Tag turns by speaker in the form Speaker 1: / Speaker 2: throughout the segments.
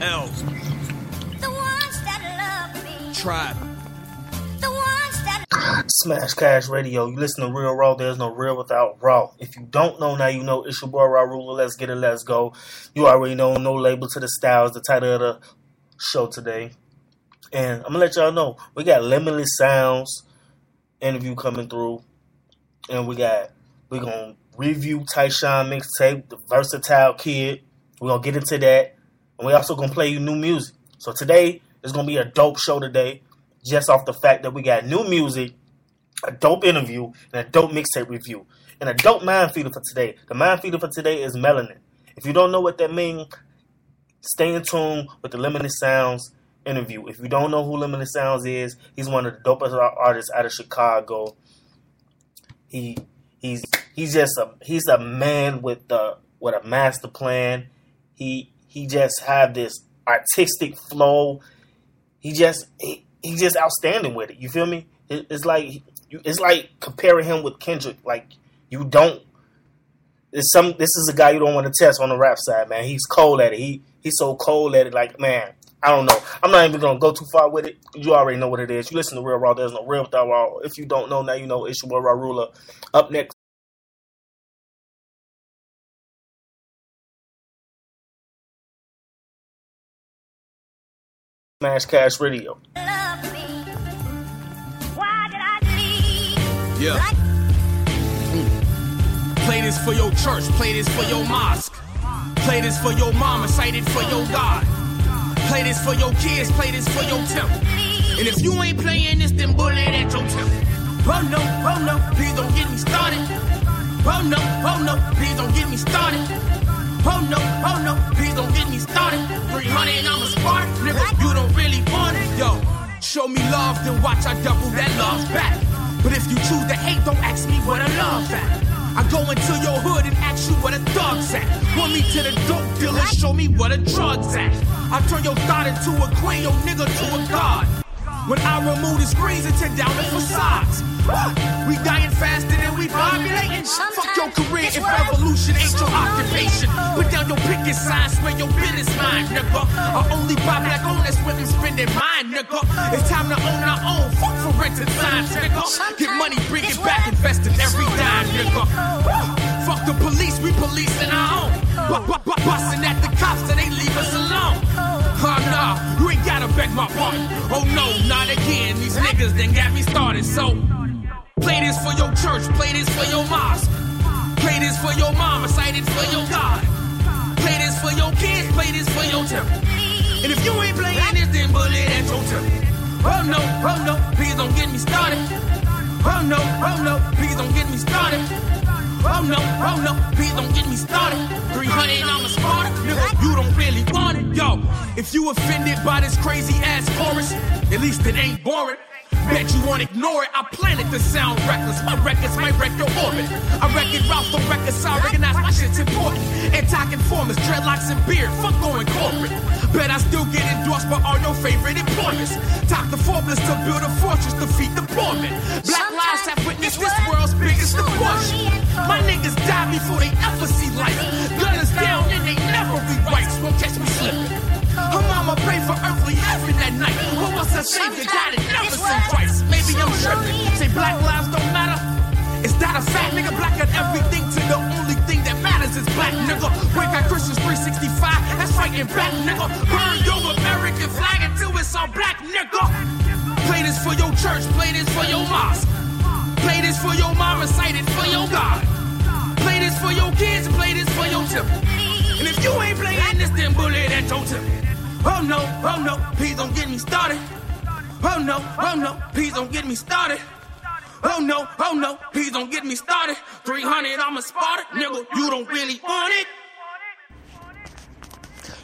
Speaker 1: L.
Speaker 2: The ones that love me.
Speaker 1: Tribe.
Speaker 2: The ones that
Speaker 3: Smash Cash Radio. You listen to Real Raw. There's no real without Raw. If you don't know now, you know it's your boy Raw Ruler. Let's get it. Let's go. You already know no label to the styles. The title of the show today. And I'm gonna let y'all know we got Limitless Sounds interview coming through, and we got we're gonna review Tyshawn mixtape, the Versatile Kid. We're gonna get into that, and we also gonna play you new music. So today is gonna be a dope show today, just off the fact that we got new music, a dope interview, and a dope mixtape review, and a dope mind feeder for today. The mind feeder for today is melanin. If you don't know what that means, stay in tune with the Limitless Sounds interview. If you don't know who Limitless Sounds is, he's one of the dopest artists out of Chicago. He he's he's just a he's a man with the with a master plan. He he just have this artistic flow. He just he, he's just outstanding with it. You feel me? It, it's like it's like comparing him with Kendrick. Like you don't. It's some. This is a guy you don't want to test on the rap side, man. He's cold at it. He he's so cold at it. Like man, I don't know. I'm not even gonna go too far with it. You already know what it is. You listen to Real Raw. There's no real without raw. If you don't know now, you know. It's your Raw Ruler. Up next. Smash Cash Radio.
Speaker 2: love me. Why did I leave?
Speaker 1: Yeah.
Speaker 2: Like
Speaker 1: Play this for your church, play this for your mosque. Play this for your mama, cite it for your God. Play this for your kids, play this for your temple. And if you ain't playing this, then bullet at your temple. Oh no, oh no, please don't get me started. Oh no, oh no, please don't get me started. Oh no, oh no, please don't get me started. 300 I'm a spark, you don't really want it. Yo, show me love, then watch I double that love back. But if you choose to hate, don't ask me what I love at. I go into your hood and ask you where the thugs at. Point me to the dope dealer, show me where the drugs at. I turn your thought into a queen, your nigga to a god. When I remove the screens and tear down the facades. We dying faster than we populating. Fuck your career if revolution ain't your occupation. Put down your picket sign, spread your business mind, nigga. I only buy black owners when I'm spending mine, nigga. It's time to own our own. Fuck for rent and signs, nigga. Get money, bring it back, invest in every dime, nigga. Fuck the police, we policing our own. Bu- bu- bu- Busting at the cops and they leave us alone. Oh nah, beg my pardon. Oh no, not again. These niggas then got me started. So play this for your church, play this for your mosque. Play this for your mama, cite it for your God. Play this for your kids, play this for your temple. And if you ain't playing this, then bullet at your temple. Oh no, oh no, please don't get me started. Oh no, oh no, please don't get me started. Oh no, oh no, please don't get me started. 300, I'm a smarter, nigga, you don't really want it. Yo, if you offended by this crazy ass chorus, at least it ain't boring. Bet you won't ignore it. I planted to sound reckless. My records might wreck your orbit. I record routes for records, I recognize my shit's important. Anti-conformers, dreadlocks and beard, fuck going corporate. Bet I still get endorsed by all your favorite employers. Talk the Forbes to build a fortress, defeat the poorman. Black lives have witnessed this world's biggest abortion. Who was her savior? God had never sent Christ. Maybe I'm tripping. Say black lives don't matter. Is that a fact, nigga? Black got everything to the only thing that matters is black, nigga. Break out Christians 365, that's fighting back, nigga. Burn your American flag until it's all black, nigga. Play this for your church, play this for your mosque. Play this for your mama, cite it for your God. Play this for your kids, play this for your temple. And if you ain't playing this, then bullet at your temple. Oh no, oh no, please don't get me started. Oh no, oh no, please don't get me started. Oh no, oh no, please don't get me started. 300, I'm a Sparta, nigga, you don't really want it.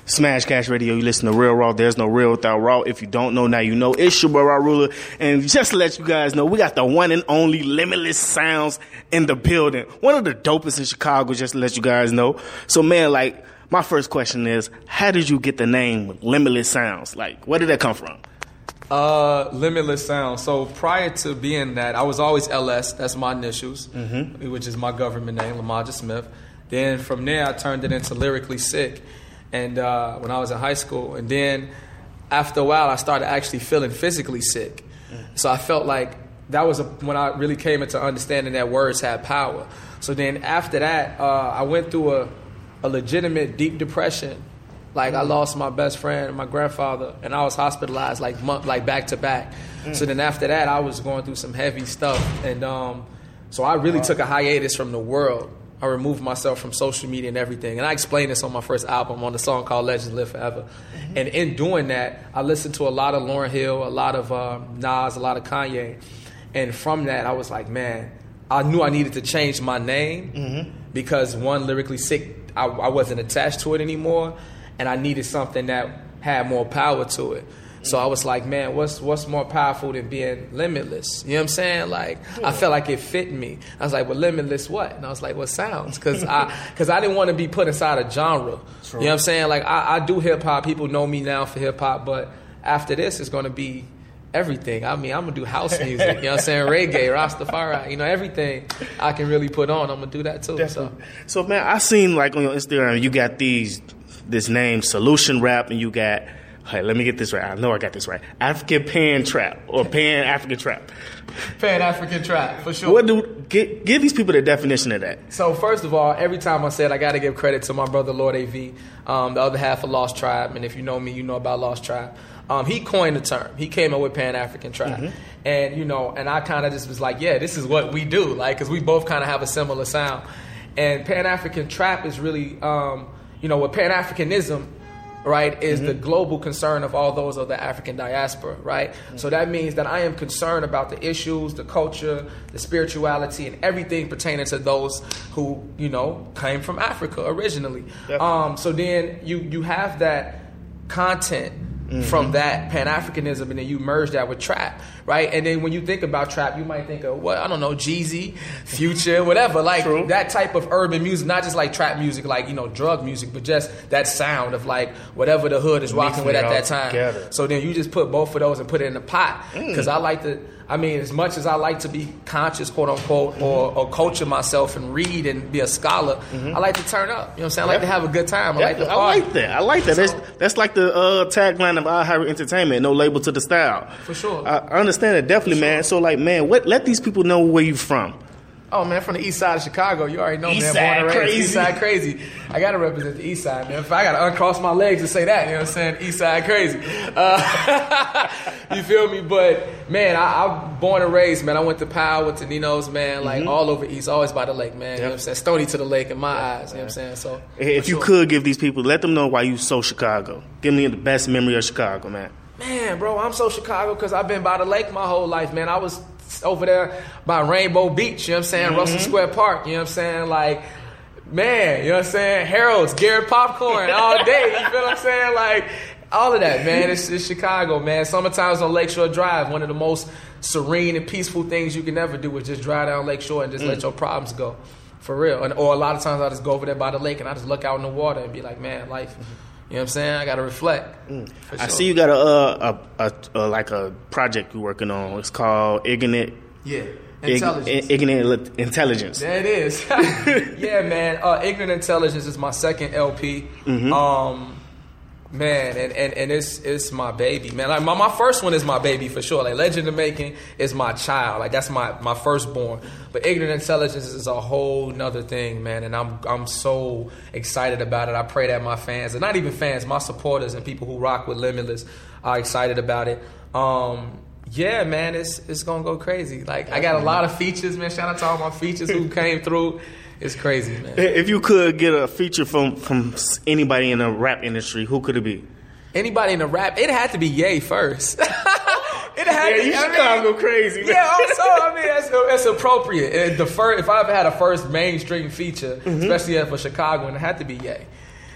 Speaker 3: Smash Cash Radio, you listen to Real Raw. There's no real without Raw. If you don't know now, you know. It's your boy Raw Ruler. And just to let you guys know, we got the one and only Limitless Sounds in the building. One of the dopest in Chicago, just to let you guys know. So man, like, my first question is, how did you get the name Limitless Sounds? Like, where did that come from?
Speaker 4: Uh, Limitless Sound. So prior to being that, I was always LS. That's my initials, which is my government name, Lamaja Smith. Then from there, I turned it into Lyrically Sick. and uh, when I was in high school, and then after a while, I started actually feeling physically sick. So I felt like that was a, when I really came into understanding that words had power. So then after that, uh, I went through a, a legitimate deep depression. Like I lost my best friend, my grandfather, and I was hospitalized like month, like back to back. So then after that, I was going through some heavy stuff, and um, so I really took a hiatus from the world. I removed myself from social media and everything. And I explained this on my first album on the song called Legends Live Forever. And in doing that, I listened to a lot of Lauryn Hill, a lot of um, Nas, a lot of Kanye. And from that, I was like, man, I knew I needed to change my name because one, lyrically sick, I, I wasn't attached to it anymore. And I needed something that had more power to it. So I was like, man, what's what's more powerful than being limitless? You know what I'm saying? Like I felt like it fit me. I was like, well, limitless what? And I was like, well, sounds, because I because I didn't want to be put inside a genre. You know what I'm saying? Like I, I do hip hop. People know me now for hip hop, but after this, it's going to be everything. I mean, I'm gonna do house music. you know what I'm saying? Reggae, Rastafari. You know, everything I can really put on. I'm gonna do that too. So.
Speaker 3: So man, I seen like on your Instagram, you got these this name Solution Rap, and you got. Hey, let me get this right. I know I got this right. African Pan Trap or Pan African Trap.
Speaker 4: Pan African trap for sure.
Speaker 3: What do give, give these people the definition of that?
Speaker 4: So first of all, every time I said I got to give credit to my brother Lord Av, um, the other half of Lost Tribe, and if you know me, you know about Lost Tribe. Um, he coined the term. He came up with Pan African Trap, and you know, and I kind of just was like, yeah, this is what we do, like, because we both kind of have a similar sound. And Pan African Trap is really, um, you know, with Pan Africanism right, is the mm-hmm. global concern of all those of the African diaspora, right? Mm-hmm. So that means that I am concerned about the issues, the culture, the spirituality, and everything pertaining to those who, you know, came from Africa originally. Um, so then you you have that content mm-hmm. from that Pan Africanism, and then you merge that with trap, right? And then when you think about trap, you might think of what I don't know, Jeezy, Future, whatever, like
Speaker 3: True.
Speaker 4: that type of urban music, not just like trap music, like you know, drug music, but just that sound of like whatever the hood is rocking with at that time.
Speaker 3: together.
Speaker 4: So then you just put both of those and put it in the pot mm. because I like to. I mean, as much as I like to be conscious, quote unquote, mm-hmm. or, or culture myself and read and be a scholar, mm-hmm. I like to turn up. You know what I'm saying? I like to have a good time. I like to
Speaker 3: I like that. I like that. That's,
Speaker 4: So-
Speaker 3: that's like the uh, tagline of iHeart Entertainment: "No label to the style."
Speaker 4: For sure.
Speaker 3: I, I understand that definitely, man. So, like, man, what? Let these people know where you from.
Speaker 4: Oh man, from the east side of Chicago. You already know,
Speaker 3: East
Speaker 4: man.
Speaker 3: side
Speaker 4: Born and
Speaker 3: crazy.
Speaker 4: East side crazy. I gotta represent the east side, man. If I gotta uncross my legs to say that, you know what I'm saying? East side crazy. Uh, you feel me? But man, I, I'm born and raised, man. I went to Powell, went to Nino's, man. Like
Speaker 3: Mm-hmm.
Speaker 4: all over East, always by the lake, man. You know what I'm saying? Stony to the lake in my eyes. You know what I'm saying? So
Speaker 3: If you
Speaker 4: sure.
Speaker 3: could give these people, let them know why you so Chicago. Give me the best memory of Chicago, man.
Speaker 4: Man, bro, I'm so Chicago because I've been by the lake my whole life, man. I was over there by Rainbow Beach, you know what I'm saying? Russell mm-hmm. Square Park, you know what I'm saying? Like, man, you know what I'm saying? Harold's, Garrett Popcorn all day, you feel what I'm saying? Like, all of that, man. It's, it's Chicago, man. Summertime's on Lakeshore Drive, one of the most serene and peaceful things you can ever do is just drive down Lakeshore and just let mm. your problems go. For real. And, or a lot of times I just go over there by the lake and I just look out in the water and be like, man, life. Mm-hmm. You know what I'm saying? I got to reflect. For
Speaker 3: I see you got a, uh, a, a, a like a project you're working on. It's called Ignorant
Speaker 4: Yeah.
Speaker 3: Ig-
Speaker 4: Intelligence.
Speaker 3: Ignorant Intelligence.
Speaker 4: There it is. yeah, man. Uh, Ignorant Intelligence is my second LP. Um, man, and, and, and it's it's my baby, man. Like my, my first one is my baby for sure. Like Legend of Making is my child. Like that's my, my firstborn. But Ignorant Intelligence is a whole nother thing, man. And I'm I'm so excited about it. I pray that my fans, and not even fans, my supporters and people who rock with Limitless are excited about it. Um, yeah, man, it's it's gonna go crazy. Like I got a lot of features, man. Shout out to all my features who came through. It's crazy, man.
Speaker 3: If you could get a feature from from anybody in the rap industry, who could it be?
Speaker 4: Anybody in the rap, it had to be Ye first. it had to. I mean,
Speaker 3: crazy.
Speaker 4: yeah, also, I mean, that's, that's appropriate. And the first, if I ever had a first mainstream feature, mm-hmm. especially for Chicago, and it had to be Ye.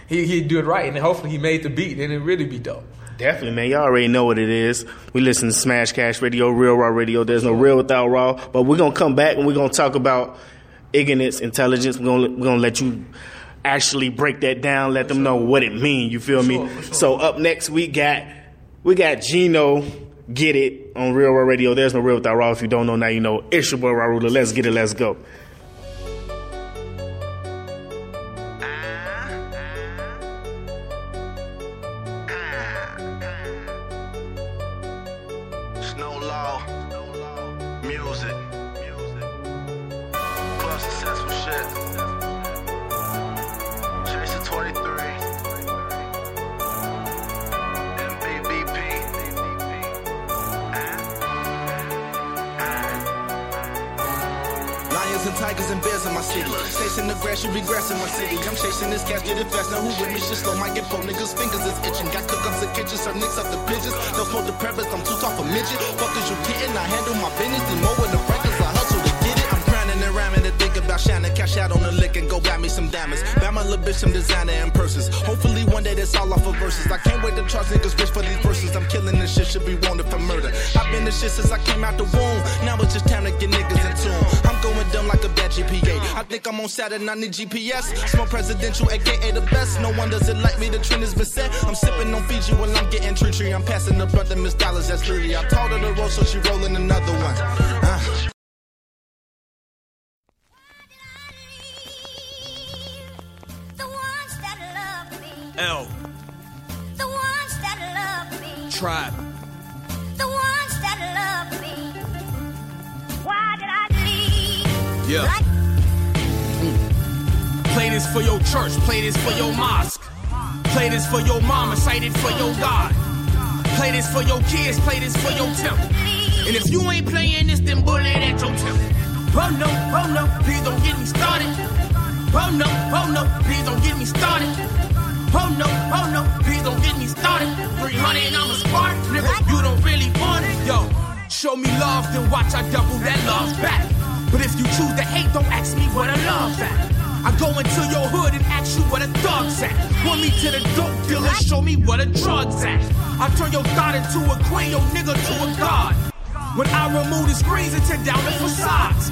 Speaker 4: He he'd do it right, and hopefully he made the beat, and it really be dope.
Speaker 3: Definitely, man. Y'all already know what it is. We listen to Smash Cash Radio, Real Raw Radio. There's no real without raw. But we're gonna come back and we're gonna talk about ignorance, intelligence. We're gonna we're gonna let you actually break that down, let them know what it means. You feel me?
Speaker 4: sure, sure.
Speaker 3: So up next we got we got Gino. Get it on Real Raw Radio. There's no real without raw. If you don't know now, you know. It's your boy Raw Ruler. Let's get it. Let's go.
Speaker 5: Saturn, I need GPS. Smoke presidential, aka the best. No one does it like me, the trend has been set. I'm sipping on Fiji while I'm getting tree tree. I'm passing the brother Miss Dollars, that's Lily. I told her to roll, so she rolling another one. Uh.
Speaker 2: The ones that love me,
Speaker 1: L,
Speaker 2: the ones that love me,
Speaker 1: Tribe.
Speaker 2: the ones that love me. Why did I leave?
Speaker 1: Yeah.
Speaker 2: Like
Speaker 1: Play this for your church, play this for your mosque. Play this for your mama, cite it for your God. Play this for your kids, play this for your temple. And if you ain't playing this, then bullet at your temple. Oh no, oh no, please don't get me started. Oh no, oh no, please don't get me started. Oh no, oh no, please don't get me started. 300 and I'm a spark, nigga, you don't really want it. Yo, show me love, then watch I double that love back. But if you choose to hate, don't ask me what I love at. I go into your hood and ask you where the thugs at. Want me to the dope dealer, show me where the drugs at. I turn your thought into a queen, your nigga to a god. When I remove the screens and tear down the facades.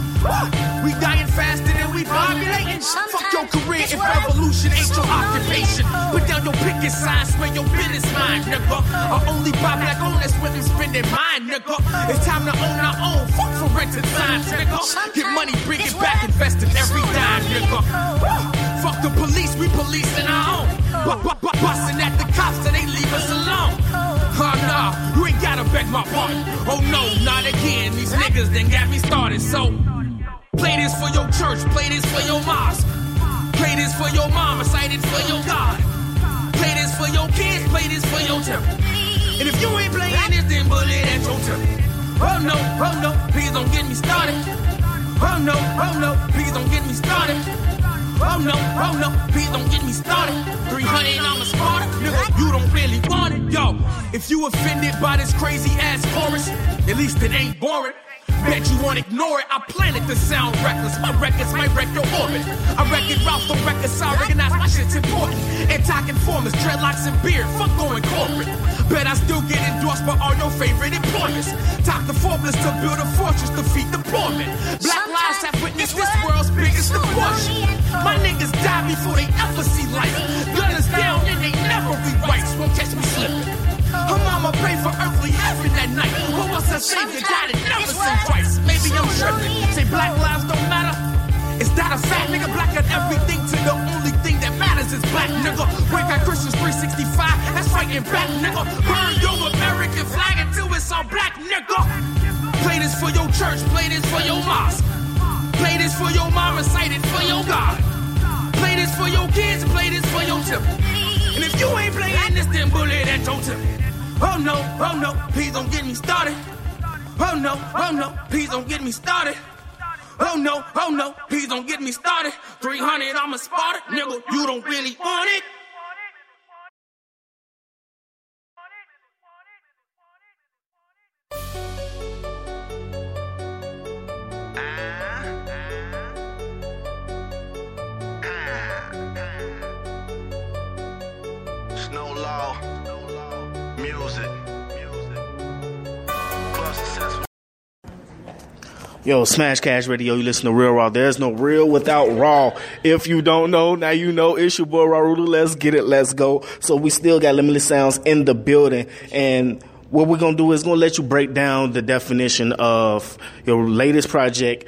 Speaker 1: We dying faster than we populating. Fuck your career if revolution ain't your occupation. Put down your picket sign, spread your business mind, nigga. I only buy black owned, that's when we spending mine, nigga. It's time to own our own. Fuck for rented signs, nigga. Get money, bring it back, invest in every dime, nigga. Fuck the police, we policing our own. Bu- bu- bu- Busting at the cops and they leave us alone. Nah, you ain't gotta beg my pardon. Oh no, not again. These niggas then got me started. So play this for your church, play this for your mosque. Play this for your mama, cite it for your God. Play this for your kids, play this for your temple. And if you ain't playing this, then bullet at your temple. Oh no, oh no, please don't get me started. Oh no, oh no, please don't get me started. Oh no, oh no, please don't get me started. 300 I'm a Sparta, nigga, you don't really want it. Yo, if you offended by this crazy ass chorus, at least it ain't boring. Bet you won't ignore it. I planted to sound reckless. My records might wreck your orbit. I record Ralph the records, I recognize my shit's important. Anti-conformers, dreadlocks and beard, fuck going corporate. Bet I still get endorsed by all your favorite employers. Top the formulas to build a fortress, defeat the poorman. Black lives have witnessed this world's biggest abortion. My niggas die before they ever see life. Gunners down and they never rewrite. Won't catch me slipping. Her mama prayed for earthly heaven that night. But what's her savior died and never sent Christ? Maybe I'm tripping. Say black lives don't matter. Is that a fact, nigga? Black got everything to the only thing that matters is black, nigga. Break out Christians 365, that's fighting back, nigga. Burn your American flag until it's all black, nigga. Play this for your church, play this for your mosque. Play this for your mama, cite it for your God. Play this for your kids, play this for your temple. And if you ain't playing this, then bullet at your temple. Oh no, oh no, please don't get me started. Oh no, oh no, please don't get me started. Oh no, oh no, please don't get me started. 300, I'm a Sparta, nigga, you don't really want it.
Speaker 6: Snow
Speaker 3: Yo, Smash Cash Radio, you listen to Real Raw. There's no real without Raw. If you don't know, now you know. It's your boy Raw Let's get it. Let's go. So we still got Limitless Sounds in the building. And what we're going to do is going to let you break down the definition of your latest project,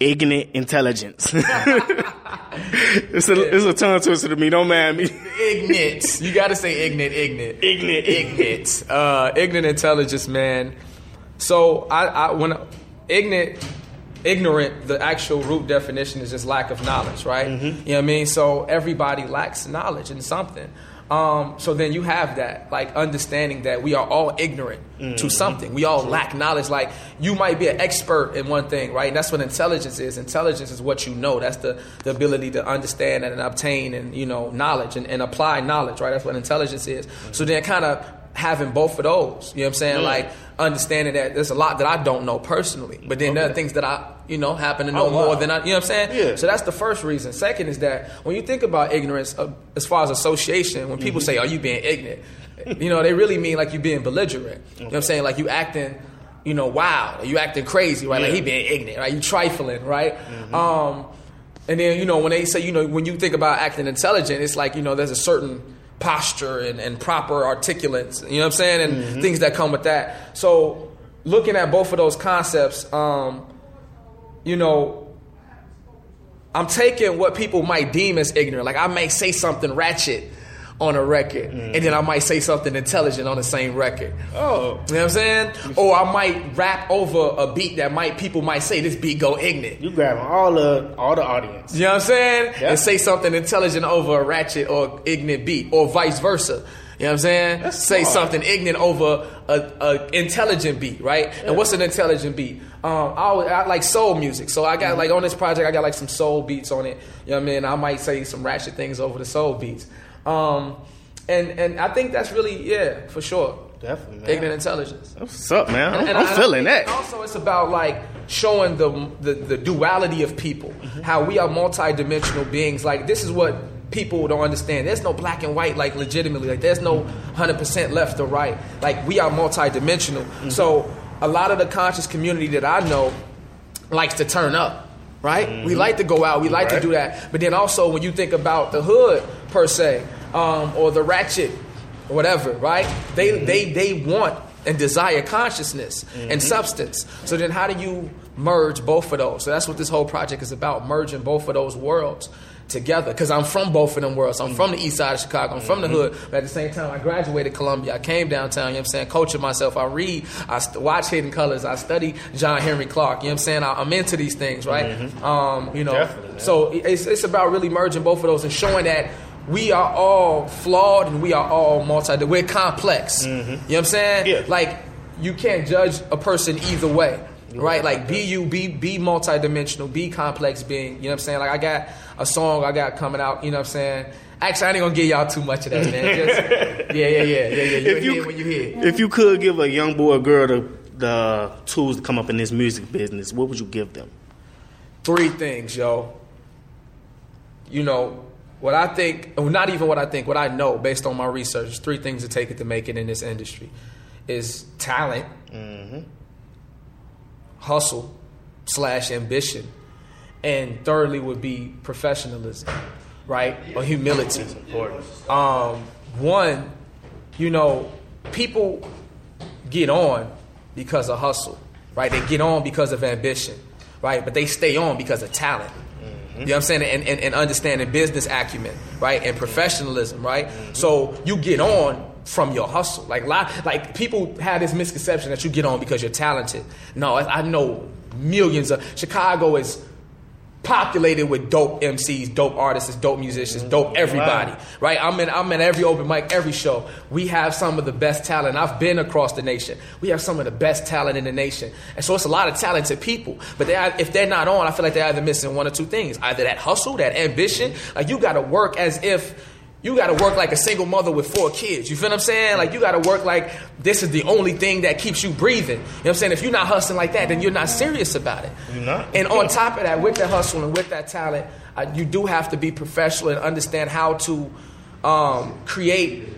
Speaker 3: Ignorant Intelligence. it's, a, it's a tongue twister to me. Don't mind me.
Speaker 4: Ignorant. You gotta say ignorant, ignorant.
Speaker 3: Ignorant.
Speaker 4: Ignorant. Uh, ignorant intelligence, man. So I, I when ignorant ignorant, the actual root definition is just lack of knowledge, right? Mm-hmm. You know what I mean? So everybody lacks knowledge in something. Um, so then you have that, like understanding that we are all ignorant to mm-hmm. something. We all lack knowledge. Like you might be an expert in one thing, right? And that's what intelligence is. Intelligence is what you know. That's the, the ability to understand and obtain and you know knowledge and, and apply knowledge, right? That's what intelligence is. Mm-hmm. So then kind of having both of those, you know what I'm saying? Like understanding that there's a lot that I don't know personally, but then there are things that I, you know, happen to know
Speaker 3: Oh, wow.
Speaker 4: more than I, you know what I'm saying?
Speaker 3: Yeah.
Speaker 4: So that's the first reason. Second is that when you think about ignorance, uh, as far as association, when
Speaker 3: Mm-hmm.
Speaker 4: people say, "Are you being ignorant?" you know, they really mean like you being belligerent. You know what I'm saying? Like you acting, you know, wild, you acting crazy, right? Like he being ignorant, right? You trifling, right? Um, and then you know when they say, you know, when you think about acting intelligent, it's like you know there's a certain posture and, and proper articulates, you know what I'm saying, and things that come with that. So looking at both of those concepts, um, you know, I'm taking what people might deem as ignorant. Like I may say something ratchet on a record, and then I might say something intelligent on the same record.
Speaker 3: Oh,
Speaker 4: You know what I'm saying? Or I might rap over a beat that might people might say this beat go ignorant.
Speaker 3: you grabbing all the all the audience.
Speaker 4: You know what I'm saying?
Speaker 3: Yeah.
Speaker 4: And say something intelligent over a ratchet or ignorant beat, or vice versa. You know what I'm saying?
Speaker 3: That's
Speaker 4: say
Speaker 3: smart.
Speaker 4: something ignorant over a, a intelligent beat, right? And what's an intelligent beat? Um, I, always, I like soul music, so I got
Speaker 3: Mm-hmm.
Speaker 4: like on this project, I got like some soul beats on it. You know what I mean? I might say some ratchet things over the soul beats, um, and and I think that's really yeah for sure.
Speaker 3: Definitely, man.
Speaker 4: Ignorant intelligence.
Speaker 3: What's up, man? I'm,
Speaker 4: And
Speaker 3: I'm
Speaker 4: I-
Speaker 3: feeling
Speaker 4: and
Speaker 3: that.
Speaker 4: Also, it's about like showing the the, the duality of people,
Speaker 3: Mm-hmm.
Speaker 4: how we are multidimensional beings. Like this is what people don't understand. There's no black and white. Like legitimately, like there's no hundred percent left or right. Like we are multidimensional.
Speaker 3: Mm-hmm.
Speaker 4: So a lot of the conscious community that I know likes to turn up. Right, we like to go out, we like to do that. But then also, when you think about the hood per se, um, or the ratchet, or whatever, right? They they they want and desire consciousness and substance. So then how do you merge both of those? So that's what this whole project is about, merging both of those worlds together. Because I'm from both of them worlds. I'm from the east side of Chicago. I'm from the hood. But at the same time, I graduated Columbia. I came downtown, you know what I'm saying, coaching myself. I read, I st- watch Hidden Colors. I study John Henrik Clarke. You know what I'm saying? I, I'm into these things, right? Um, you know,
Speaker 3: Definitely,
Speaker 4: so it's, it's about really merging both of those and showing that we are all flawed and we are all multi. We're complex. Mm-hmm. You know what I'm saying?
Speaker 3: Yeah.
Speaker 4: Like you can't judge a person either way, right? Like be you, be be multidimensional, be complex being. You know what I'm saying? Like I got a song I got coming out. You know what I'm saying? Actually, I ain't gonna give y'all too much of that, man. Just, yeah, yeah, yeah, yeah, yeah. You
Speaker 3: If
Speaker 4: hear
Speaker 3: you-
Speaker 4: when you hear.
Speaker 3: If you could give a young boy or girl the, the tools to come up in this music business, what would you give them?
Speaker 4: three things, yo. You know, what I think, well, not even what I think, what I know based on my research, three things to take it to make it in this industry is talent, hustle slash ambition, and thirdly would be professionalism, right? Or humility. Um, one, you know, people get on because of hustle, right? They get on because of ambition, right? But they stay on because of talent. You know what I'm saying? And, and, and understanding business acumen, right? And professionalism, right? So you get on from your hustle. Like like people have this misconception that you get on because you're talented. No, I know millions of Chicago is populated with dope MCs, dope artists, dope musicians, mm-hmm. dope everybody. Right? I'm in I'm in every open mic, every show. We have some of the best talent. I've been across the nation. We have some of the best talent in the nation. And so it's a lot of talented people. But they if they're not on, I feel like they're either missing one or two things. Either that hustle, that ambition. Like you gotta work as if you got to work like a single mother with four kids. You feel what I'm saying? Like you got to work like this is the only thing that keeps you breathing. You know what I'm saying? If you're not hustling like that, then you're not serious about it.
Speaker 3: You're not.
Speaker 4: And on top of that, with that hustle and with that talent, uh, you do have to be professional and understand how to um, create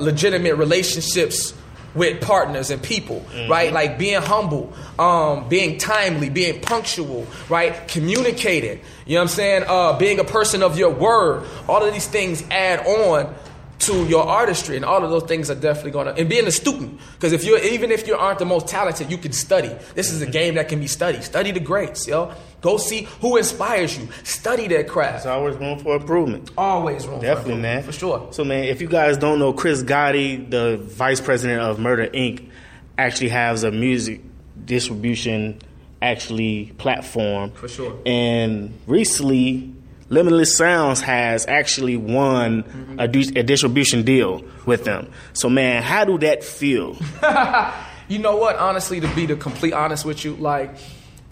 Speaker 4: legitimate relationships with partners and people, right? Like being humble, um, being timely, being punctual, right? Communicating, you know what I'm saying? Uh, being a person of your word. All of these things add on to your artistry, and all of those things are definitely gonna. And being a student, because if you're even if you aren't the most talented, you can study. This is a game that can be studied. Study the greats, yo. Go see who inspires you. Study their craft.
Speaker 3: It's always room for improvement.
Speaker 4: Always room. for
Speaker 3: Definitely,
Speaker 4: improvement,
Speaker 3: man.
Speaker 4: for sure.
Speaker 3: So, man, if you guys don't know, Chris Gotti, the vice president of Murder Inc., actually has a music distribution actually platform.
Speaker 4: For sure.
Speaker 3: And recently, Limitless Sounds has actually won
Speaker 4: Mm-hmm.
Speaker 3: a, a distribution deal with them. So, man, how do that feel?
Speaker 4: You know what? Honestly, to be the complete honest with you, like,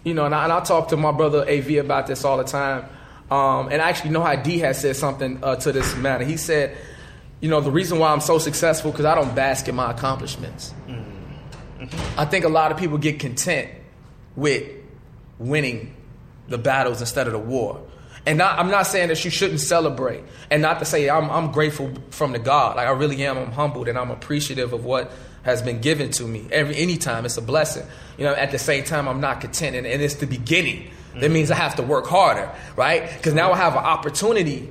Speaker 4: you know, and I, and I talk to my brother AV about this all the time. Um, and I actually know how D has said something uh, to this matter. He said, you know, the reason why I'm so successful because I don't bask in my accomplishments. I think a lot of people get content with winning the battles instead of the war. And not, I'm not saying that you shouldn't celebrate, and not to say I'm, I'm grateful from the God. Like I really am. I'm humbled and I'm appreciative of what has been given to me. Every anytime it's a blessing. You know, at the same time I'm not content, and, and it's the beginning. That means I have to work harder, right? Because now I have an opportunity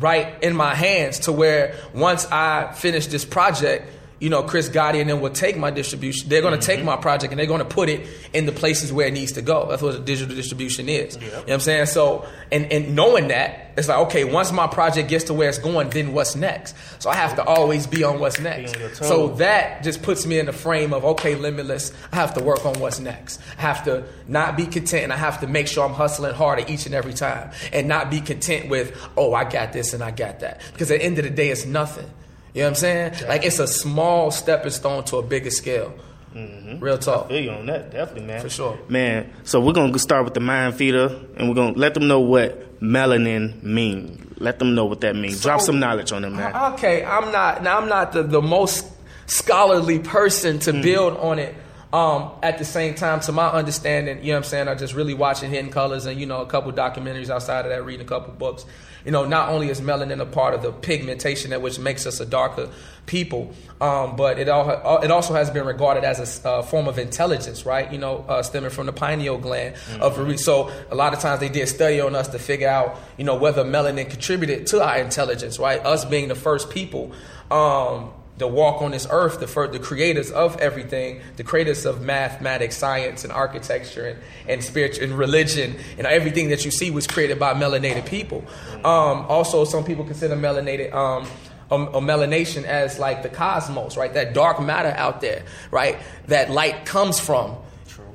Speaker 4: right in my hands to where once I finish this project, you know, Chris Gotti and them will take my distribution. They're going to take mm-hmm. my project and they're going to put it in the places where it needs to go. That's what a digital distribution is. You know what I'm saying? So, and, and knowing that, it's like, okay, once my project gets to where it's going, then what's next? So I have to always be on what's next.
Speaker 3: on your toes.
Speaker 4: So that just puts me in the frame of, okay, limitless, I have to work on what's next. I have to not be content and I have to make sure I'm hustling harder each and every time and not be content with, oh, I got this and I got that. Because at the end of the day, it's nothing. You know what I'm saying? Like it's a small stepping stone to a bigger scale. Real talk.
Speaker 3: feel you on that, definitely, man.
Speaker 4: For sure.
Speaker 3: Man, so we're gonna start with the mind feeder, and we're gonna let them know what melanin mean. Let them know what that means. Drop some knowledge on them, man.
Speaker 4: Okay, I'm not now I'm not the, the most scholarly person to build on it. Um, at the same time, to my understanding, you know what I'm saying, I just really watching Hidden Colors and, you know, a couple documentaries outside of that, reading a couple books. You know, not only is melanin a part of the pigmentation that which makes us a darker people, um, but it, all, it also has been regarded as a uh, form of intelligence, right? You know, uh, stemming from the pineal gland of re- so a lot of times they did study on us to figure out, you know, whether melanin contributed to our intelligence, right? Us being the first people. Um, to walk on this earth, the first, the creators of everything, the creators of mathematics, science, and architecture, and, and spiritual and religion, and everything that you see was created by melanated people. Um, also, some people consider melanated. Um, a melanation as like the cosmos, right? That dark matter out there, right? That light comes from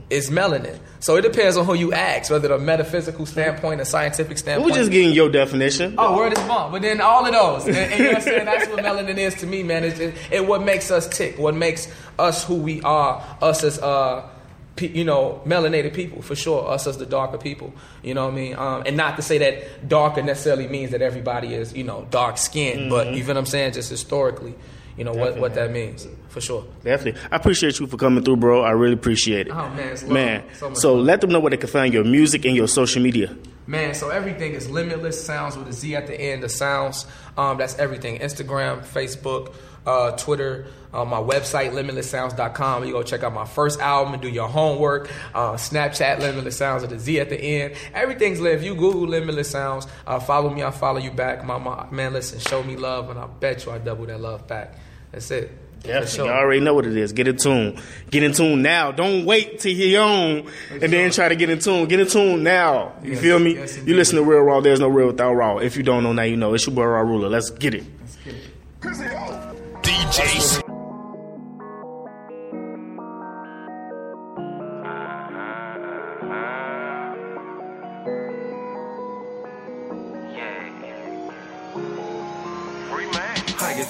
Speaker 4: is melanin. So it depends on who you ask, whether the metaphysical standpoint, a scientific standpoint.
Speaker 3: We're just getting your definition.
Speaker 4: Oh, word is bond. But then all of those, and, and you know what I'm saying? That's what melanin is to me, man. It's it, it what makes us tick, what makes us who we are, us as uh, pe- you know, melanated people for sure. Us as the darker people, you know what I mean? Um, and not to say that darker necessarily means that everybody is, you know, dark skinned, but you feel what I'm saying? Just historically, you know what what that means for sure.
Speaker 3: Definitely. I appreciate you for coming through, bro. I really appreciate it.
Speaker 4: Oh, man.
Speaker 3: Man,
Speaker 4: So
Speaker 3: so let them know where they can find your music and your social media.
Speaker 4: Man, so everything is limitless. Sounds with a Z at the end. The sounds. Um, that's everything. Instagram, Facebook, uh, Twitter, uh, my website, limitlesssounds.com. You go check out my first album and do your homework. Uh, Snapchat, Limitless Sounds with a Z at the end. Everything's lit. If you Google Limitless Sounds, uh, follow me. I'll follow you back. My, my man, listen, show me love, and I bet you I double that love back. That's it. For
Speaker 3: Definitely.
Speaker 4: sure.
Speaker 3: You already know what it is. Get in tune. Get in tune now. Don't wait till you're on and then try to get in tune. Get in tune now. You
Speaker 4: Yes,
Speaker 3: feel me?
Speaker 4: yes,
Speaker 3: you listen to Real Raw. There's no real without raw. If you don't know now, you know. It's your boy Raw Ruler. Let's get it.
Speaker 6: Let's get
Speaker 7: it. DJs.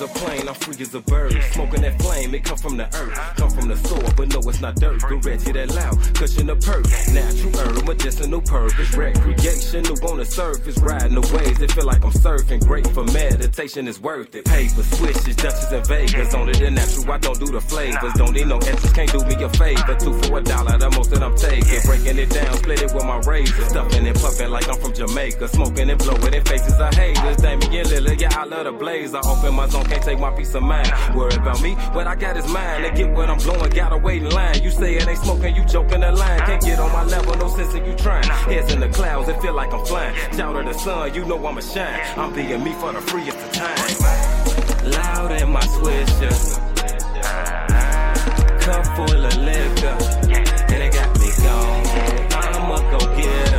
Speaker 7: A plane, I'm free as a bird. Smoking that flame, it come from the earth. Come from the soil, but no, it's not dirt. Go red to that loud, cushion the perk. Natural herb, medicinal purpose. Recreation, who on the surface. Riding the waves, it feel like I'm surfing. Great for meditation, is worth it. Paper, swishes, Dutches, and Vegas. Only the natural, I don't do the flavors. Don't need no extras, can't do me a favor. Two for a dollar, the most that I'm taking. Breaking it down, split it with my razor. Stuffing and puffing like I'm from Jamaica. Smoking and blowing in faces of haters. Damian Lillard, yeah, I love the blaze. I open my zone, can't take my peace of mind. Worry about me, what I got is mine. And get what I'm blowing, gotta wait in line. You say it ain't smoking, you joking the line. Can't get on my level, no sense in you trying. Heads in the clouds, it feel like I'm flying. Shout at the sun, you know I'ma shine. I'm being me for the freest of time. Loud in my swisher. Cup full of liquor. And it got me gone. I'ma go get. It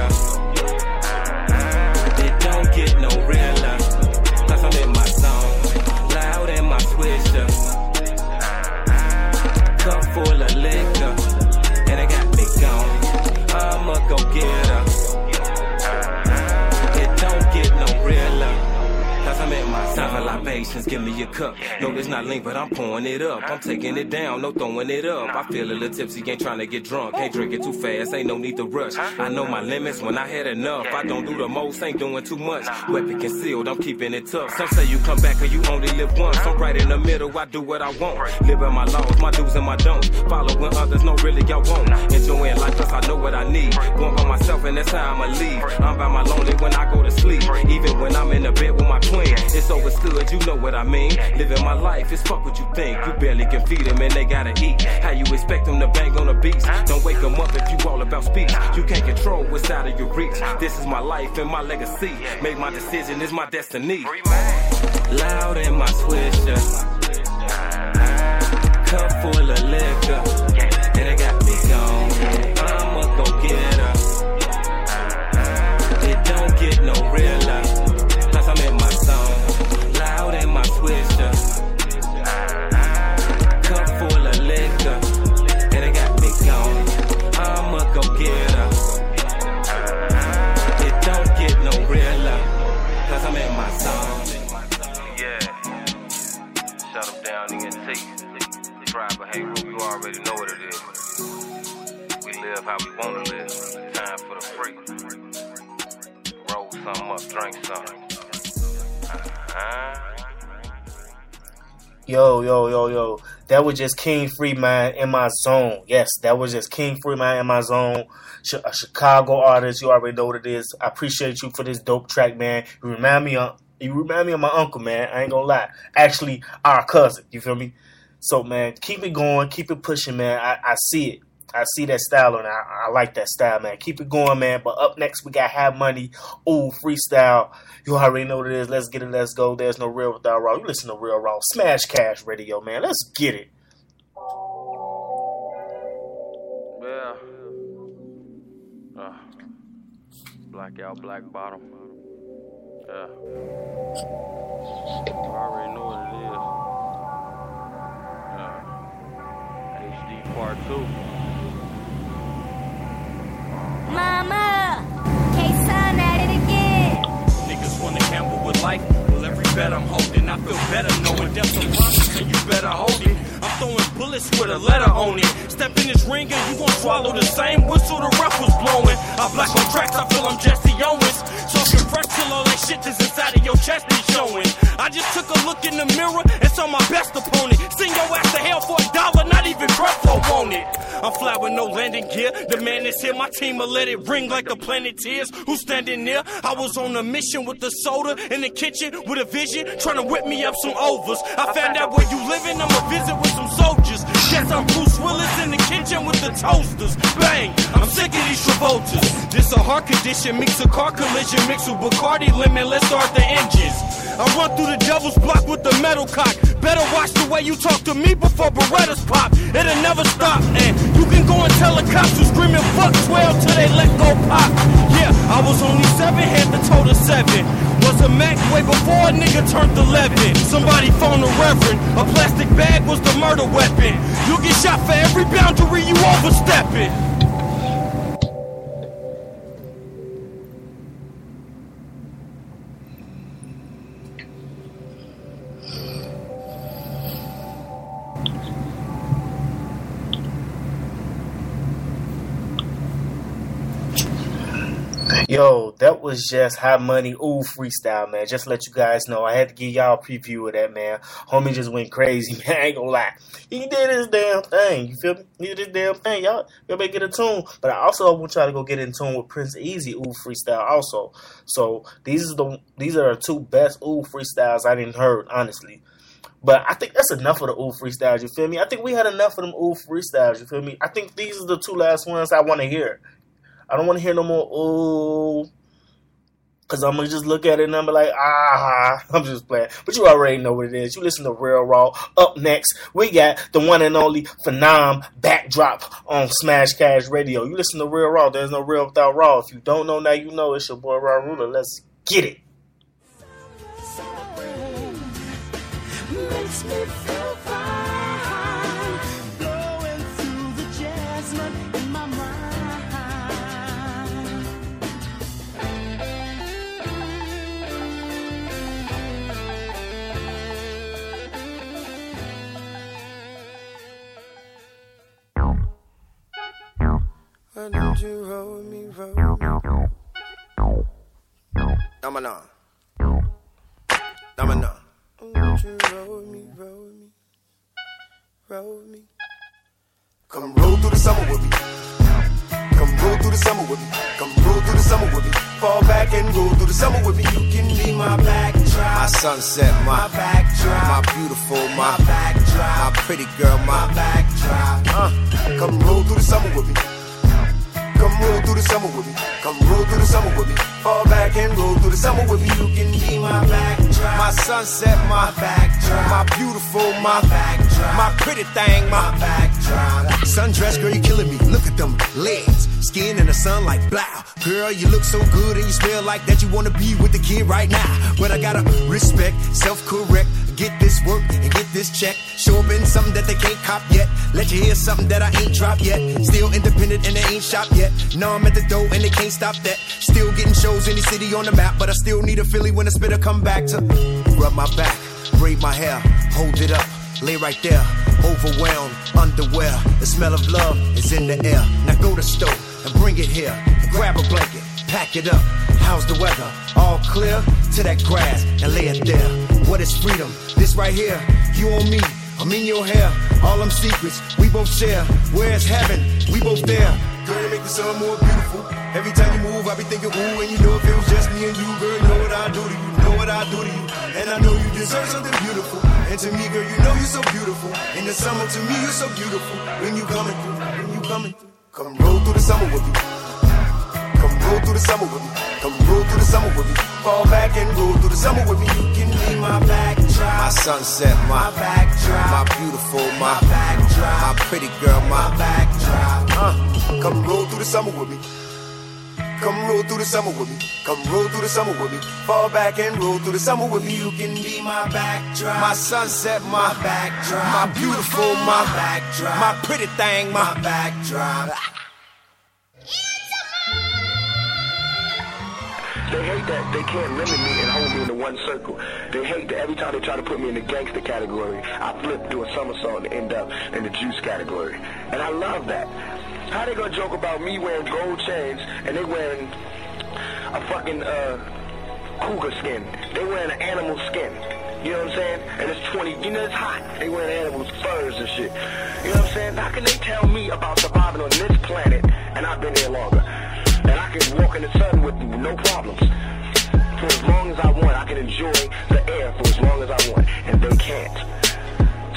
Speaker 7: libations, give me a cup. No, it's not lean, but I'm pouring it up. I'm taking it down, no throwing it up. I feel a little tipsy, ain't trying to get drunk. Can't drink it too fast, ain't no need to rush. I know my limits when I had enough. I don't do the most, ain't doing too much. Weapon concealed, I'm keeping it tough. Some say you come back or you only live once. I'm right in the middle, I do what I want. Live by my laws, my do's and my don'ts. Following others, no, really, I won't. Enjoying life, cause I know what I need. Going by myself, and that's how I'ma leave. I'm by my lonely when I go to sleep. Even when I'm in the bed with my queen. It's overstood, you know what I mean. Living my life, it's fuck what you think. You barely can feed them and they gotta eat. How you expect them to bang on the beats? Don't wake them up if you all about speech. You can't control what's out of your reach. This is my life and my legacy. Make my decision, is my destiny. Loud in my swisher. Cup full of liquor.
Speaker 3: Yo, yo, yo, yo. That was just King Free Man in my zone. Yes, that was just King Free Man in my zone. A Chicago artist. You already know what it is. I appreciate you for this dope track, man. You remind me of you remind me of my uncle, man. I ain't gonna lie. Actually, our cousin. You feel me? So, man, keep it going, keep it pushing, man. I, I see it. I see that style and I, I like that style, man. Keep it going, man. But up next, we got Have Money. Ooh, freestyle. You already know what it is. Let's get it. Let's go. There's no real without raw. You listen to Real Raw. Smash Cash Radio, man. Let's get it.
Speaker 6: Yeah. Uh, blackout, black bottom. Yeah. You already know what it is. Yeah. HD part two.
Speaker 8: Mama, K-Sun at it again.
Speaker 9: Niggas wanna gamble with life. Well, every bet I'm holding, I feel better knowing death's a promise and you better hold it. Throwing bullets with a letter on it. Step in this ring and you gon' swallow the same whistle the ref was blowing. I black on tracks, I feel I'm Jesse Owens. Talking fresh till all that shit that's inside of your chest is showing. I just took a look in the mirror and saw my best opponent. Send your ass to hell for a dollar, not even breath Creflo want it. I'm fly with no landing gear. The man is here, my team will let it ring like the planeteers. Who's standing near? I was on a mission with the soda in the kitchen with a vision, trying to whip me up some overs. I found out where you living, I'ma visit with some soldiers. Yes, I'm Bruce Willis in the kitchen with the toasters. Bang! I'm sick of these Travoltas. This a heart condition, mix a car collision, mix with Bacardi lemon. Let's start the engines. I run through the devil's block with the metal cock. Better watch the way you talk to me before Berettas pop. It'll never stop, and you can go and tell the cops who's screaming fuck 12 till they let go pop. Yeah, I was only seven, had the total seven. Was a Mac way before a nigga turned 11. Somebody phoned a reverend. A plastic bag was the murder weapon. You get shot for every boundary you overstepping.
Speaker 3: Yo, that was just hot money, ooh, freestyle, man. Just let you guys know, I had to give y'all a preview of that, man. Homie just went crazy, man. I ain't gonna lie. He did his damn thing. You feel me? He did his damn thing. Y'all, y'all better get in tune. But I also want y'all to go get in tune with Prince Easy, ooh, freestyle, also. So these are the these are the two best ooh freestyles I didn't heard, honestly. But I think that's enough of the ooh freestyles. You feel me? I think we had enough of them ooh freestyles. You feel me? I think these are the two last ones I want to hear. I don't want to hear no more oh, Cause I'm gonna just look at it and I'm like, ah, I'm just playing. But you already know what it is. You listen to Real Raw. Up next, we got the one and only Phenom backdrop on Smash Cash Radio. You listen to Real Raw. There's no real without Raw. If you don't know now, you know. It's your boy Raw Ruler. Let's get it.
Speaker 10: Why don't you roll me, roll me? Number nine. Number nine. Won't you roll me, roll me? Roll me. Come roll through the summer with me. Come roll through the summer with me. Come roll through the summer with me. Fall back and roll through the summer with me. You can be my backdrop.
Speaker 11: My sunset, my,
Speaker 10: my backdrop.
Speaker 11: my beautiful, my,
Speaker 10: my backdrop.
Speaker 11: my pretty girl, my,
Speaker 10: my backdrop.
Speaker 11: uh,
Speaker 10: Come roll through the summer with me. Come roll through the summer with me. Come roll through the summer with me. Fall back and roll through the summer with me. You can be my backdrop.
Speaker 11: my sunset, my,
Speaker 10: backdrop.
Speaker 11: my beautiful, my,
Speaker 10: backdrop.
Speaker 11: my pretty thing, my,
Speaker 10: backdrop.
Speaker 11: Sundress, girl, you killing me. Look at them legs. Skin in the sun like blow. Girl, you look so good and you smell like that you wanna be with the kid right now. But I gotta respect, self correct. Get this work and get this check. Show up in something that they can't cop yet. Let you hear something that I ain't dropped yet. Still independent and they ain't shop yet. No, I'm at the door and they can't stop that. Still getting shows in the city on the map, but I still need a Philly when the spitter come back to rub my back, braid my hair, hold it up, lay right there. Overwhelmed, underwear. The smell of love is in the air. Now go to store and bring it here. Grab a blanket, pack it up. How's the weather? All clear to that grass and lay it there. What is freedom? This right here. You on me, I'm in your hair. All them secrets we both share. Where's heaven? We both there. Girl, you make the sun more beautiful. Every time you move, I be thinking, ooh, and you know if it was just me and you, girl, you know what I do to you, know what I do to you. And I know you deserve something beautiful. And to me, girl, you know you're so beautiful. In the summer, to me, you're so beautiful. When you coming through, when you coming through. Come roll through the summer with me. Come roll through the summer with me. Come roll through the summer with me. Fall back and roll through the summer with me. You can be my backdrop. My sunset, my,
Speaker 10: my backdrop.
Speaker 11: my beautiful, my,
Speaker 10: my backdrop.
Speaker 11: my pretty girl, my,
Speaker 10: my backdrop.
Speaker 11: uh,
Speaker 10: Come roll through the summer with me. Come roll through the summer with me. Come roll through the summer with me. Fall back and roll through the summer with me. You can be my backdrop.
Speaker 11: my sunset, my,
Speaker 10: my backdrop.
Speaker 11: my beautiful, my,
Speaker 10: backdrop.
Speaker 11: my pretty thing, my,
Speaker 10: my backdrop.
Speaker 12: They hate that they can't limit me and hold me into one circle. They hate that every time they try to put me in the gangster category, I flip, do a somersault, and end up in the juice category. And I love that. How they gonna joke about me wearing gold chains and they wearing a fucking uh, cougar skin? They wearing an animal skin. You know what I'm saying? And it's 20, you know, it's hot. They wearing animals' furs and shit. You know what I'm saying? How can they tell me about surviving on this planet and I've been here longer? And I can walk in the sun with no problems. For as long as I want, I can enjoy the air for as long as I want. And they can't.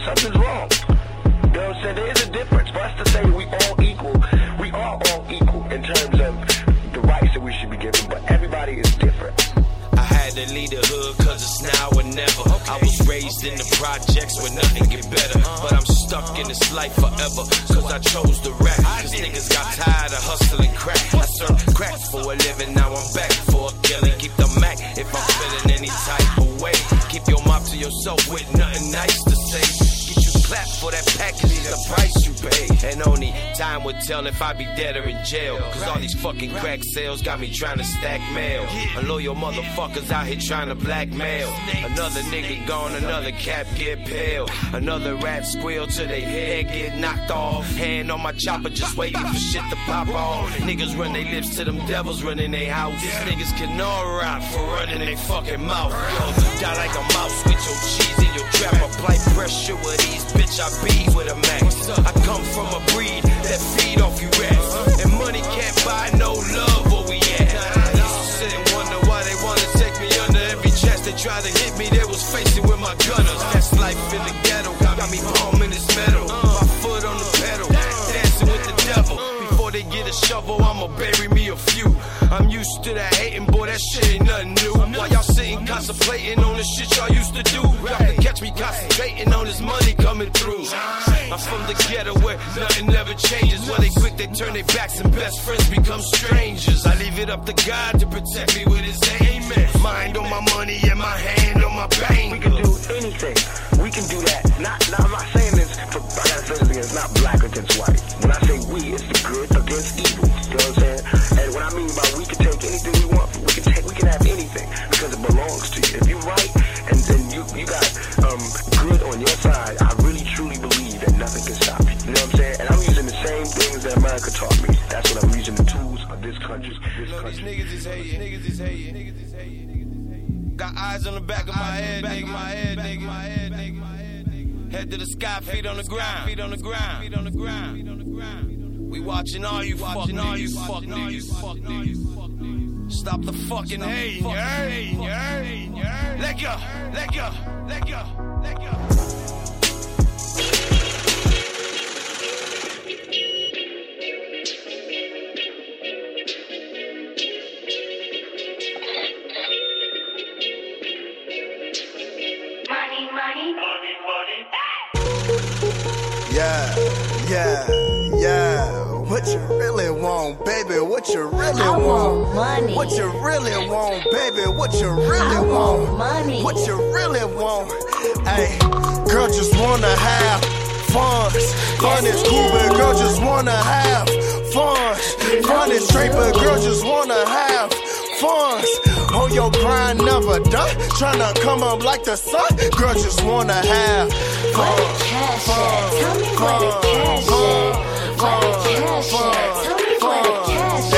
Speaker 12: Something's wrong. You know what I'm saying? There is a difference. For us to say we all equal, we are all equal in terms of the rights that we should be given, but everybody is different.
Speaker 13: To leave the hood cause it's now or never. I was raised in the projects where nothing get better. But I'm stuck in this life forever cause I chose to rap. Cause niggas got tired of hustling crack. I serve crack for a living, now I'm back for a killing. Keep the Mac if I'm feeling any type of way. Keep your mouth to yourself with nothing nice to say. Clapped for that package is the price you pay. And only time would tell if I be dead or in jail. Cause all these fucking crack sales got me trying to stack mail. Unloyal motherfuckers out here trying to blackmail. Another nigga gone, another cap get pale. Another rat squeal till they head get knocked off. Hand on my chopper, just waiting for shit to pop off. Niggas run their lips to them devils running their house. These niggas can all rap for running their fucking mouth. Yo, die like a mouse with your cheese in your trap. Apply pressure with these bitch I be with a max. I come from a breed that feed off you rats. And money can't buy no love where we at. I used to sit and wonder why they wanna take me under every chest they try to hit me. They was facing with my gunners. That's life in the ghetto. Got me palming they get a shovel, I'ma bury me a few. I'm used to that hating, boy, that shit ain't nothing new. While y'all sitting contemplating on the shit y'all used to do. Y'all can catch me concentrating on this money coming through. I'm from the ghetto where nothing ever changes. Where they quick, they turn their backs and best friends become strangers. I leave it up to God to protect me with his amen. Mind on my money and my hand on my pain.
Speaker 12: We can do anything. We can do that. Not, not I'm not saying I gotta say this again, it's not black against white. When I say we, it's the good against evil. You know what I'm saying? And what I mean by we can take anything we want, we can take we can have anything because it belongs to you. If you're right and then you you got um good on your side, I really truly believe that nothing can stop you. You know what I'm saying? And I'm using the same things that America taught me. That's what I'm using. The tools of this country.
Speaker 14: This These niggas is hating, niggas is hating, niggas is hating. Got eyes on the back of my head, back of my head, nigga, my head, nigga. Head to the sky, feet on the ground, feet on the ground, feet on the ground, feet on the ground. We watching all you watching all you fuck niggas, fuck niggas. Stop the fucking heard? Let go, let go, let go, let go.
Speaker 15: What you really
Speaker 16: I
Speaker 15: want?
Speaker 16: money.
Speaker 15: What you really want, baby? What you really
Speaker 16: I
Speaker 15: want?
Speaker 16: want money.
Speaker 15: What you really want? Hey, girl, just wanna have fun. Fun is cool, but girl, just wanna have fun. Fun is straight, but girl, just wanna have fun. On your grind, never done. Tryna come up like the sun. Girl, just wanna have fun.
Speaker 16: Cash. Tell me where the cash at. Where the cash. Tell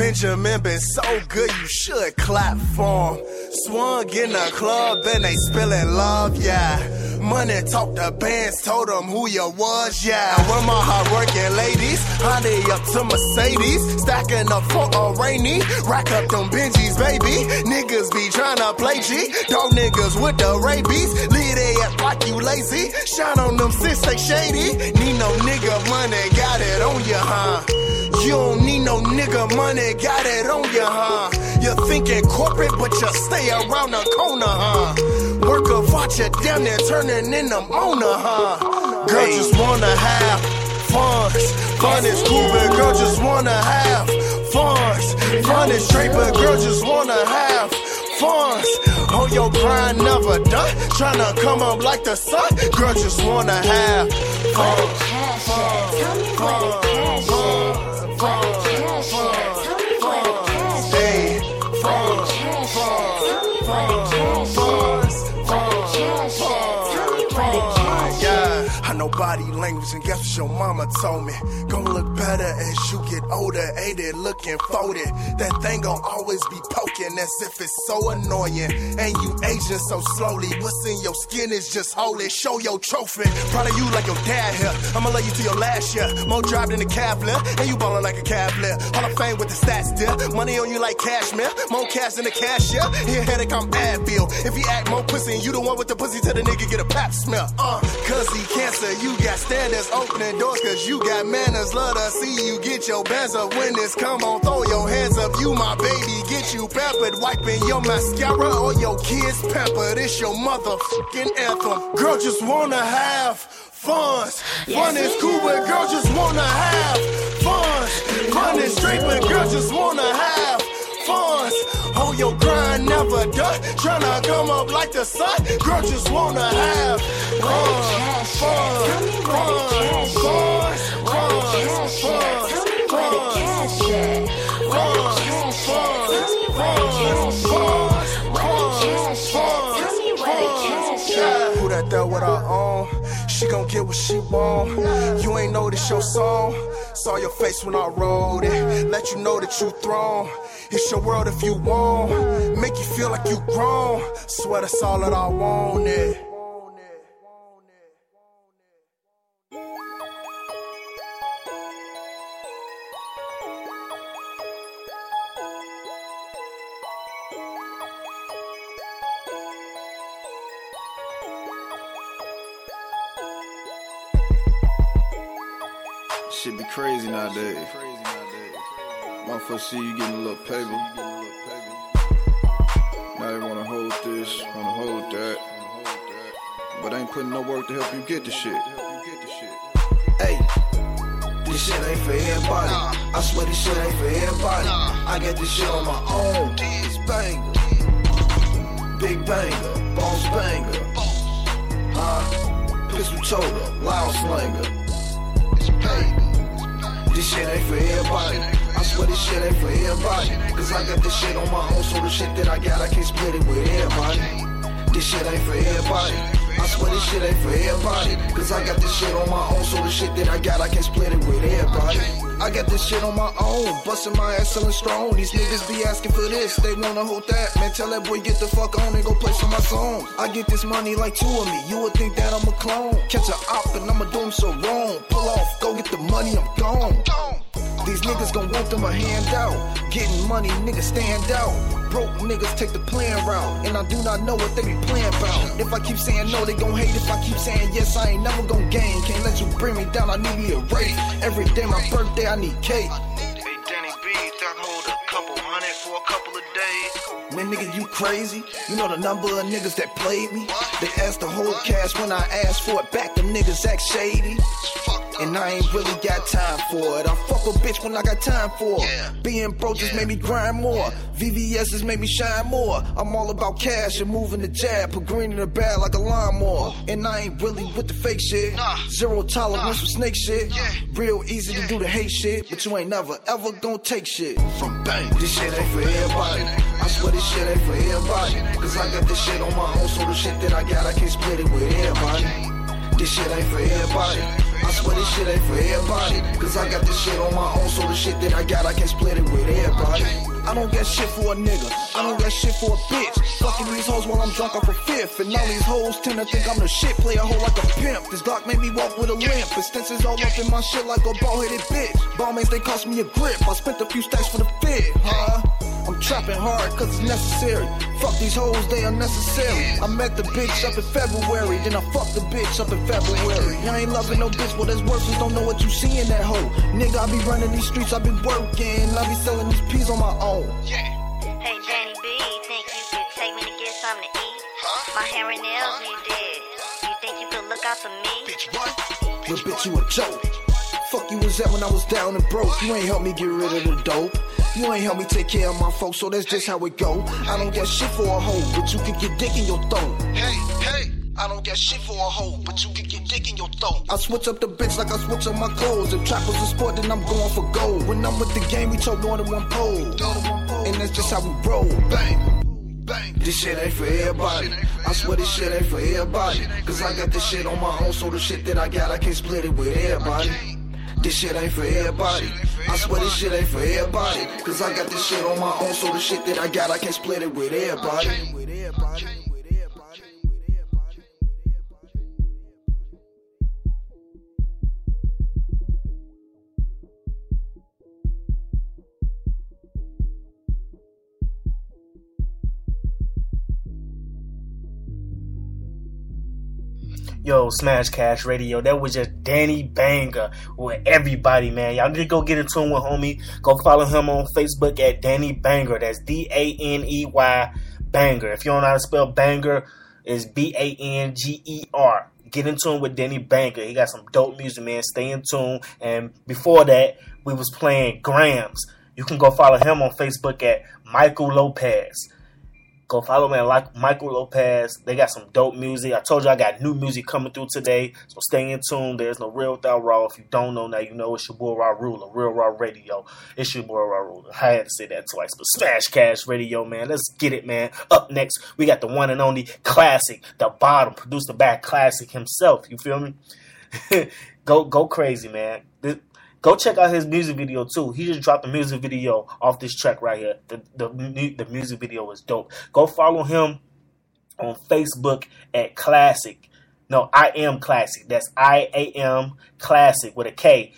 Speaker 15: Benjamin been so good, you should clap for him. Swung in the club and they spilling love, yeah. Money talk the bands, told them who you was, yeah. Where my hardworking ladies, honey up to Mercedes, stacking up for a rainy. Rack up them Benjis, baby. Niggas be tryna play G. Dog niggas with the rabies. Leave they act like you lazy. Shine on them since they shady. Need no nigga money, got it on ya, huh? You don't need no nigga money, got it on ya, huh? You're thinking corporate, but you stay around the corner, huh? Work a watch you down there turning in the owner, huh? Girl just wanna have fun. Fun is cool, but girl just wanna have fun. Fun is straight, but girl just wanna have fun. Oh, your grind, never done. Tryna come up like the sun. Girl just wanna have fun.
Speaker 16: Cash at. Tell
Speaker 15: body language, and guess what your mama told me? Gonna look better as you get older, ain't it looking folded? That thing gon' always be poking as if it's so annoying. And you aging so slowly, what's in your skin is just holy. Show your trophy, proud of you like your dad here. I'ma love you to your last year. More drive than a cab lift, and you ballin' like a cab lift. Hall of Fame with the stats there. Money on you like cashmere, more cash than a cashier. Here, headache, I'm Advil. If he act more pussy, and you the one with the pussy to the nigga get a pap smell. Uh, cause he cancer, you got standards, opening doors, cause you got manners. Love to see you get your bands up when this come on. Throw your hands up, you my baby, get you pampered. Wiping your mascara or your kids pampered. It's your motherfucking anthem. Girl, just wanna have fun. Fun is cool, but girl, just wanna have fun. Fun is straight, but girl, just wanna have fun. On your grind, never done. Tryna come up like the sun. Girl, just wanna have fun. Fun. Fun.
Speaker 16: the cash at.
Speaker 15: Who that there with her own? She gon' get what she want. You ain't know this your song. Saw your face when I wrote it. Let you know that you thrown. It's your world if you want. Make you feel like you grown. Swear that's all that I wanted.
Speaker 17: Should be crazy nowadays. Motherfuckers see you getting a little paper. Now they wanna hold this, wanna hold that. But ain't putting no work to help you get the shit.
Speaker 18: Hey, this shit ain't for everybody. I swear this shit ain't for everybody. I got this shit on my own. It's banger. Big banger, boss banger. Uh, pistol toter, loud slanger. Hey, this shit ain't for everybody. I swear this shit ain't for everybody. Cause I got this shit on my own, so the shit that I got, I can't split it with everybody. This shit ain't for everybody. I swear this shit ain't for everybody. Cause I got this shit on my own, so the shit that I got, I can't split it with everybody. I got this shit on my own, busting my ass selling strong. These niggas be asking for this, they wanna hold that. Man, tell that boy get the fuck on and go play some my song. I get this money like two of me, you would think that I'm a clone. Catch a op and I'ma do him so wrong. Pull off, go get the money, I'm gone. These niggas gon' want them a handout. Getting money, niggas stand out. Broke niggas take the plan route. And I do not know what they be playing about. If I keep saying no, they gon' hate. If I keep saying yes, I ain't never gon' gain. Can't let you bring me down, I need me a raise. Every day my birthday, I need cake.
Speaker 5: Hey, Danny B, that hold a couple hundred for a couple of days.
Speaker 18: Man, nigga, you crazy? You know the number of niggas that played me? They asked the whole cash when I asked for it back. Them niggas act shady. And I ain't really got time for it. I fuck a bitch when I got time for it. Being broke just made me grind more. VVS's made me shine more. I'm all about cash and moving the jab. Put green in the bag like a lawnmower. And I ain't really with the fake shit. Zero tolerance for snake shit. Real easy to do the hate shit. But you ain't never ever gonna take shit from bang. This shit ain't for everybody. I swear this shit ain't for everybody. Cause I got this shit on my own. So the shit that I got, I can't split it with everybody. This shit ain't for everybody. Swear this shit ain't for everybody. Cause I got this shit on my own, so the shit that I got, I can't split it with everybody. I don't get shit for a nigga. I don't get shit for a bitch. Fucking these hoes while I'm drunk off a fifth. And all these hoes tend to think I'm the shit. Play a hoe like a pimp. This Glock made me walk with a limp. Extensions all up in my shit like a ball headed bitch. Ballmates, they cost me a grip. I spent a few stacks for the fit, huh? I'm trapping hard cause it's necessary. Fuck these hoes, they unnecessary. I met the bitch up in February, then I fucked the bitch up in February. I ain't loving no bitch, well that's worthless, don't know what you see in that hoe. Nigga, I be running these streets, I be working, I be selling these peas on my own.
Speaker 19: Hey, Danny B, think you could take me to get something to eat? My hair and nails need did. You think you could look out for me? Bitch, what?
Speaker 18: Little bitch, you a joke. Fuck you was at when I was down and broke. You ain't help me get rid of the dope. You ain't help me take care of my folks, so that's just how it go. I don't get shit for a hoe, but you can get dick in your throat.
Speaker 5: Hey, hey, I don't get shit for a hoe, but you can get dick in your throat.
Speaker 18: I switch up the bitch like I switch up my clothes. If trap was a sport, then I'm going for gold. When I'm with the game, we choke more than one pole. And that's just how we roll. Bang. Bang. This shit ain't for everybody. I swear this shit ain't for everybody. Cause I got this shit on my own, so the shit that I got, I can't split it with everybody. This shit ain't for everybody. I swear this shit ain't for everybody. Cause I got this shit on my own, so the shit that I got, I can't split it with everybody.
Speaker 3: Yo, Smash Cash Radio. That was just Danny Banger with everybody, man. Y'all need to go get in tune with homie. Go follow him on Facebook at Danny Banger. That's D A N E Y Banger. If you don't know how to spell banger, it's B A N G E R. Get in tune with Danny Banger. He got some dope music, man. Stay in tune. And before that, we was playing Grams. You can go follow him on Facebook at Michael Lopez. Go follow me like Michael Lopez. They got some dope music. I told you I got new music coming through today, so stay in tune. There's no real without raw. If you don't know now, you know it's your boy Raw Ruler, Real Raw Radio. It's your boy Raw Ruler. I had to say that twice, but Smash Cash Radio, man. Let's get it, man. Up next, we got the one and only classic, the bottom, producer back classic himself. You feel me? go go crazy, man. Go check out his music video too. He just dropped a music video off this track right here. The the the music video is dope. Go follow him on Facebook at Classic. No, I am Classic. That's I A M Classic with a K.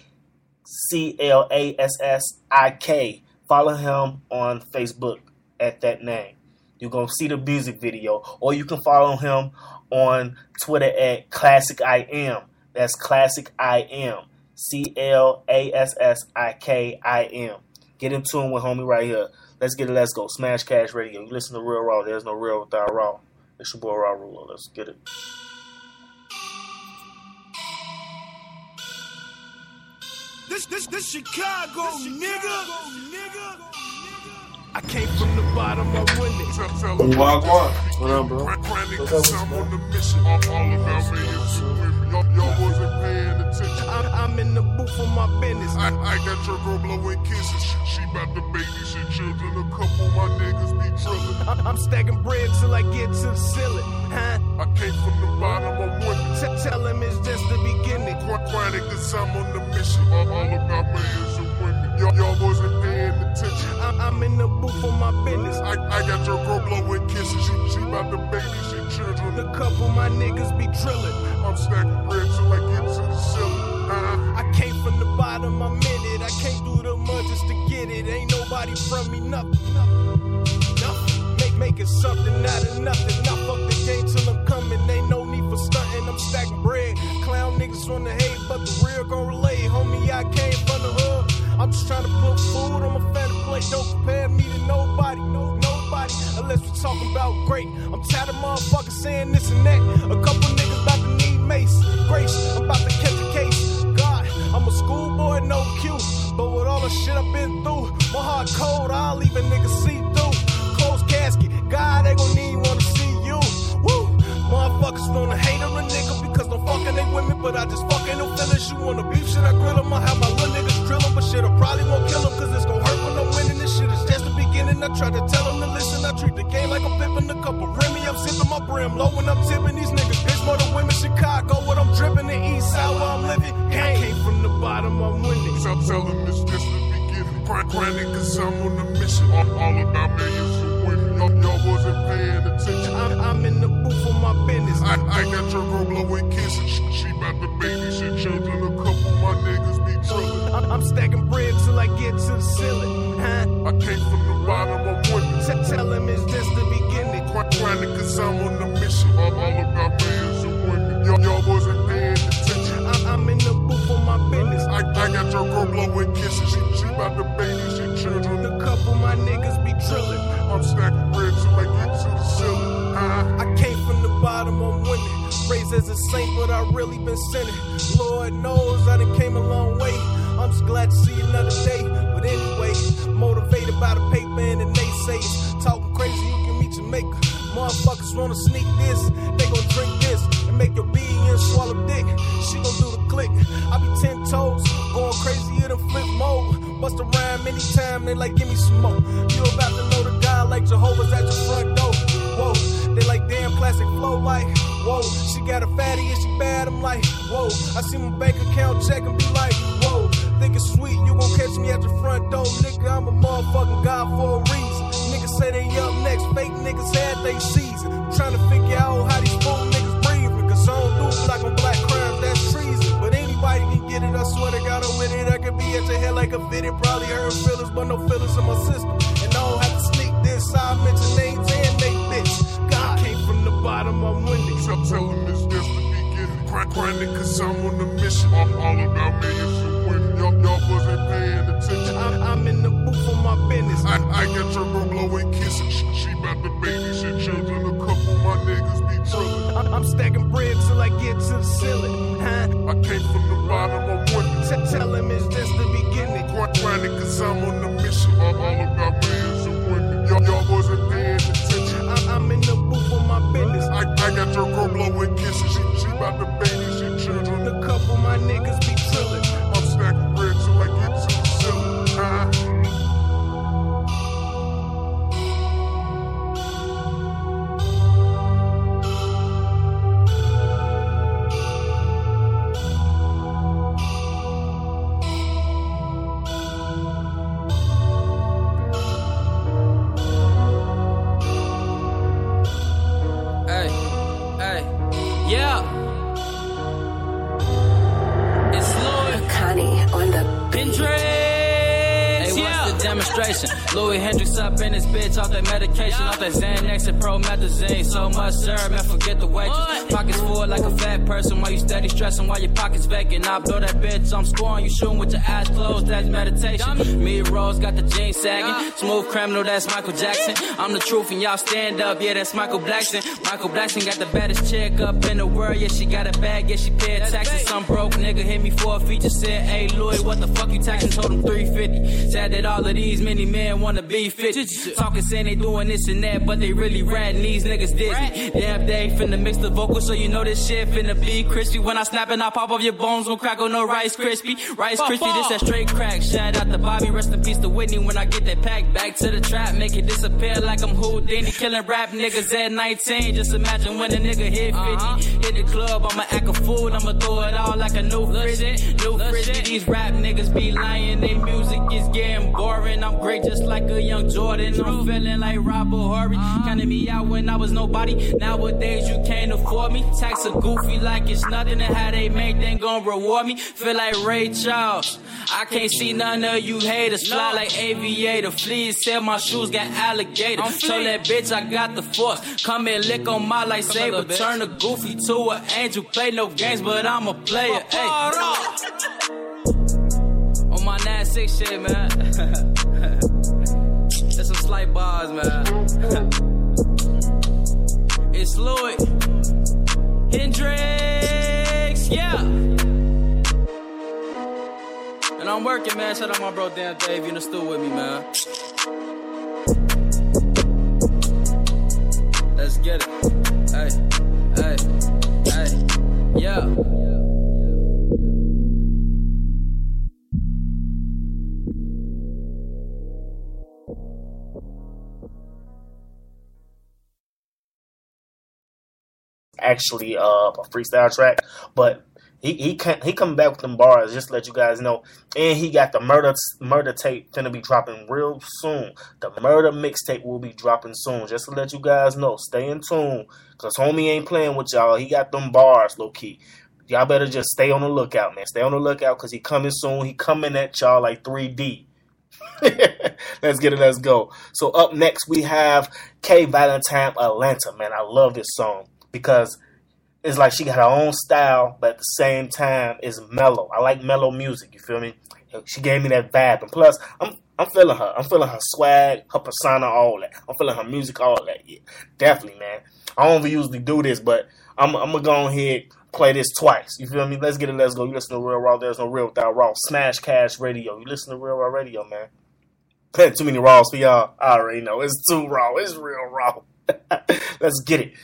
Speaker 3: C L A S S I K. Follow him on Facebook at that name. You're gonna see the music video, or you can follow him on Twitter at Classic I Am. That's Classic I Am. C L A S S I K I M. Get in tune with homie right here. Let's get it. Let's go. Smash Cash Radio. You listen to Real Raw. There's no real without Raw. It's your boy Raw Ruler. Let's get it.
Speaker 13: This, this, this Chicago, nigga. I came from the bottom, I win it.
Speaker 3: Wagwan. What up, bro?
Speaker 13: What's up, I'm on the mission. All about me with.
Speaker 20: Y'all, wasn't paying attention.
Speaker 21: I'm, I'm in the booth for my business.
Speaker 20: I, I got your girl blowing kisses. She, she about to babysit children. A couple of my niggas be drilling.
Speaker 21: I'm, I'm stacking bread till I get to the ceiling. Huh?
Speaker 20: I came from the bottom, I'm winning.
Speaker 21: T- tell him it's just the beginning.
Speaker 20: Quite chronic, cause I'm on the mission. All, all about millions of women. Y'all, y'all wasn't.
Speaker 21: I'm, in the booth for my business.
Speaker 20: I, I got your girl blowing with kisses. She, she about to babysit children.
Speaker 21: A couple my niggas be drilling.
Speaker 20: I'm stacking bread till I get to the ceiling. Uh,
Speaker 21: I came from the bottom, I'm in it. I came through the mud just to get it. Ain't nobody from me, nothing. Nothing. Make, making something out of nothing. I fuck the game till I'm coming. Ain't no need for stunting. I'm stacking bread. Clown niggas on the hate, but the real gon' relate. Homie, I came from the hood. I'm just trying to put food on my family plate. Don't compare me to nobody. No, nobody. Unless we talking about great. I'm tired of motherfuckers saying this and that. A couple niggas about to need mace. Grace, I'm about to catch a case. God, I'm a schoolboy, no cue. But with all the shit I've been through, my heart cold, I'll leave a nigga see through. Closed casket, God, they gon' need one to see you. Woo! Motherfuckers wanna hate on a nigga because I'm fucking they with me, but I just fucking no feelings. You wanna beef shit, I grill 'em. I have my little niggas drill 'em, but shit, I probably won't kill 'em, cause it's gon' hurt when I'm winning. This shit is just the beginning. I try to tell 'em to listen. I treat the game like I'm flipping a cup of Remy. I'm sipping my brim low when I'm tipping these niggas. Bitch, more than women, Chicago, what I'm dripping, the east side where I'm living. I came from the bottom, I'm winning.
Speaker 20: Stop telling this just the beginning. Grind, grinding cause I'm on a mission. All, all about millions of women. Y'all, y'all wasn't paying attention.
Speaker 21: I'm, I'm in the booth for my business.
Speaker 20: I, I got your girl blowing kisses. She, she about to babysit children. A couple my niggas.
Speaker 21: I'm, I'm stacking bread till I get to the ceiling. Huh?
Speaker 20: I came from the bottom, I'm winning.
Speaker 21: T- tell him it's just the beginning.
Speaker 20: Quite grinding cause I'm on a mission. All, all about millions of women. Y'all, y'all wasn't paying attention.
Speaker 21: I'm, I'm in the booth for my business.
Speaker 20: I, I got your girl blowing kisses. She, she about to babysit children.
Speaker 21: A couple my niggas be drilling.
Speaker 20: I'm stacking bread till I get to the ceiling. Uh,
Speaker 21: I came from the bottom, I'm winning. Raised as a saint, but I really been sinning. Lord knows I done came a long way. I'm just glad to see another day. But anyway, motivated by the paper and the naysayers. Talking crazy, you can meet Jamaica. Motherfuckers wanna sneak this, they gon' drink this and make your bee and swallow dick. She gon' do the click. I be ten toes, going crazy in a flip mode. Bust a rhyme anytime, they like give me some more. You about to know the guy like Jehovah's at your front door. Whoa, they like damn classic flow like, whoa, she got a fatty and she bad. I'm like, whoa, I see my bank account check and be like, whoa, think it's sweet, you gon' catch me at your front door, nigga. I'm a motherfucking god for a reason. Niggas say they up next, fake niggas had they season. Trying to figure out how these fool niggas breathing, cause I don't do black on black crime, that's treason. But anybody can get it, I swear to God, I'm with it. I could be at your head like a fitted, probably hurt feelings, but no feelings in my system. And I don't have to sneak this, I mention names and make bitch. God came from the bottom, I'm winning.
Speaker 20: Stop telling this just the beginning. Grind, grinding cause I'm on a mission. I'm all about women. Y'all, y'all wasn't paying attention.
Speaker 21: I'm, I'm in the booth for my business.
Speaker 20: I, I got your girl blowing kisses. She, she about to babysit children. A couple my niggas be drilling.
Speaker 21: I'm, I'm stacking bread till I get to the ceiling. Huh?
Speaker 20: I came from the bottom, I'm winning.
Speaker 21: T- tell him it's just the beginning.
Speaker 20: Grind, grinding cause I'm on a mission. All, all about millions of women. Y'all, y'all wasn't paying attention.
Speaker 21: I'm, I'm in the booth for my business.
Speaker 20: I, I got your girl blowing kisses. She, she about to babysit children.
Speaker 21: A couple my niggas be
Speaker 22: up in this bitch off that medication, off that Xanax and promethazine. So much syrup, man, forget the waitress. Pockets full like a fat person while you steady stressing while your pockets vacant. I blow that bitch, I'm scoring. You shooting with your eyes closed, that's meditation. Me Rose got the jeans sagging. Smooth criminal, that's Michael Jackson. I'm the truth and y'all stand up, yeah, that's Michael Blackson. Michael Blackson got the baddest chick up in the world, yeah, she got a bag, yeah, she paid taxes. Some broke nigga hit me for a feature, said, hey, Louis, what the fuck you taxing? Told him 350. Said that all of these many men wanna be 50. Talking saying they doing this and that, but they really ratting these niggas Disney. Damn, they finna mix the vocals so you know this shit finna be crispy. When I snap and I pop off your bones, won't crack on no Rice Krispie. Rice Krispie, this that straight crack. Shout out to Bobby, rest in peace to Whitney. When I get that pack back to the trap, make it disappear like I'm Houdini. Killing rap niggas at 19. Just imagine when a nigga hit 50. Hit the club, I'ma act a fool. I'ma throw it all like a new frisbee. New frisbee. These rap niggas be lying. They music is getting boring. I'm great just like a young Jordan. I'm feeling like Robert Horry. Counted me out when I was nobody. Nowadays you can't afford me. Tax a goofy like it's nothing. And how they make them gon' reward me. Feel like Ray Charles. I can't see none of you haters. Fly like aviator. Fleas sell my shoes, got alligator. Tell that bitch I got the force. Come and lick on my lightsaber. Turn a goofy to an angel. Play no games, but I'm a player. Hey. On my 9-6 shit, man. That's some slight bars, man. it's Louis. Hendrix, yeah. And I'm working, man. Shout out my bro Dan Dave in the stool with me, man. Let's get it. Hey, hey, hey, yeah.
Speaker 3: actually uh, a freestyle track, but he he can he coming back with them bars. Just let you guys know, and he got the murder murder tape gonna be dropping real soon. The murder mixtape will be dropping soon. Just to let you guys know, stay in tune, cause homie ain't playing with y'all. He got them bars, low key. Y'all better just stay on the lookout, man. Stay on the lookout, cause he coming soon. He coming at y'all like 3D. let's get it. Let's go. So up next we have K Valentine Atlanta. Man, I love this song because it's like she got her own style, but at the same time it's mellow. I like mellow music. You feel me? She gave me that vibe, and plus, I'm I'm feeling her. I'm feeling her swag, her persona, all that. I'm feeling her music, all that. Yeah, definitely, man. I don't usually do this, but I'm I'm gonna go ahead play this twice. You feel me? Let's get it. Let's go. You listen to Real Raw. There's no real without Raw. Smash Cash Radio. You listen to Real Raw Radio, man. Playing too many Raws for y'all. I already know. It's too raw. It's real raw. Let's get it.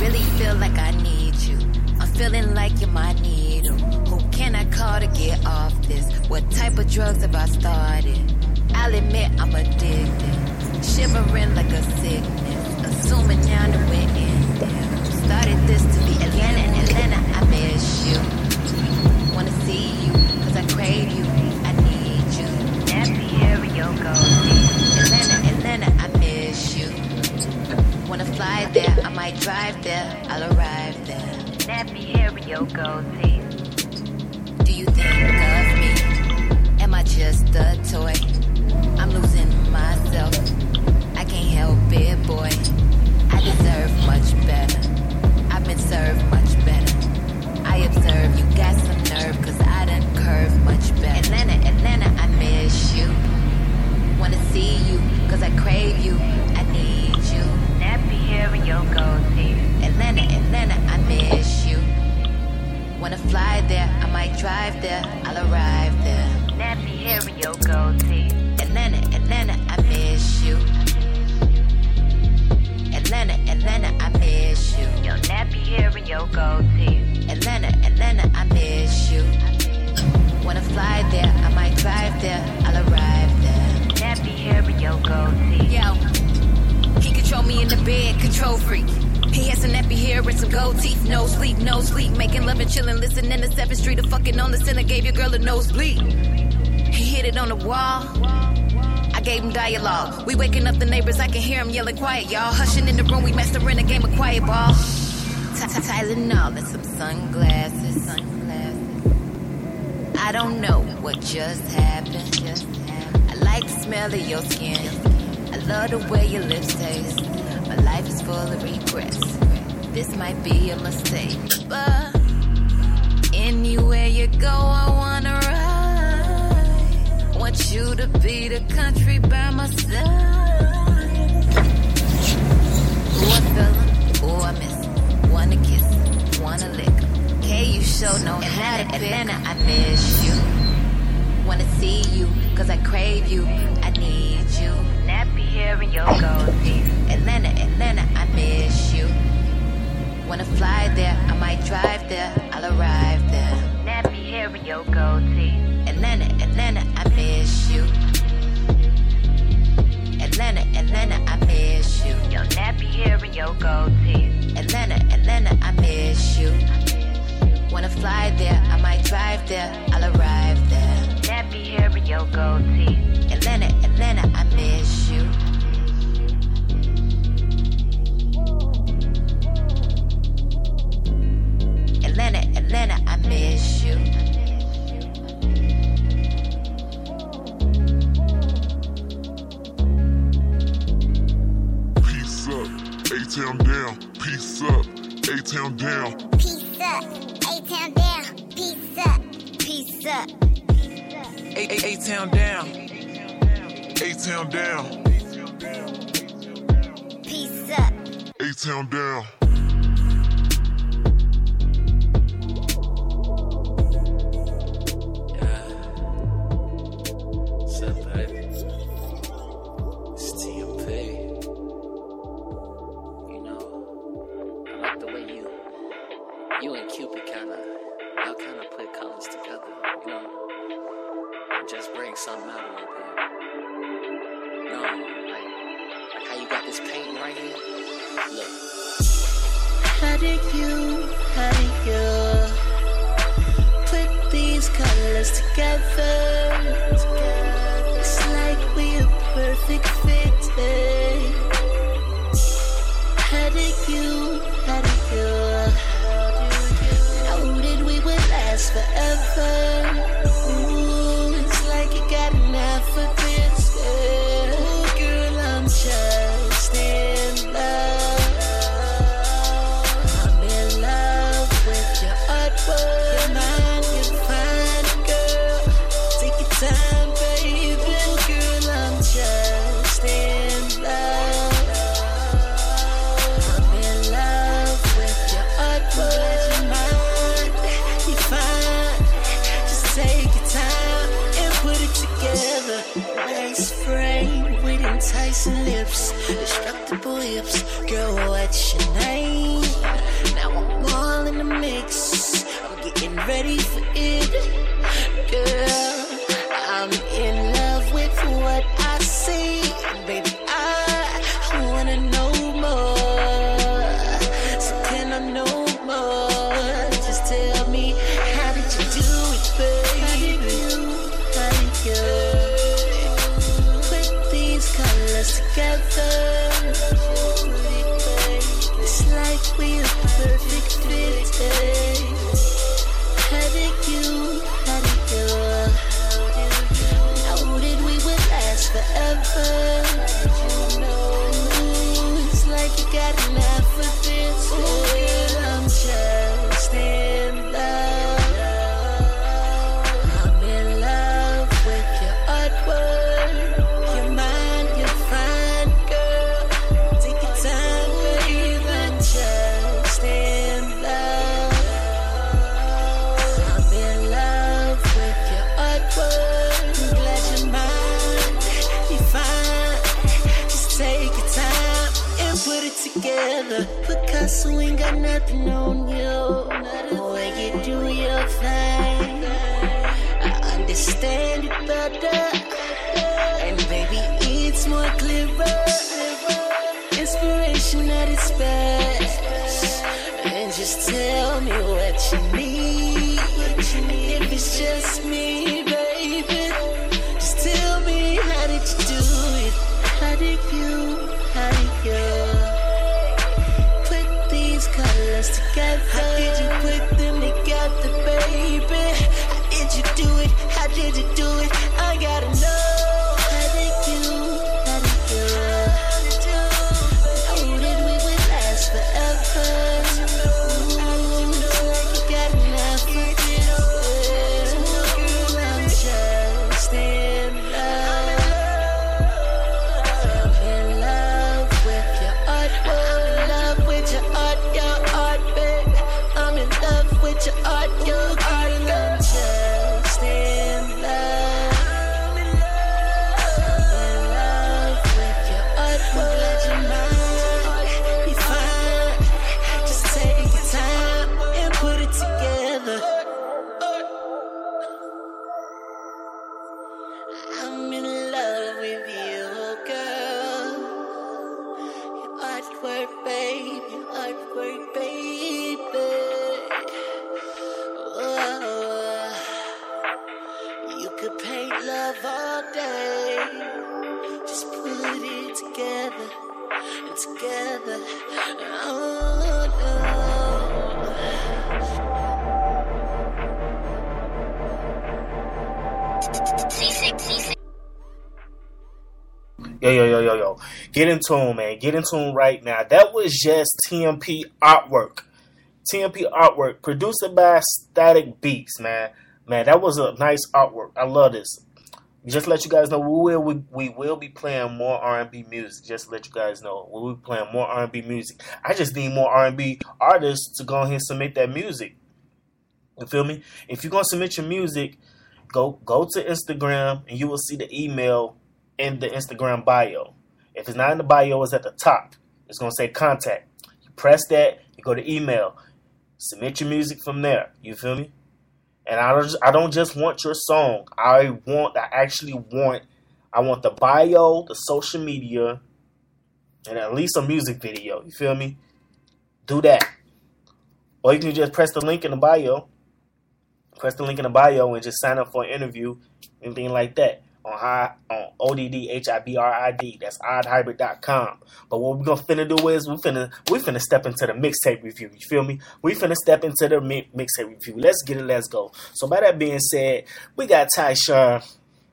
Speaker 16: Really feel like I need you. I'm feeling like you're my needle. Who can I call to get off this? What type of drugs have I started? I'll admit I'm addicted. Shivering like a sickness. Assuming now that we're ending. Started this to be Atlanta, Atlanta, I miss you. Wanna see you, cause I crave you. I need you. Nappy Aerial goes Atlanta, Atlanta, I miss you. Wanna fly there, might drive there, I'll arrive there. Nappy Aerial goes Do you think of me? Am I just a toy? I'm losing myself. I can't help it, boy. I deserve much better. I've been served much better. I observe you got some nerve, cause I done curve much better. Atlanta, Atlanta, I miss you. Wanna see you, cause I crave you. I need you. Nappy hair and your goatee. Atlanta, Atlanta, I miss you. Wanna fly there, I might drive there, I'll arrive there. Nappy hair and your goatee. Atlanta, Atlanta, I miss you. Atlanta, Atlanta, I miss you. Your nappy hair and your goatee. Atlanta, Atlanta, I miss you. Wanna fly there, I might drive there, I'll arrive there. Nappy hair and your goatee. Yo, he control me in the bed, control freak. He has some nappy hair and some gold teeth, no sleep, no sleep. Making love and chilling, listening to 7th Street, or fucking on the center, gave your girl a nosebleed. He hit it on the wall. I gave him dialogue. We waking up the neighbors, I can hear him yelling quiet, y'all. Hushing in the room, we master in a game of quiet ball. Tylenol and some sunglasses. sunglasses. I don't know what. Just happened. I like the smell of your skin. Love the way your lips taste. My life is full of regrets. This might be a mistake, but anywhere you go, I wanna ride. want you to be the country by my side. Ooh, I feel him. Ooh, I miss him. Wanna kiss. Wanna lick. K, you show no to Atlanta, I miss you. Wanna see you, cause I crave you. I need you. Nappy hair and your gold teeth. Atlanta, Atlanta, I miss you. Wanna fly there, I might drive there, I'll arrive there. Nappy hair and your gold teeth. Atlanta, Atlanta, I miss you. Atlanta, Atlanta, I miss you. Your nappy hair and your gold teeth. Atlanta, Atlanta, I miss you. Wanna fly there, I might drive there, I'll arrive there. Nappy hair and your gold teeth. Atlanta, Atlanta, I miss you. Atlanta, Atlanta, I miss you.
Speaker 20: Peace up, A-Town down. Peace up, A-Town down.
Speaker 19: Peace up, A-Town down. Peace up, peace up.
Speaker 20: A-Town down. A-Town down.
Speaker 19: Peace up.
Speaker 20: A-Town down.
Speaker 23: You and Cupid kind of, y'all kind of put colors together. You know, and just bring something out a little bit. No, like, like how you got this painting right here. Look.
Speaker 2: How did you, how did you put these colors together? It's like we're perfect
Speaker 3: Yo, yo, yo. Get in tune, man. Get in tune right now. That was just TMP artwork. TMP artwork, produced by Static Beats, man. Man, that was a nice artwork. I love this. Just let you guys know, we will we, we will be playing more R and B music. Just let you guys know, we will be playing more R and B music. I just need more R and B artists to go ahead and submit that music. You feel me? If you're gonna submit your music, go go to Instagram and you will see the email in the Instagram bio. If it's not in the bio, it's at the top. It's gonna say contact. You press that, you go to email, submit your music from there. You feel me? And I don't, I don't just want your song. I want, I actually want, I want the bio, the social media, and at least a music video. You feel me? Do that. Or you can just press the link in the bio. Press the link in the bio and just sign up for an interview, anything like that on high on ODDHIBRID. That's oddhybrid.com. But what we're gonna finna do is we finna we finna step into the mixtape review. You feel me? We finna step into the mi- mixtape review. Let's get it. Let's go. So by that being said, we got Tyshawn.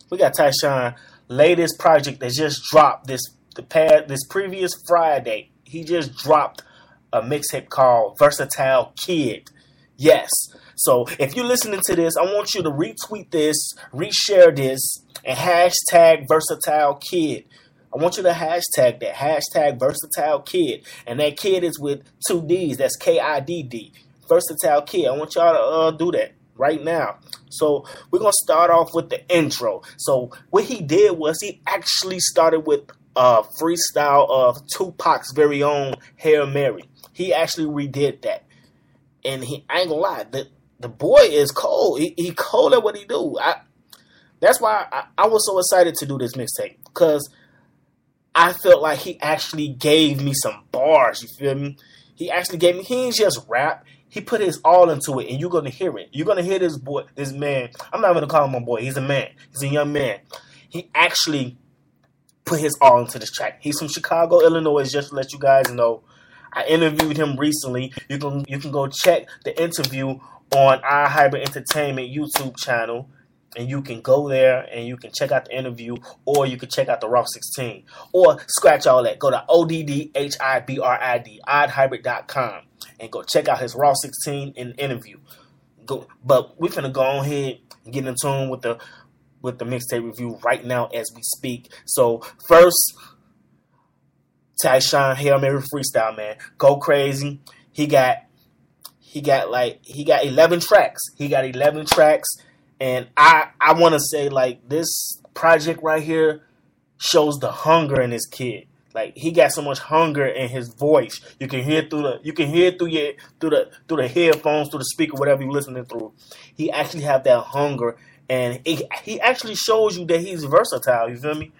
Speaker 3: We got Tyshawn latest project that just dropped this the past this previous Friday. He just dropped a mixtape called Versatile Kid. Yes. So if you're listening to this, I want you to retweet this, reshare this, and hashtag versatile kid. I want you to hashtag that. Hashtag versatile kid. And that kid is with two D's. That's K I D D. Versatile kid. I want y'all to uh, do that right now. So we're gonna start off with the intro. So what he did was he actually started with a freestyle of Tupac's very own Hail Mary. He actually redid that. And he I ain't gonna lie, the the boy is cold. He, he cold at what he do. I that's why I, I was so excited to do this mixtape because I felt like he actually gave me some bars. You feel me? He actually gave me. He ain't just rap. He put his all into it, and you're gonna hear it. You're gonna hear this boy, this man. I'm not gonna call him a boy. He's a man. He's a young man. He actually put his all into this track. He's from Chicago, Illinois. Just to let you guys know, I interviewed him recently. You can you can go check the interview on our Hybrid Entertainment YouTube channel and you can go there and you can check out the interview or you can check out the Raw 16 or scratch all that. Go to O-D-D-H-I-B-R-I-D, oddhybrid.com and go check out his Raw 16 and interview. Go, but we're gonna go on ahead and get in tune with the with the mixtape review right now as we speak. So first, Tyshawn Hail Mary freestyle, man. Go crazy. He got he got like he got 11 tracks. He got 11 tracks and I I want to say like this project right here shows the hunger in this kid. Like he got so much hunger in his voice. You can hear through the you can hear through your through the through the headphones, through the speaker, whatever you're listening through. He actually have that hunger and it, he actually shows you that he's versatile, you feel me?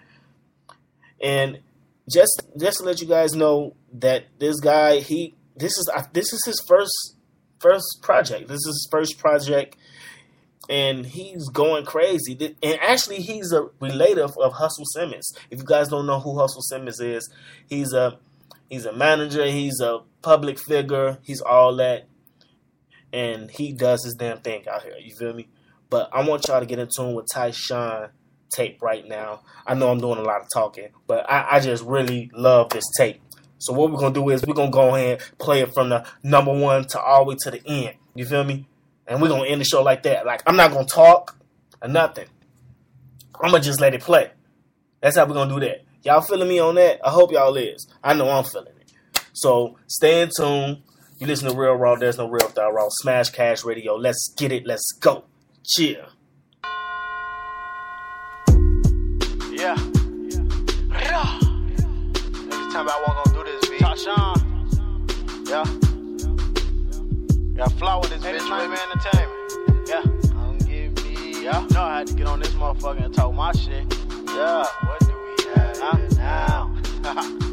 Speaker 3: And just just to let you guys know that this guy he this is this is his first first project. This is his first project and he's going crazy. And actually, he's a relative of Hustle Simmons. If you guys don't know who Hustle Simmons is, he's a he's a manager. He's a public figure. He's all that, and he does his damn thing out here. You feel me? But I want y'all to get in tune with Tyshawn tape right now. I know I'm doing a lot of talking, but I, I just really love this tape. So what we're gonna do is we're gonna go ahead and play it from the number one to all the way to the end. You feel me? and we're gonna end the show like that. Like I'm not gonna talk or nothing. I'm gonna just let it play. That's how we're gonna do that. Y'all feeling me on that? I hope y'all is. I know I'm feeling it. So stay in tune. You listen to Real Raw. There's no real without raw. Smash Cash Radio. Let's get it. Let's go. Cheer.
Speaker 14: Yeah. Next time I this, V. Tashawn. Yeah. Got fly with this bitch with entertainment. Yeah. Don't give me. Yeah. No, I had to get on this motherfucker and talk my shit. Yeah. What do we have huh? now?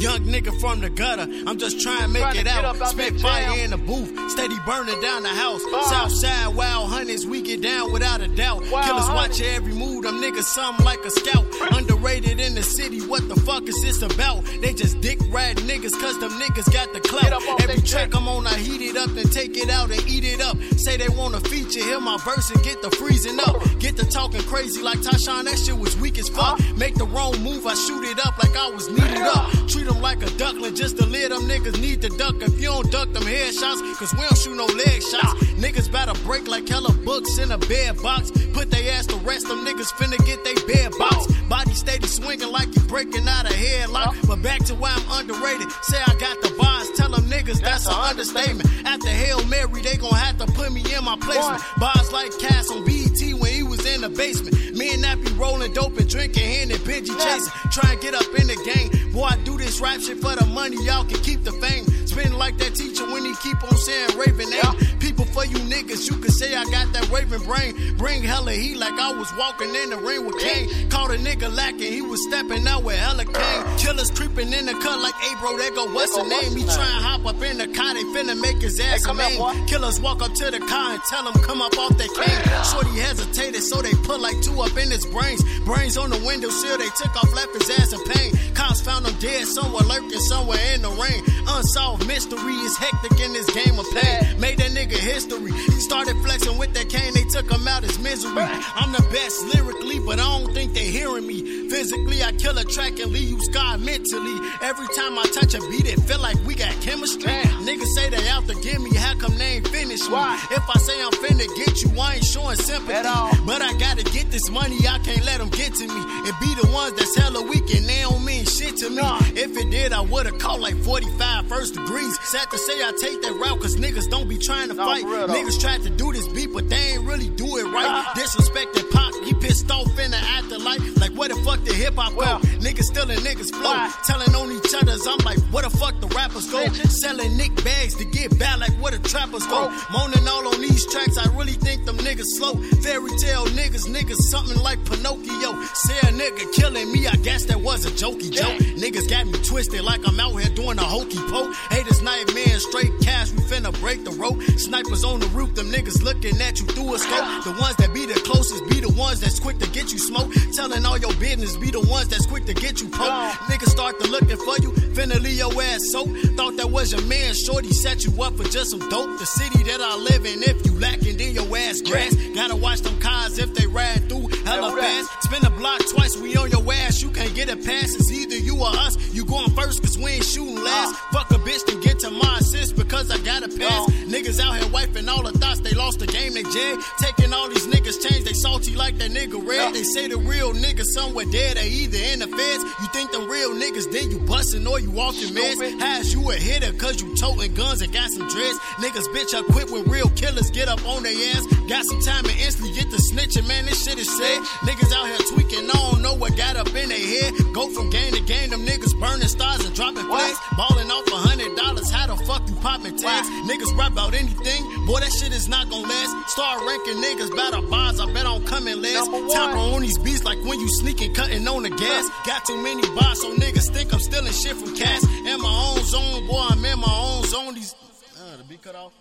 Speaker 1: Young
Speaker 24: nigga from the gutter. I'm just trying to make
Speaker 15: Trying
Speaker 24: it
Speaker 15: get
Speaker 24: out.
Speaker 15: out
Speaker 24: Spit fire in the booth, steady burning down the house.
Speaker 15: Ah.
Speaker 24: Southside wild hunters, we get down without a doubt.
Speaker 15: Wild
Speaker 24: Killers watch every move, them niggas something like a scout. Underrated in the city, what the fuck is this about? They just dick riding niggas, cause them niggas got the clout. Every track I'm on, I heat it up and take it out and eat it up. Say they want a feature, hear my verse and get the freezing up. Get the talking crazy like Tashawn, that shit was weak as fuck. Make the wrong move, I shoot it up like I was needed up. Treat them like a duckling, just to let them niggas need to duck. If you don't duck them headshots, cause we don't shoot no leg shots. Niggas better break like hella books in a bed box. Put they ass to rest, them niggas finna get they bed box. Body steady swinging like you breaking out a headlock. But back to why I'm underrated. Say I got the bars, tell them niggas that's an understatement. After Hail Mary, they gon' have to put me in my placement. Bars like Cass on BET when he was in the basement. Me and that be rolling dope and drinking hand and Benji chasing. Try and get up in the game. Boy, I do this rap shit for the money, y'all can keep the fame. Spin like that teacher when he keep on saying Raven eh? name. People for you niggas, you can say I got that Raven brain. Bring hella heat like I was walking in the ring with Kane. Caught a nigga lacking, he was stepping out with hella cane. Killers creeping in the cut like, hey bro, they go, what's the name? He try and hop up in the car, they finna make his ass
Speaker 15: here,
Speaker 24: main. Killers walk up to the car and tell him come up off that cane. Shorty hesitated, so they put like two up in his brains. Brains on the windowsill, they took off, left his ass in pain. Cops found him dead somewhere lurking, somewhere in the rain. Unsolved mystery is hectic in this game of pain. Made that nigga history. He started flexing with that cane, they took him out his misery. I'm the best lyrically, but I don't think they're hearing me. Physically, I kill a track and leave you scarred mentally. Every time I touch a beat, it feel like we got chemistry. Niggas say they out to get me, how come they ain't finish me? If I say I'm finna get you, I ain't showing sympathy. At all. But I gotta get this money, I can't let them get to me. It be the ones that's hella weak and they don't mean shit to me. If it did, I would've caught like 45 first degrees. Sad to say I take that route, cause niggas don't be trying to fight.
Speaker 15: for real.
Speaker 24: Niggas tried to do this beat, but they ain't really do it right. Disrespected Pop, he pissed off in the afterlife. Like, where the fuck the hip hop go? Niggas stealing niggas flow. Telling on each other's, I'm like, where the fuck the rappers go? Selling Nick bags to get bad, like where the trappers go? Moaning all on these tracks, I really think them niggas slow. Fairy tale niggas, niggas something like Pinocchio. Say a nigga killing me, I guess that was a jokey joke. Niggas got me twisted like I'm out here doing a hokey poke. Haters nightmare, straight cash, we finna break the rope. Snipers on the roof, them niggas looking at you through a scope. The ones that be the closest be the ones that's quick to get you smoke. Telling all your business be the ones that's quick to get you poked. Niggas start to looking for you, finna leave your ass soap. Thought that was your man, shorty set you up for just some dope. The city that I live in, if you lacking, then your ass grass. Gotta watch them cars if they ride through hella fast. Spin the block twice, we on your ass, you can't get a pass. It's either you or us. You going first, cause we ain't shooting last. Fuck a bitch to get to my assist because I got a pass. Niggas out here wiping all the thoughts, they lost the game, they jag. Taking all these niggas change, they salty like that nigga red. They say the real niggas somewhere dead, they either in the feds. You think them real niggas, then you bustin' or you walking meds. How's you a hitter cause you toting guns and got some dreads? Niggas bitch up quick when real killers get up on their ass. Got some time and instantly get the snitching, man, this shit is sad. Niggas out here tweaking, I don't know what got up in their head. Go from game to game, them niggas burning stars and dropping flags. Balling off a hundred dollars, how the fuck you popping tags? Niggas rap about anything, boy, that shit is not gonna last. Start ranking niggas by the bars, I bet I'm coming last. Top on these beats like when you sneaking, cutting on the gas. Got too many bars, so niggas think I'm stealing shit from cash. In my own zone, boy, I'm in my own zone. These, uh, the beat cut off.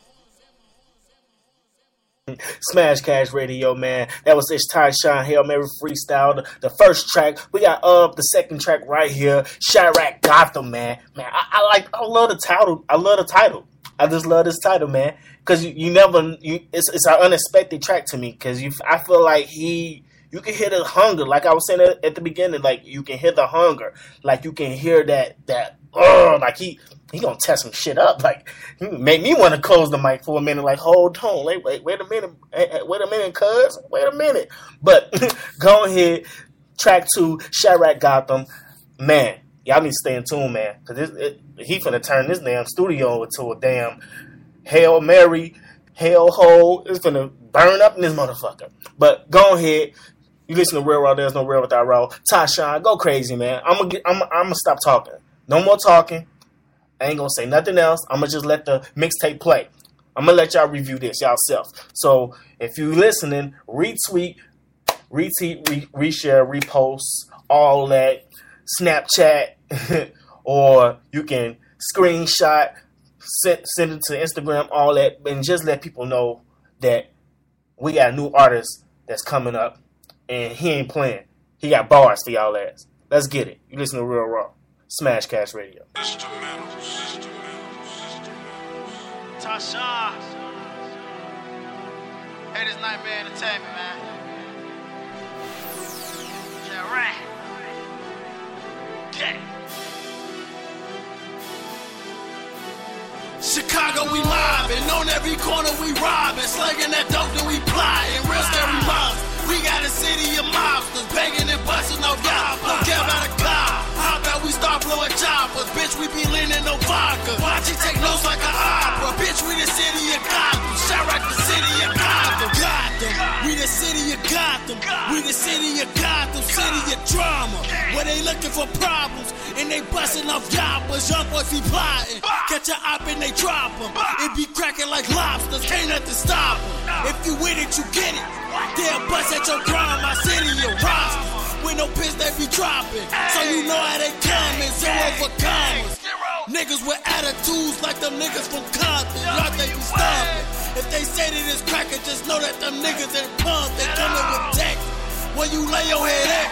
Speaker 3: Smash Cash Radio, man. That was Ish Tyshawn Hail Mary Freestyle. The, the first track. We got up the second track right here. Chiraq Gotham, man. Man, I, I like I love the title. I love the title. I just love this title, man. Cause you, you never you it's it's an unexpected track to me. Cause you I feel like he you can hear the hunger, like I was saying at, at the beginning, like you can hear the hunger. Like you can hear that that oh like he he gonna test some shit up. Like he made me want to close the mic for a minute. Like hold on, wait, wait, wait a minute, eh, eh, wait a minute, cuz, wait a minute. But go ahead, track two, Chiraq Gotham, man. Y'all need to stay in tune, man, because he finna turn this damn studio into a damn Hail Mary, Hail Hole. It's gonna burn up in this motherfucker. But go ahead. You listen to Real Raw, there's no real without raw. Tyshawn, go crazy, man. I'm gonna I'm, I'm gonna stop talking. No more talking. I ain't gonna say nothing else. I'm gonna just let the mixtape play. I'm gonna let y'all review this yourself. So if you listening, retweet, retweet, re- reshare, repost, all that, Snapchat, or you can screenshot, send, send it to Instagram, all that, and just let people know that we got a new artist that's coming up, and he ain't playing. He got bars for y'all ass. Let's get it. You listen to Real Raw, Smash Cash Radio.
Speaker 14: Tasha. Hey, this Nightmare Entertainment, man. Yeah, right. Yeah.
Speaker 24: Chicago, we mobbing. On every corner, we robbing. Slanging that dope, then we plotting. Real scary mobs. We got a city of mobsters begging and busting off y'all. Don't care about a car. We choppers? Bitch, we be leaning no vodka. Watch it take notes like an opera. Bitch, we the city of Gotham. Shout out the city of Gotham. Gotham. We the city of Gotham. We the city of Gotham. City of drama. Where they looking for problems. And they busting off yoppers. Young boys be plotting. Catch a op and they drop them. It be cracking like lobsters. Can't nothing stop them. If you with it, you get it. They'll bust at your crime. My city, your roster. With no piss, they be dropping. So you know how they coming. Zero for commas. Niggas with attitudes like them niggas from Compton. Y'all they be stomping. If they say that it's cracking, just know that them niggas ain't pumped. They coming with tech. When you lay your head at,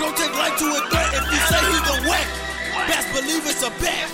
Speaker 24: don't take life to a threat if you say he gon' whack. Best believe it's a bet.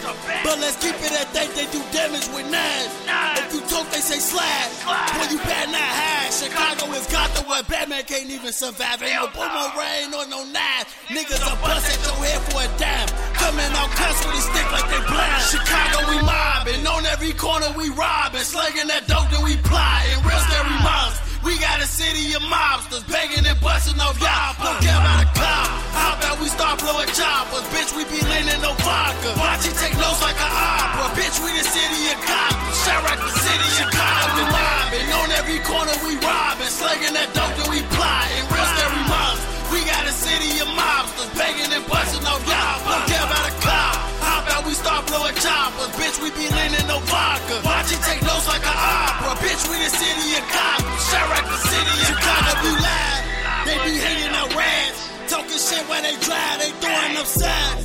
Speaker 24: But let's keep it at that they do damage with knives. If you talk, they say slide. When you bad not high. Chicago is got Gotham where Batman can't even survive. Ain't no boomerang or no knife. Niggas are bust at your head for a dime. Coming out cuss with a stick like they blind. Chicago, we mobbing. On every corner, we robbing. Slanging that dope, then we plotting. Real scary mobs. We got a city of mobsters begging and busting off y'all. Don't care about a cop. How about we start blowing choppers? Bitch, we be leaning no vodka. Watch it take notes like an opera. Bitch, we the city of cops. Shout out the city of cops. We mobbing. On every corner, we robbing. Slanging that dope, then we plotting. Real scary mobs. We got a city of mobsters begging and busting off y'all. Don't care about a cop. How about we start blowing choppers? Bitch, we be leaning no vodka. Watch it take notes like an opera. Bitch, we the city of Gotham. Shout out the city of Chicago. Be live. They be hanging out rats. Talking shit while they drive, they throwing up signs.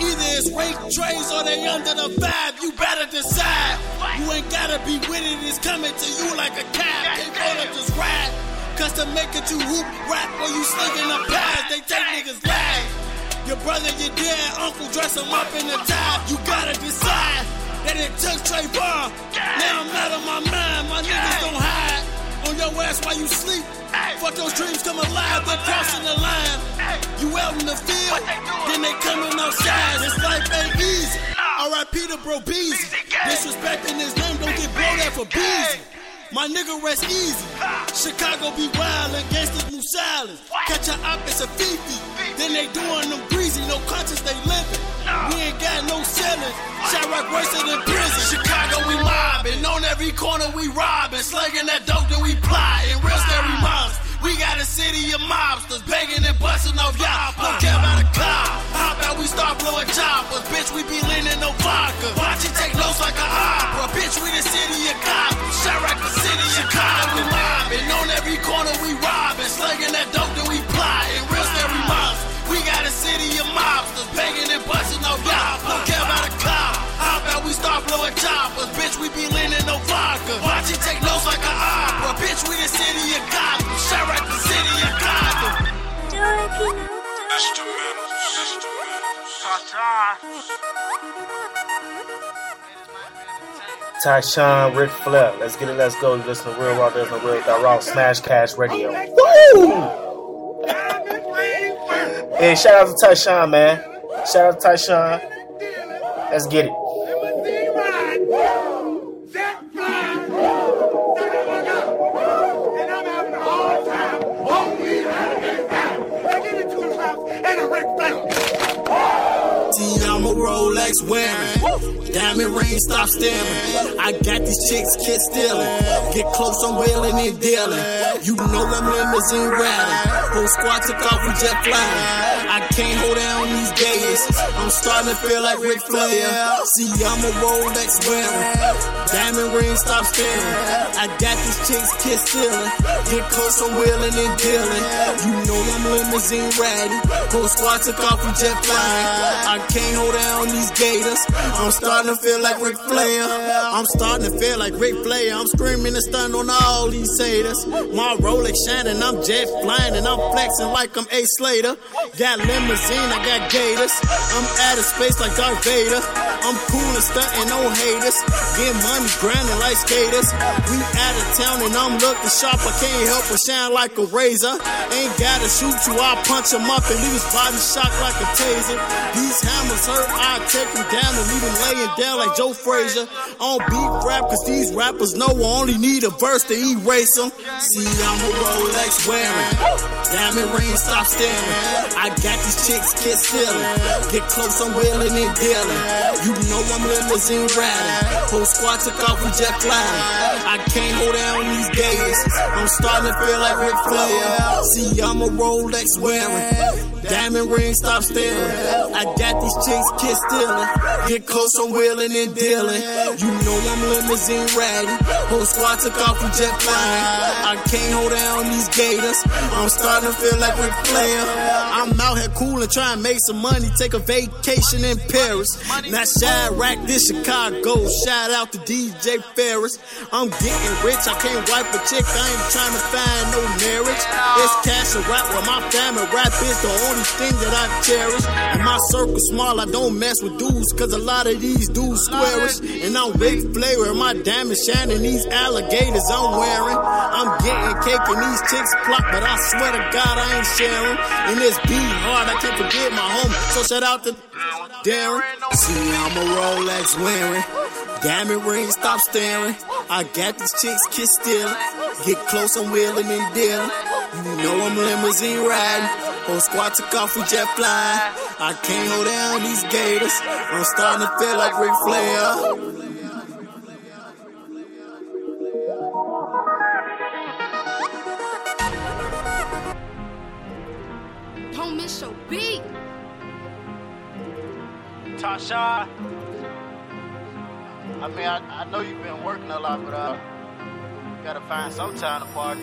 Speaker 24: Either it's rape trays or they under the vibe. You better decide. You ain't gotta be with it, it's coming to you like a cab. Can't to just ride. Cause to make it you hoop rap or you slinging the pads, they take niggas lives. Your brother, your dad, uncle dress them up in the tie. You gotta decide that it took Trayvon. Now I'm out of my mind, my niggas don't hide. On your ass while you sleep. Fuck those dreams come alive, they're crossing the line. You out in the field, then they coming outside. This life ain't easy. R.I.P. to Bro Beezy. Disrespecting his name, don't get blown out for Beezy. My nigga rest easy. Chicago be wild and gangsters move silent. Catch a op, it's a Fifi. Then they doing them breezy, no conscience they living. We ain't got no sellers. Shot rock worse than prison. Chicago we mobbing. On every corner we robbing. Slanging that dope, then we plotting. Real scary mobs. We got a city of mobsters begging and busting off y'all. Don't care about a cop. How about we start blowing choppers? Bitch, we be leaning no vodka. Watch it take notes like an opera. Bitch, we the city of Gotham. Shout out the city of Chicago. We mobbing. On every corner we robbing. Slanging that dope, then we plotting. Real scary mobs. We got a city of mobsters begging and busting off y'all. How about we blowing choppers? Bitch, we be leaning no vodka. Watch it take notes like an opera. Bitch, we the city of Gotham. Shout out the city of Gotham.
Speaker 3: Tyshawn, Ric Flair. Let's get it, let's go. You listen to Real Raw, there's no real without Raw. Smash Cash Radio. Woo! Hey, shout out to Tyshawn, man. Shout out to Tyshawn. Let's get it.
Speaker 24: I'm a Rolex wearing. Diamond ring, stop staring. I got these chicks kiss stealing. Get close, I'm wailing and dealing. You know I'm limousine riding. Whole squad took off with jet flying. I can't hold down these days. I'm starting to feel like Ric Flair. See, I'm a Rolex wearing. Diamond ring, stop staring. I got these chicks kiss stealing. Get close, I'm wailing and dealing. You know I'm limousine ready. Whole squad took off with jet flying. I can't hold
Speaker 15: down these gators. I'm starting to feel like Ric Flair. I'm starting to feel like Ric Flair. I'm screaming and stun on all these haters. My Rolex shining, I'm jet flying, and I'm flexing like I'm A Slater. Got limousine, I got gators. I'm out of space like Darth Vader. I'm cool and stunting, no haters. Get money, grinding like skaters. We out of town and I'm looking sharp. I can't help but shine like a razor. Ain't gotta shoot you, I punch him up and leave his body shocked like a taser. These hammers hurt, I take him down and leave him laying down like Joe Frazier. Don't beat rap cause these rappers know I only need a verse to erase them. See, I'm a Rolex wearing. Diamond ring, stop staring. I got these chicks get stealing. Get close, I'm willing and dealing. You know I'm limousine riding. Whole squad took off with flying. I can't hold down these days. I'm starting to feel like Ric Flair. See, I'm a Rolex wearing. Diamond ring, stop staring. I got these chicks kiss stealing. Get close, I'm wheeling and dealing. You know I'm limousine riding. Whole squad took off with jet flying. I can't hold down these gators. I'm starting to feel like Ric Flair. I'm out here cool trying to make some money. Take a vacation in Paris. Not Chiraq, this Chicago. Shout out to DJ Ferris. I'm getting rich. I can't wipe a chick. I ain't trying to find no marriage. It's cash and rap with my family. Rap is the only thing that I cherish. And my circle small. I don't mess with dudes. Cause a lot of these dudes squarish. And I'm Flair. And my diamond shining. These alligators I'm wearing. I'm getting cake and these chicks plot. But I swear to God I ain't sharing. And it's beat hard. I can't forget my home. So shout out to Darren. See, I'm a Rolex wearing. Diamond ring, stop staring. I got these chicks kiss stealing. Get close, I'm wheeling and dealing. You know I'm limousine riding. Whole squad took off with jet flying. I can't hold down these gators. I'm starting to feel like Ric Flair.
Speaker 25: Don't miss your beat.
Speaker 14: Tasha. I mean, I, I know you've been working a lot, but uh, gotta find some time to party.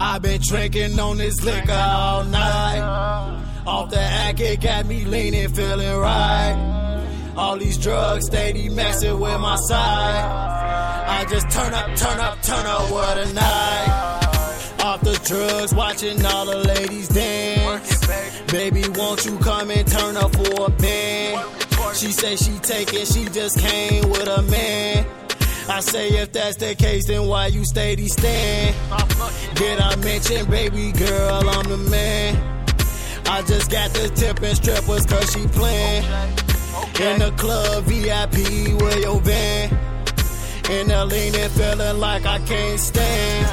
Speaker 15: I've been drinking on this liquor all night. Off the act, it got me leaning, feeling right. All these drugs steady messing with my side. I just turn up, turn up, turn up, what a night. Off the drugs, watching all the ladies dance. Baby, won't you come and turn up for a band? She say she taking, she just came with a man. I say if that's the case, then why you steady stand? Did I mention, baby girl, I'm the man? I just got the tipping strippers cause she playing. In the club, VIP with your van. In the leaning, feeling like I can't stand.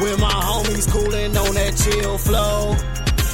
Speaker 15: With my homies cooling on that chill flow.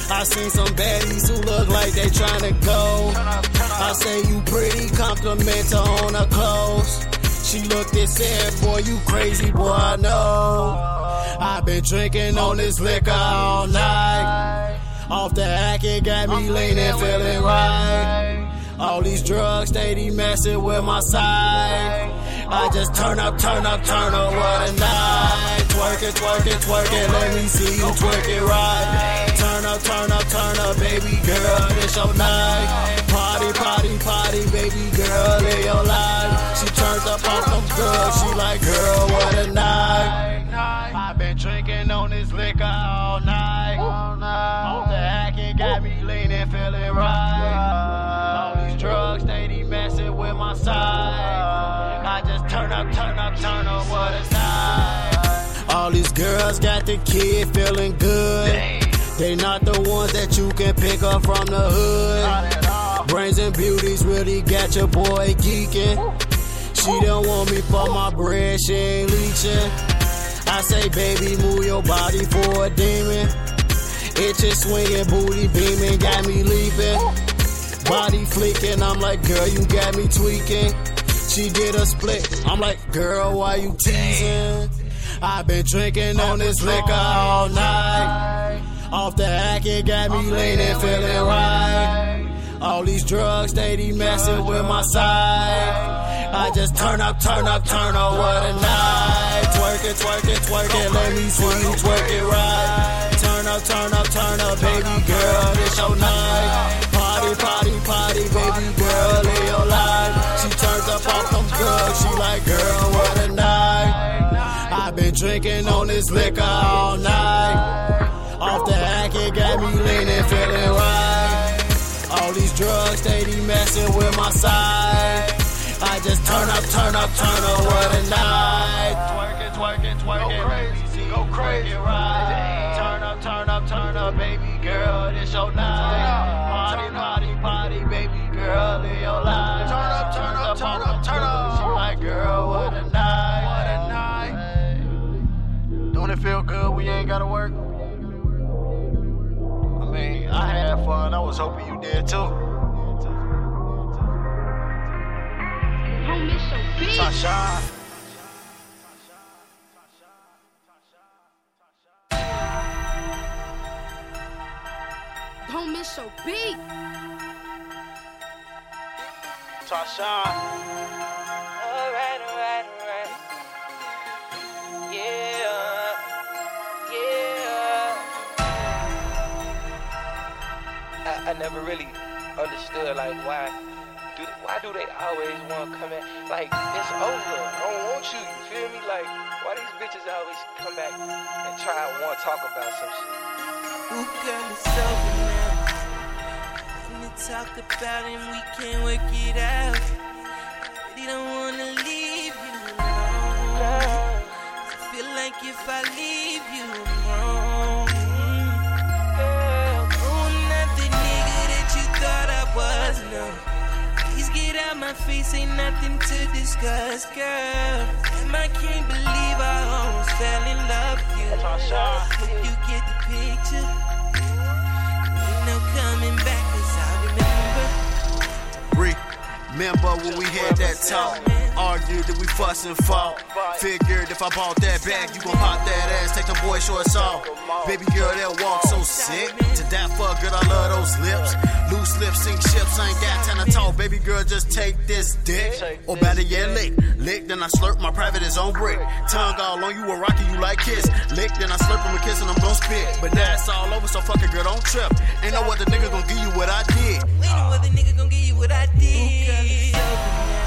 Speaker 15: I seen some baddies who look like they tryna go. I say you pretty, compliment her on her clothes. She looked and said, boy, you crazy, boy, I know. I've been drinking on this liquor all night. Off the act, it got me leaning, feeling right. All these drugs, steady messing with my side. I just turn up, turn up, turn up, what a night. Twerk it, twerk it, twerk it, let me see you twerk it right. Turn up, turn up, turn up, baby girl, it's your night. Party, party, party, baby girl, live your life. She turned up on them drugs, she like, girl, what a night. I've been drinking on this liquor all night. All oh. night. Off the act, it got me leaning, feeling right. All these drugs, steady messing with my side. I just turn up, turn up, turn up, what a night. All these girls got the kid feeling good. They not the ones that you can pick up from the hood. Brains and beauties really got your boy geeking. She don't want me for my bread, she ain't leeching. I say, baby, move your body for a demon. It's Itching, swinging, booty beaming, got me leaping. Body flicking, I'm like, girl, you got me tweaking. She did a split, I'm like, girl, why you teasing? I've been drinking on this liquor all night. Off the act, it got me leaning, feeling right. All these drugs, steady messing with my side. I just turn up, turn up, turn up, what a night. Twerk it, twerk it, twerk it, let me see you twerk it right. Turn up, turn up, turn up, baby girl, it's your night. Party, party, up off them drugs. She like, girl, what a night. I've been drinking on this liquor all night. Off the hack, it got me leaning, feeling right. All these drugs, they be messing with my side. I just turn up, turn up, turn up, what a night. Twerking, twerking, twerking, go crazy, go crazy, right. Turn up, turn up, turn up, baby girl, this your night. Party, party, party, baby girl, live your life. Turn up.
Speaker 14: It feel good we ain't gotta work? I mean, I had fun. I was hoping you did too.
Speaker 25: Don't miss so beat,
Speaker 14: Tasha.
Speaker 26: Don't miss your beat. Tasha. Never really understood like why do why do they always want to come in like it's over. I don't want you. You feel me? Like why these bitches always come back and try and want to talk about some shit.
Speaker 27: Ooh, girl, it's over now. Let me talk about it and we can't work it out. Really don't wanna leave you alone. I feel like if I leave you, I'm was, no. Please get out my face, ain't nothing to discuss, girl. Damn, I can't believe I almost fell in love with you. Hope you get the picture. Ain't no coming back, cause I remember.
Speaker 15: Remember when we had that talk? Argued that we fuss and fought. Figured if I bought that bag, you gon' pop that ass, take the boy shorts off. Baby girl, that walk so sick. To that for good, I love those lips. Loose lips, sink ships, I ain't got time to talk. Baby girl, just take this dick. Or better yet, lick. Lick, then I slurp, my private is on brick. Tongue all on you, a rocky, you like kiss. Lick, then I slurp him a kiss and I'm gon' spit. But now it's all over, so fuck it, girl, don't trip. Ain't no other nigga gon' give you what I did.
Speaker 27: Ain't no other nigga gon' give you what I did.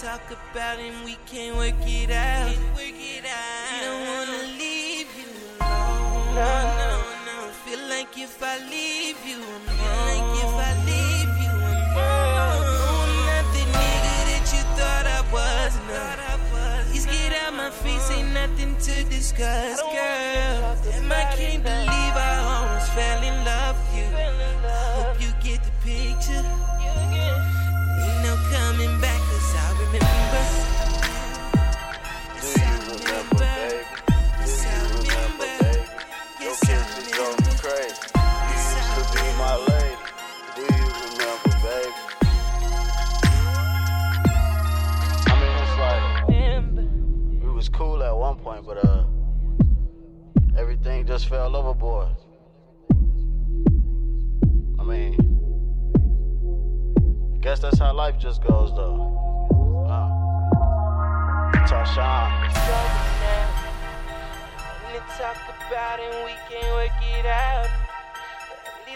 Speaker 27: Talk about it and we can't work it out. We don't wanna leave you alone. No, no, no. Feel like if I leave you, I'm wrong. Like if I leave you, I'm. Oh, not the nigga that you thought I was. No. Please get out my face, ain't nothing to discuss, girl. Damn, I can't believe I almost fell in love with you. Hope you get the picture.
Speaker 14: At one point, but uh, everything just fell overboard. I mean, I guess that's how life just goes, though. Uh,
Speaker 27: me talk about it we can work it out.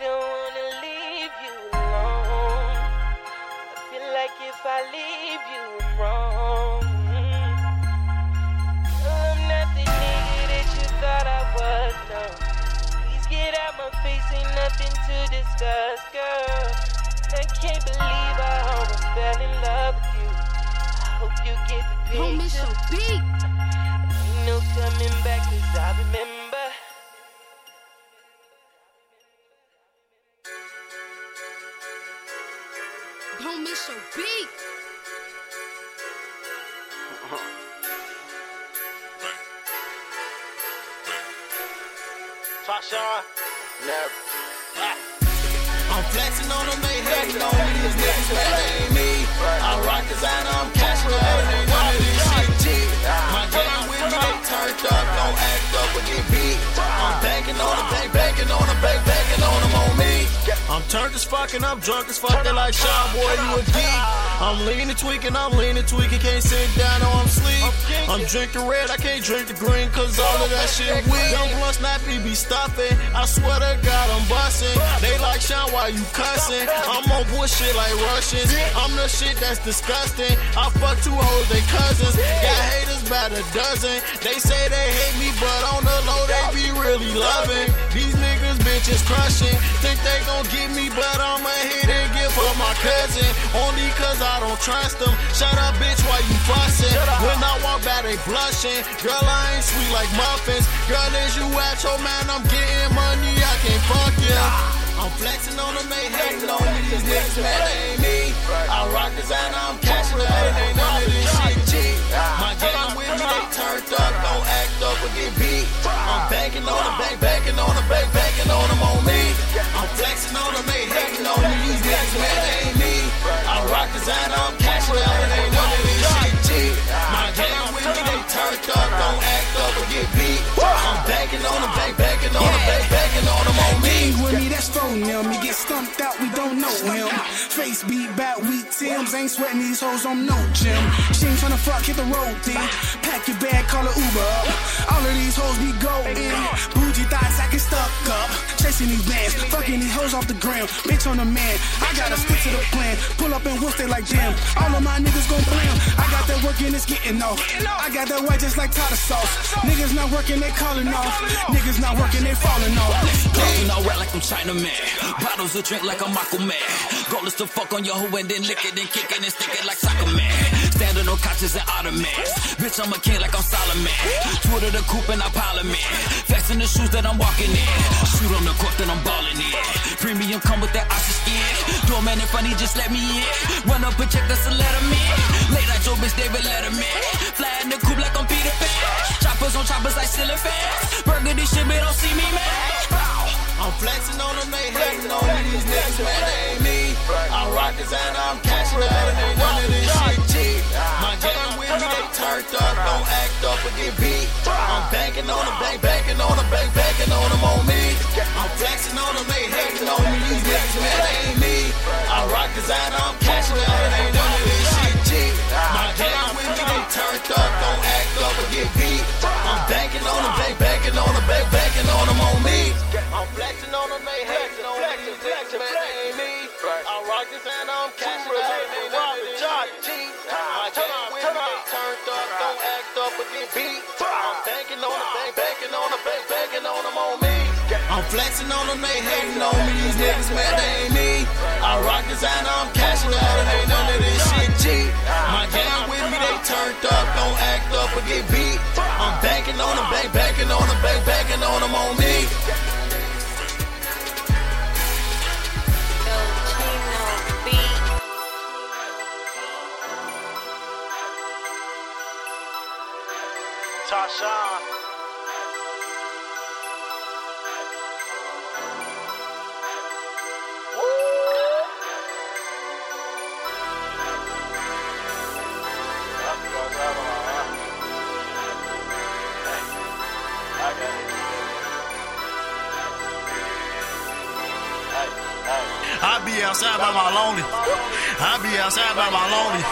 Speaker 27: Don't wanna leave you alone. I feel like if I leave you, Please get out my face, ain't nothing to discuss, girl. I can't believe I almost fell in love with you. I hope you get the picture.
Speaker 25: Don't miss your beat.
Speaker 27: Ain't no coming back, cause I remember.
Speaker 25: Don't miss your beat.
Speaker 14: Uh-huh. Tasha.
Speaker 15: I'm flexing on them, they hating on me. Niggas say they ain't me. I rock designer, I'm out, and ain't none this shit. My gang with me, turned up, don't act get beat. I'm banking on them, they banking on them, bank banking on them on me. I'm turned as fuck and I'm drunk as fuck. They like Sean, boy, you a geek. I'm leaning, tweaking, I'm leaning, tweaking. Can't sit down or I'm sleep. I'm drinking red, I can't drink the green, cause all of that shit weak. Young blood snappy be stuffing. I swear to God, I'm busting. They like Sean, why you cussing? I'm on bullshit like Russians. I'm the shit that's disgusting. I fuck two hoes, they cousins. Got haters, by the dozen. They say they hate me, but on the low they be really loving. These niggas bitches crushing. Think they gon' get me, but I'ma hit and give for my cousin. Only cause I don't trust them. Shut up, bitch, why you fussing? When I walk by, they blushing. Girl, I ain't sweet like muffins. Girl, is you at your man? I'm getting money, I can't fuck ya. I'm flexing on them, they hating on me. These niggas, man, they ain't me. I rock designer, I'm cashing and ain't none of this shit turned up, don't act up or get beat. I'm banking on them, bank, banking on them, bank, banking on them on me. I'm flexing on them, they hating on me. These niggas, man, they ain't me. I rock designer, I'm cashing out, and ain't I'm banking on them, bank, banking on them, bank, banking on them on me.
Speaker 28: With me, that's phone them. You get stumped out, we don't know him. Face beat back, weak Tim's. Ain't sweating these hoes on no gym. She ain't tryna fuck, hit the road thing. Pack your bag, call her Uber up. All of these hoes be going. Chasing these bands, fucking these hoes off the ground. Bitch on the man, I gotta stick to the plan. Pull up and whoop they like jam. All of my niggas gon' blam. I got that working, it's getting off. I got that white just like tartar sauce. Niggas not working, they calling off. Niggas not working, they falling off.
Speaker 29: Talking all rap like I'm Chinaman. Bottles of drink like I'm Michael Man. Goal is to fuck on your hoe and then lick it and kick it and stick it like soccer man. Standing on couches and ottomans. Bitch, I'm a king like I'm Solomon. Twitter the coupe and I parliament. Flexing the shoes that I'm walking in. Shoot on the court that I'm balling in. Premium come with that icy skin. Doorman if I need, just let me in. Run up and check, that's a letter man. Late night, your bitch, David Letterman. Fly in the coupe like I'm Peter Pan. Choppers on choppers like fans. Burgundy shit, but don't see me, man.
Speaker 15: I'm flexing on them, they hating on me. These niggas, man, they ain't me. I rock designer, I'm cashing out, and ain't none of this shit cheap. My gang with me, they turned up, don't act up or get beat. I'm banking on them, bank, banking on them, bank, banking on them on me. I'm flexing on them, they hating on me. These niggas, man, they ain't me. I rock designer, I'm cashing out, and ain't none of this shit cheap. My gang with me, they turned up, don't act up or get beat. I'm banking on them, bank, banking on them, bank, banking I'm flexing on them, they hating on me. These niggas, man, they ain't me. I rock this and I'm cashing out. They rob the job, G. My gang with me, they turned up, don't act up or get beat. I'm banking on them, bank, banking on them, bank, banking on them on me. I'm flexing on them, they hating on me. These niggas, man, they ain't me. I rock designer, I'm cashing out, and ain't none of this shit G. My gang with me, they turned up, don't act up or get beat. I'm banking on them, bank, banking on them, bank, banking on them on me.
Speaker 14: Tashawn.
Speaker 15: I be outside by my lonely. I be outside by my lonely.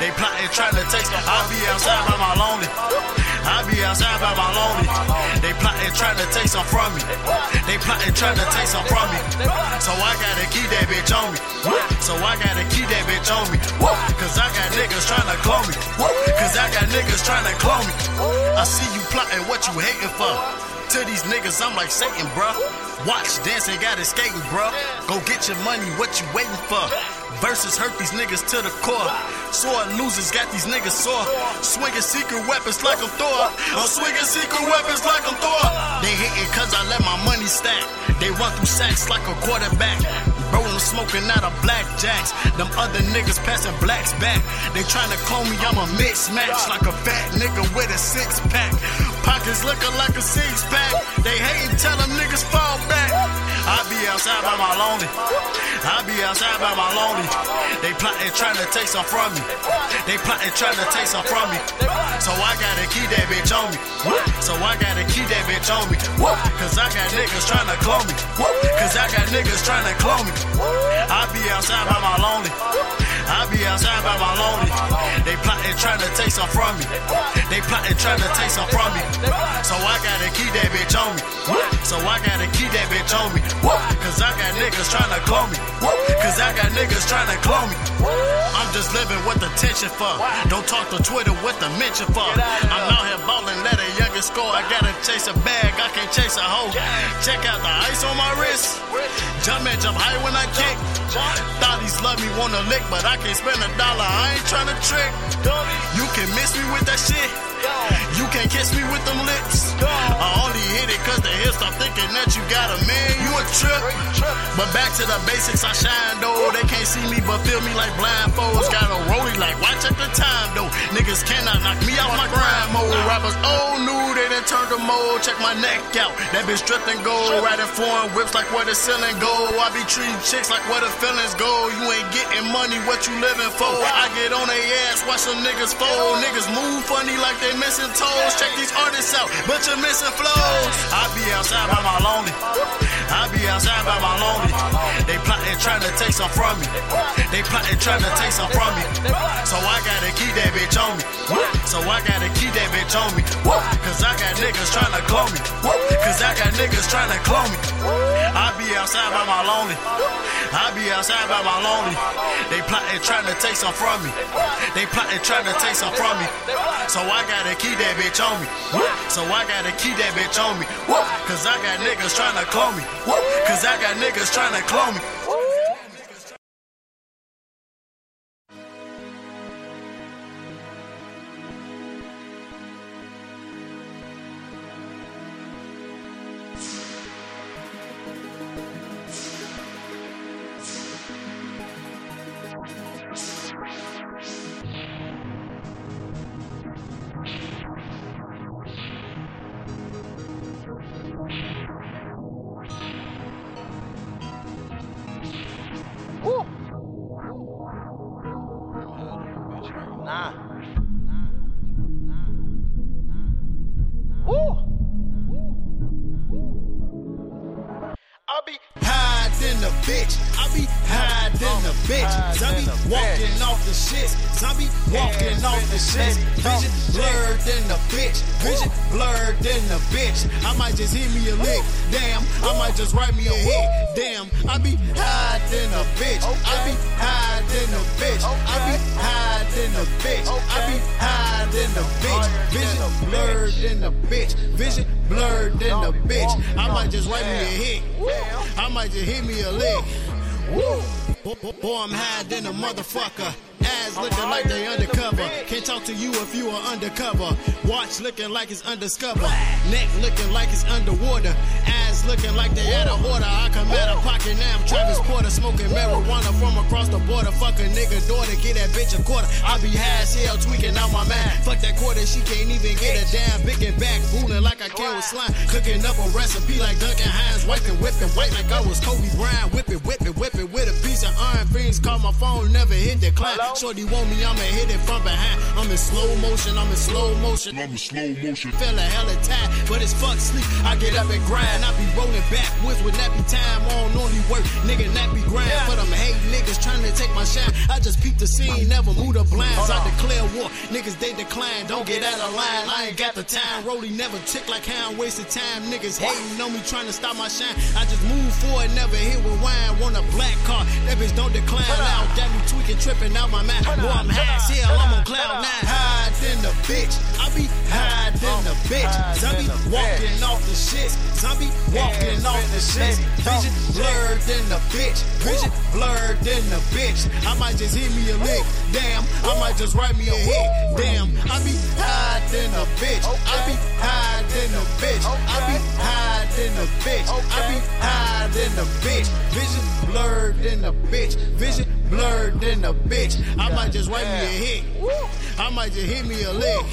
Speaker 15: They plotting trying to take. Some I be outside by my lonely. I be outside by my lonely. They plotting trying to take some from me. They plotting trying to take some from me. So I gotta keep that bitch on me. So I gotta keep that bitch on me. Cause I got niggas trying to clone me. Cause I got niggas trying to clone me. I see you plotting what you hating for. To these niggas, I'm like Satan, bruh. Watch, dancing, got it skating, bruh. Go get your money, what you waiting for? Versus hurt these niggas to the core. Sore losers got these niggas sore. Swinging secret weapons like I'm Thor. I'm swinging secret weapons like I'm Thor. They hating cause I let my money stack. They run through sacks like a quarterback. Bro, I'm smoking out of blackjacks. Them other niggas passing blacks back. They tryna clone me, I'm a mismatch. Like a fat nigga with a six pack. Pockets looking like a six pack. They hating, tell them niggas fall back. I be outside by my lonely. I be outside by my lonely. They plotting trying to take some from me. They plotting trying to take some from me. So I gotta keep that bitch on me. So I gotta keep that bitch on me. Cause I got niggas trying to clone me. Cause I got niggas trying to clone me. I be outside by my lonely. I be outside by my lonely. They plotting trying to take some from me. They plotting trying to take some from me. So I gotta keep that bitch on me. So I gotta keep that bitch on me. Niggas niggas tryna clone me. Cause I got niggas tryna clone me. I'm just living with attention for. Don't talk to Twitter with the mention for. I'm out here ballin', let a youngest score. I gotta chase a bag, I can't chase a hoe. Check out the ice on my wrist. Jump and jump high when I kick. Thotties love me, wanna lick, but I can't spend a dollar. I ain't tryna trick. You can miss me with that shit. You can't kiss me with them lips. I only hit it cause the hips stop thinking that you got a man, you a trip. But back to the basics, I shine though. They can't see me but feel me like blindfolds. Got a rollie like, watch at the time though. Niggas cannot knock me out my grind mode. Rappers old new, they done turned the mold. Check my neck out. That bitch dripped and gold. Riding foreign whips like where the ceiling go. I be treating chicks like where the feelings go. You ain't getting money, what you living for? I get on they ass, watch some niggas fold. Niggas move funny like they missing toes. Check these artists out, but you're missing flows. I be outside by my lonely. I be outside by my lonely. They plotting trying to take some from me. They plotting trying to take some from me. So I gotta keep that bitch on me. So I gotta keep that bitch on me. Cause I got niggas trying to clone me. Cause I got niggas trying to clone me. I be outside by my lonely. I be outside by my lonely. They plotting trying to take some from me. They plotting trying to take some from me. So I gotta keep that bitch on me. So I gotta keep that bitch on me. Cause I got niggas trying to clone me. Cause I got niggas trying to clone me. Write me a hit. Damn, I be hiding a bitch. I be hiding a bitch. I be hiding a bitch. I be hiding a bitch. Vision blurred in the bitch. Vision blurred in the bitch. I might just write me a hit. I might just hit me a lick. Woo. Boy, I'm high than a motherfucker. Ass looking like they undercover. Can't talk to you if you are undercover. Watch looking like it's undiscovered. Neck looking like it's underwater. Ass looking like they out of order. I come out of pocket now. I'm Travis Porter smoking marijuana from across the border. Fuck a nigga daughter, get that bitch a quarter. I be high as hell, tweaking out my mind. Fuck that quarter, she can't even get it down. Big and back, fooling like I can with slime. Cooking up a recipe like Duncan Hines. Wiping, whipping, white like I was Kobe Bryant. Whip it, whip it, whip it with a piece of iron. Fiends call my phone, never hit the decline. Shorty want me, I'ma hit it from behind. I'm in slow motion, I'm in slow motion. I'm in slow motion. Feel a hella tired, but it's fuck sleep. I get up and grind, I be rolling backwards with nappy time on only work. Nigga, nappy grind for them hate niggas trying to take my shine. I just peep the scene, never move the blinds. I declare war. Niggas, they decline, don't get out of line. I ain't got the time. Rolly never tick like how I'm wasting time. Niggas hating on me, trying to stop my shine. I just move forward, never hit with wine. Want a black car, that bitch don't decline loud. Got me tweaking, tripping out my mind. Boy, I'm high as hell, I'm on cloud nine. Hide in the bitch, I be hide in the bitch. Zombie walking off the shit. Zombie walking off the shit. Vision blurred in the bitch. Vision blurred in the bitch. I might just hit me a lick. Damn, I might just write me a hit. Damn, I be hiding a bitch. I be hiding a bitch. I be hiding a bitch. I be hiding a bitch. Vision blurred in the bitch. Vision blurred in the bitch. I might just write me a hit. I might just hit me a lick.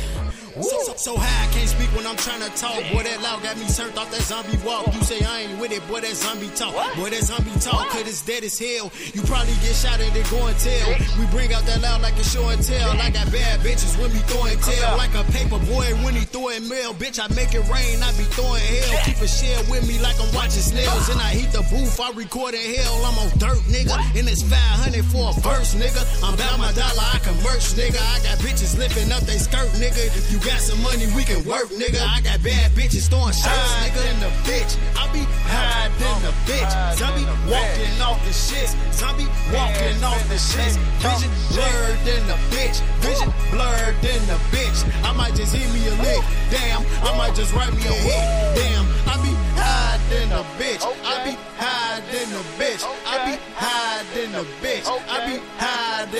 Speaker 15: So, so, so high, I can't speak when I'm trying to talk. Boy, that loud got me turned off that zombie walk. You say I ain't with it, boy, that zombie talk. Boy, that zombie talk, cause it's dead as hell. You probably get shot and they go and tell. We bring out that loud like a show and tell. I got bad bitches when we throwing tail. Like a paper boy when he throwing mail. Bitch, I make it rain, I be throwing hell. Keep a shell with me like I'm watching snails. And I heat the booth, I record in hell. I'm on dirt, nigga. And it's 500 for a verse, nigga. I'm about my dollar, I can merch, nigga. I got bitches lifting up they skirt, nigga. If you got some money, we can work, nigga. I got bad bitches throwing shots, nigga. In the bitch, I be high than uh, the bitch. Zombie walking off the shit. Zombie walking off the shit. Vision blurred than the bitch. Vision blurred than the bitch. I might just hit me a lick. Damn, I might just write me a hit. Damn, I be high than a bitch. I be high than a bitch. I be high than a bitch.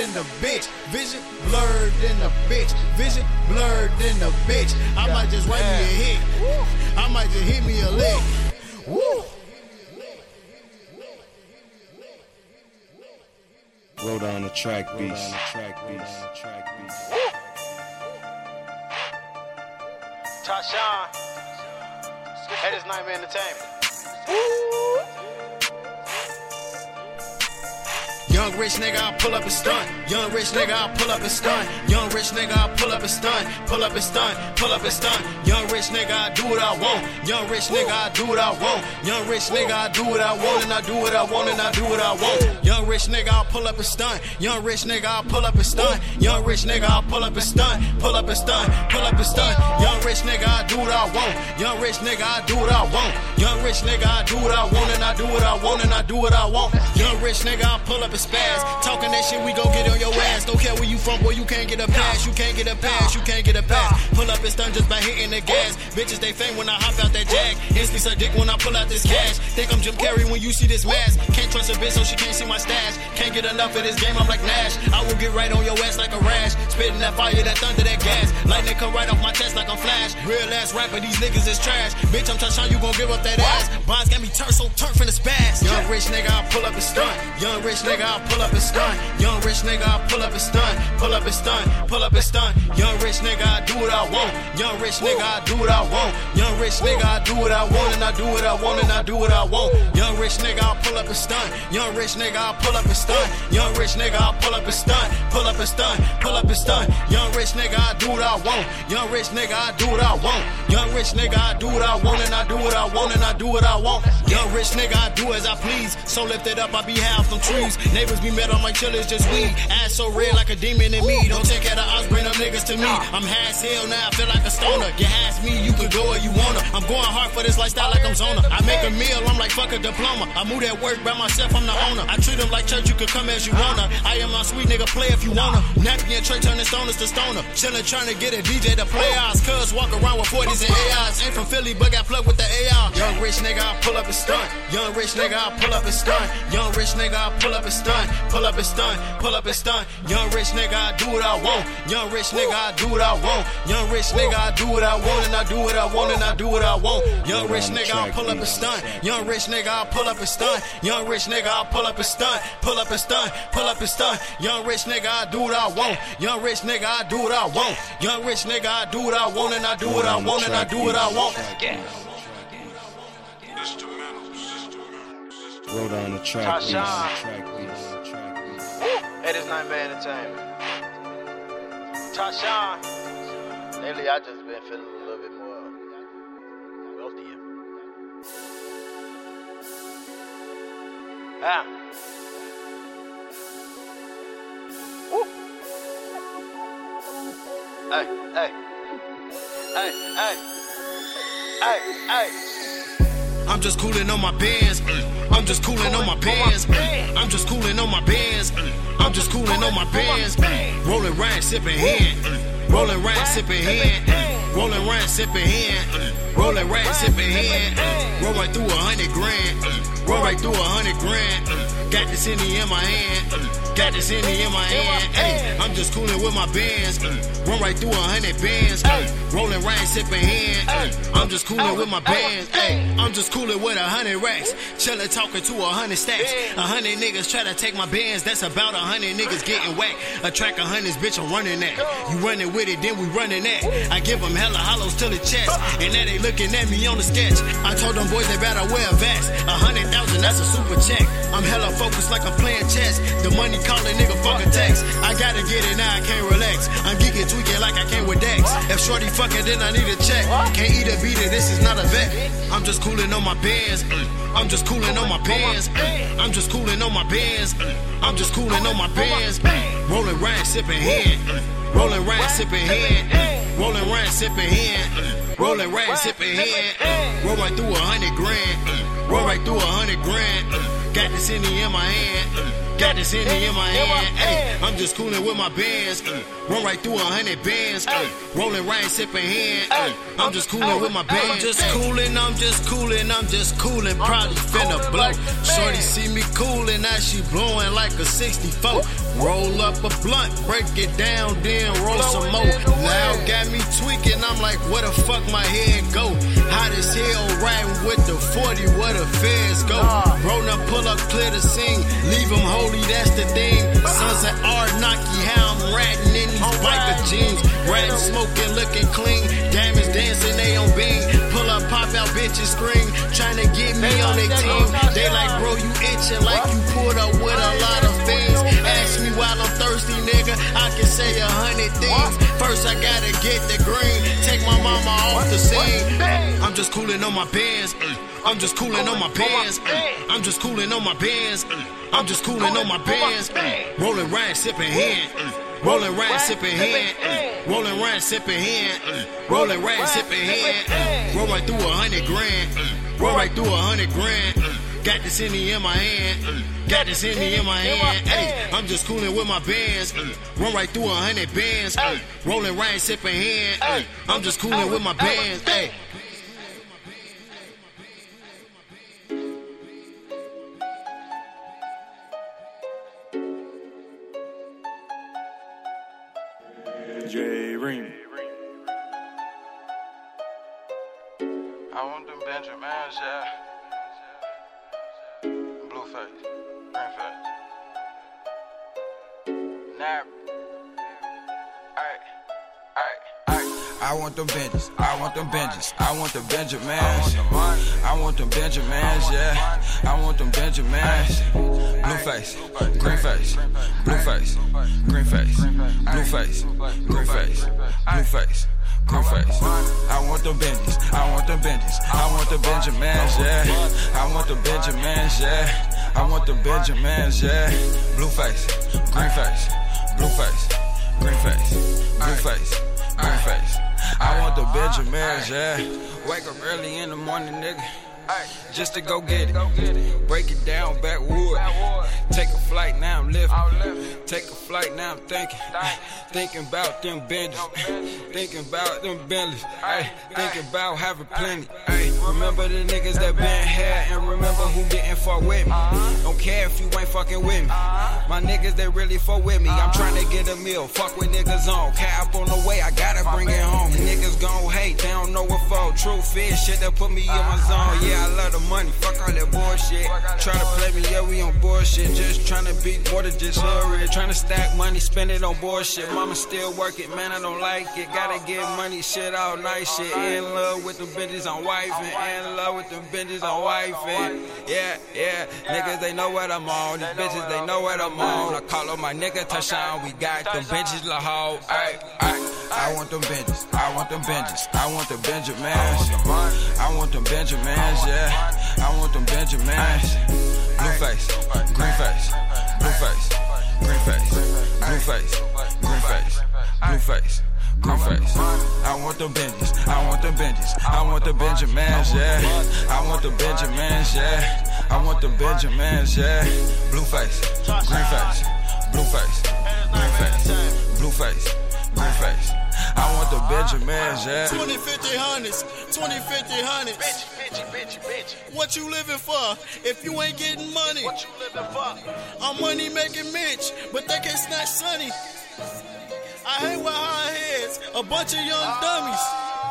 Speaker 15: I be high than the bitch. Vision blurred than the bitch. Vision blurred than the bitch. I might just write me a hit. I might just hit me a lick. Woo.
Speaker 30: Roll down the track beast.
Speaker 14: Tyshawn. That is Nightmare Entertainment.
Speaker 15: Young rich nigga, I pull up and stunt. Young rich nigga, I pull up and stunt. Young rich nigga, I pull up and stunt. Pull up and stunt. Pull up and stunt. Young rich nigga, I do what I want. Young rich nigga, I do what I want. Young rich nigga, I do what I want and I do what I want and I do what I want. Young rich nigga, I pull up and stunt. Young rich nigga, I pull up and stunt. Young rich nigga, I pull up and stunt. Pull up and stunt. Pull up and stunt. Young rich nigga, I do what I want. Young rich nigga, I do what I want. Young rich nigga, I do what I want and I do what I want and I do what I want. Young rich nigga, I pull up and spaz. Talking that shit, we gon' get on your ass. Don't care where you from, boy, you can't get a pass. You can't get a pass, you can't get a pass. Pull up and stun just by hitting the gas. Bitches, they faint when I hop out that jag. Instantly suck dick when I pull out this cash. Think I'm Jim Carrey when you see this mask. Can't trust a bitch, so she can't see my stash. Can't get enough of this game, I'm like Nash. I will get right on your ass like a rash. Spitting that fire, that thunder, that gas. Lightning come right off my chest like I'm Flash. Real ass rapper, these niggas is trash. Bitch, I'm touching you gon' give up that ass. Bonds got me turned so turf in the spaz. Young rich nigga, I pull up and stunt. Young rich nigga, I pull up and stunt. Young rich nigga, I pull up and stunt. Pull up and stunt. Pull up and stunt. Young rich nigga, I do what I want. Young rich nigga, I do what I want. Young rich nigga, I do what I want and I do what I want and I do what I want. Young rich nigga, I pull up and stunt. Young rich nigga, I pull up and stunt. Young rich nigga, I pull up and stunt. Pull up and stunt. Pull up and stunt. Young rich nigga, I do what I want. Young rich nigga, I do what I want. Young rich nigga, I do what I want and I do what I want and I do what I want. Young rich nigga, I do as I please. So lifted up, I be off them trees. Neighbors be on my chillers, just weed. Ass so red like a demon in me. Don't take care of us, bring them niggas to me. I'm high hell now, I feel like a stoner. You ask me, you can go where you wanna. I'm going hard for this lifestyle like I'm Zona. I make a meal, I'm like fuck a diploma. I move that work by myself, I'm the owner. I treat them like church, you can come as you wanna. I am my sweet nigga, play if you wanna. Nappy and Trey turning stoners to stoner. Chillin' trying to get a DJ to play ours. Cuz walk around with 40s and AIs. Ain't from Philly, but got plugged with the AR. Young rich nigga, I pull up and stunt. Young rich nigga, I pull up and stunt. Young rich nigga, I pull up and stunt. Pull up and stunt. Pull up and stunt. Young rich nigga, I do what I want. Young rich nigga, I do what I want. Young rich nigga, I do what I want and I do what I want and I do what I want. Young rich nigga, I pull up and stunt. Young rich nigga, I pull up and stunt. Young rich nigga, I pull up and stunt. Pull up and stunt. Pull up and stunt. Young rich nigga, I do what I want. Young rich nigga, I do what I want. Young rich nigga, I do what I want and I do what I want and I do what I want.
Speaker 30: Roll down the track beast.
Speaker 14: Tyshawn. That is Nightmare Entertainment. Tyshawn. Lately, I just been feeling a little bit more wealthier. Ah. Woo. Hey, hey. Hey, hey. Hey, hey.
Speaker 15: I'm just cooling on my bands. I'm just cooling on my bands. I'm just cooling on my bands. I'm just cooling on my bands. Rolling rhyme, sipping hand. Rolling rhyme, sipping hand. Rolling rhyme, sipping hand. Rolling rhyme, sipping hand. Roll right through a hundred grand. Roll right through a hundred grand. Got this Henny in my hand. Got this Henny in my hand. I'm just cooling with my bands. Run right through a hundred bands. Rolling rhyme, sipping hand. I'm just cooling with my bands. Ay, I'm just cooling with a hundred racks. Chillin' talking to a hundred stacks. A hundred niggas try to take my bands. That's about a hundred niggas getting whacked. A track of hundreds, bitch, I'm running that. You running with it, then we running that. I give them hella hollows to the chest. Uh. And now they looking at me on the sketch. I told them boys they better wear a vest. A hundred thousand, that's a super check. I'm hella focused like I'm playing chess. The money calling nigga fucking text. I gotta get it now, I can't relax. I'm geeking, tweaking like I came with Dex. If shorty fucking, then I need a check. Can't eat a beat it, this is not a vet. I'm just cooling on my bands. Uh. I'm just cooling on my bands. Uh. I'm just cooling on my bands. Uh. I'm just cooling on my bands. Rolling rhyme, sipping hand. Rolling round, sipping hand. Rolling round, sipping hand. Rolling round, sipping hand. Roll right through a hundred grand. Roll right through a hundred grand. Got the city in my hand. Got in my hand. Ay, I'm just cooling with my bands. Run right through a hundred bands. Rolling right, sipping hand. Ay, I'm just cooling with my bands. I'm just cooling, I'm just cooling, I'm just cooling. Probably finna blow. Shorty see me cooling, now she blowing like a 64. Roll up a blunt, break it down, then roll some more. Loud got me tweaking, I'm like, where the fuck my head go? Hot as hell, riding with the 40, where the feds go? Roll up, pull up, clear the scene, leave them holy, that's the thing. Sons of R, how I'm ratting in these biker jeans. Ratting, smoking, looking clean. Diamonds dancing, they on beam. Pull up, pop out, bitches scream. Trying to get me on their team. They like, bro, you itching like you pulled up with a lot of things. While I'm thirsty, nigga. I can say a hundred things. First, I gotta get the green. Take my mama off the scene. I'm just cooling on my bands. I'm just cooling on my bands. I'm just cooling on my bands. I'm just cooling on my bands. Rolling round, sipping hand. Rolling round, sipping hand. Rolling round, sipping hand. Rolling round, sipping hand. Roll right through a hundred grand. Roll right through a hundred grand. Got the city in my hand. Mm. Got the city in my hand. Ay, I'm just cooling with my bands. Run right through a hundred bands. Rolling round, sipping hand. I'm just cooling with my bands.
Speaker 31: Mm. Ay.
Speaker 14: I want
Speaker 32: the Benjamins. I want them Benjamins, yeah. I want them Benjamins. Blue face, green face, blue face, green face, blue face, green face, blue face. Green face. I want them Benjis, I want them Benjis, I want the Benjamins, yeah. I want the Benjamins, yeah. I want the Benjamins, yeah. Blue face, green face, blue face, green face, blue face, green face. I want the Benjamins, yeah. Wake up early in the morning, nigga. Just to go get it. Break it down, backwood. Take a flight, now I'm living. Take a flight, now I'm thinking. Thinking about them Bentleys. Thinking about them Bentleys. Ay, Thinking about having plenty. Remember the niggas that been here and remember who didn't fuck with me. Don't care if you ain't fucking with me. My niggas, they really fuck with me. I'm trying to get a meal. Fuck with niggas on. Cap on the way, I gotta bring it home. Niggas gon' hate, they don't know what for. Truth is shit that put me in my zone. Yeah, I love the money. Fuck all that bullshit. Try to play me, yeah, we on bullshit. Just trying to be more than just hurry. Trying to stack money, spend it on bullshit. Mama still working, man, I don't like it. Gotta get money, shit all night, shit. In love with them bitches wife and in love with them bitches wife and yeah, yeah. Niggas, they know what I'm on. These bitches, they know what I'm on. I call on my nigga Tyshawn. We got them bitches la hoe. I want them Benjis, I want them Benjis, I want the Benjamins. I want them Benjamins, yeah. I want them Benjamins. Blue face, green face, blue face, green face, blue face, green face, blue face. Green face. I want the Benjis. I want the Benjis. I want the Benjamins, yeah. I want the Benjamins, yeah. I want the Benjamins, yeah. Blue face, green face, blue face, green face, blue face, green face. I want the Benjamins, yeah.
Speaker 15: 20, 50, hundreds, 20, 50, hundreds.
Speaker 14: Bitch, bitch, bitch, bitch.
Speaker 15: What you living for if you ain't getting money?
Speaker 14: What you living for?
Speaker 15: I'm money making Mitch, but they can't snatch Sonny. I hate with high heads, a bunch of young dummies.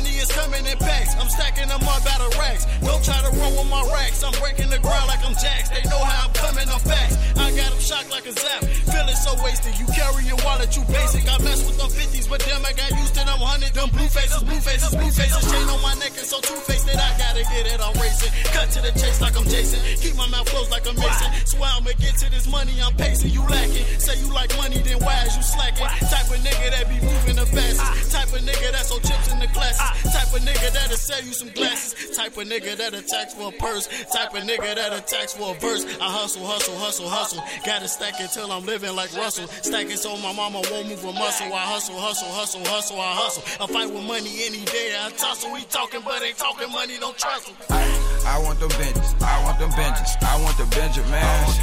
Speaker 15: Money is coming in packs. I'm stacking them up out of racks. Don't try to run with my racks. I'm breaking the ground like I'm Jax. They know how I'm coming, I'm fast. I got them shocked like a zap. Feeling so wasted. You carry your wallet, you basic. I mess with them 50s, but damn, I got used to them 100. Them blue faces, blue faces, blue faces. Chain on my neck and so two faced that I gotta get it. I'm racing. Cut to the chase like I'm Jason. Keep my mouth closed like I'm Mason. Swear I'ma get to this money, I'm pacing. You lacking. Say you like money, then why is you slacking? Type of nigga that be moving the fastest. Type of nigga that's on chips in the glasses. Type of nigga that'll sell you some glasses. Type of nigga that attacks for a purse. Type of nigga that attacks for a verse. I hustle, hustle, hustle, hustle. Gotta stack it till I'm living like Russell. Stack it so my mama won't move a muscle. I hustle, hustle, hustle, hustle, I hustle. I fight with money any day. I tussle. We talking, but ain't talking money, don't trust.
Speaker 32: I want them Benjis. I want them Benjis. I want the Benjamins.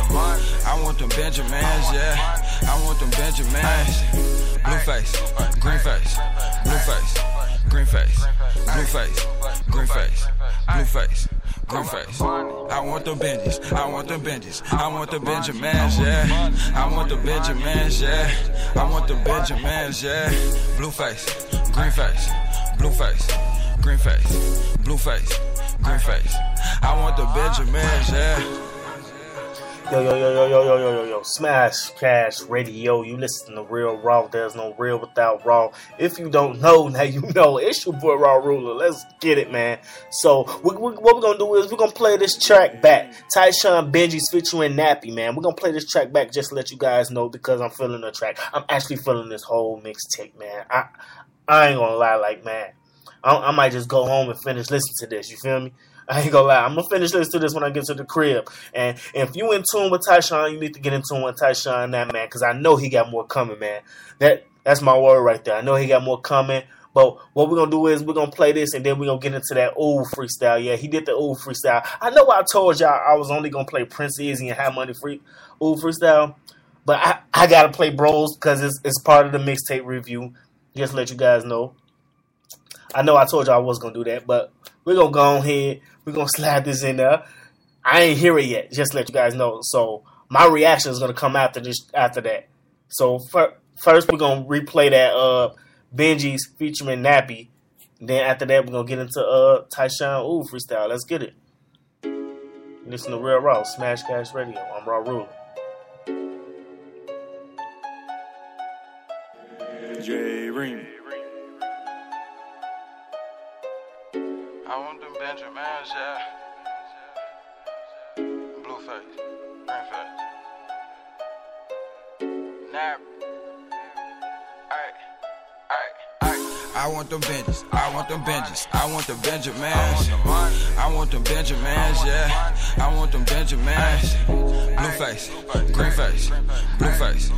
Speaker 32: I want them Benjamins, yeah. I want them Benjamins. Blue face, green face, face, blue face, green face, blue face. Green face. I want the Benjis. I want the Benjis. I want the Benjamins, yeah. I want the Benjamins, yeah. I want the Benjamins, yeah. Blue face, green face, blue face, green face, blue face, green face. I want the Benjamins, yeah.
Speaker 3: Yo, yo, yo, yo, yo, yo, yo, yo, yo. Smash Cash Radio. You listen to Real Raw. There's no real without Raw. If you don't know, now you know. It's your boy Raw Ruler. Let's get it, man. So, we, we, what we're going to do is we're going to play this track back. Tyshawn Benji's featuring Nappy, man. We're going to play this track back just to let you guys know because I'm feeling the track. I'm actually feeling this whole mixtape, man. I, I ain't going to lie, like, man. I, I might just go home and finish listening to this. You feel me? I ain't gonna lie. I'm gonna finish listening to this when I get to the crib. And if you in tune with Tyshawn, you need to get in tune with Tyshawn that man, because I know he got more coming, man. That that's my word right there. I know he got more coming. But what we're gonna do is we're gonna play this and then we're gonna get into that old freestyle. Yeah, he did the old freestyle. I know I told y'all I was only gonna play Prince Easy and Have Money Free old freestyle. But I, I gotta play Bros because it's it's part of the mixtape review. Just let you guys know. I know I told y'all I was gonna do that, but we're gonna go on ahead. We're gonna slide this in there. I ain't hear it yet. Just let you guys know. So my reaction is gonna come after this. After that. So fir- first we're gonna replay that uh Benji's featuring Nappy. Then after that we're gonna get into uh Tyshawn Ooh freestyle. Let's get it. Listen to Real Raw Smash Cash Radio. I'm Raw Ruler.
Speaker 31: J Ring.
Speaker 32: Them Benjamins, yeah. Uh, blue face, green face. Nap. I want them Benjis, I want them Benjis, I want the Benjamins. I want them Benjamins, yeah. I want them Benjamins. Blue face, green face, blue face,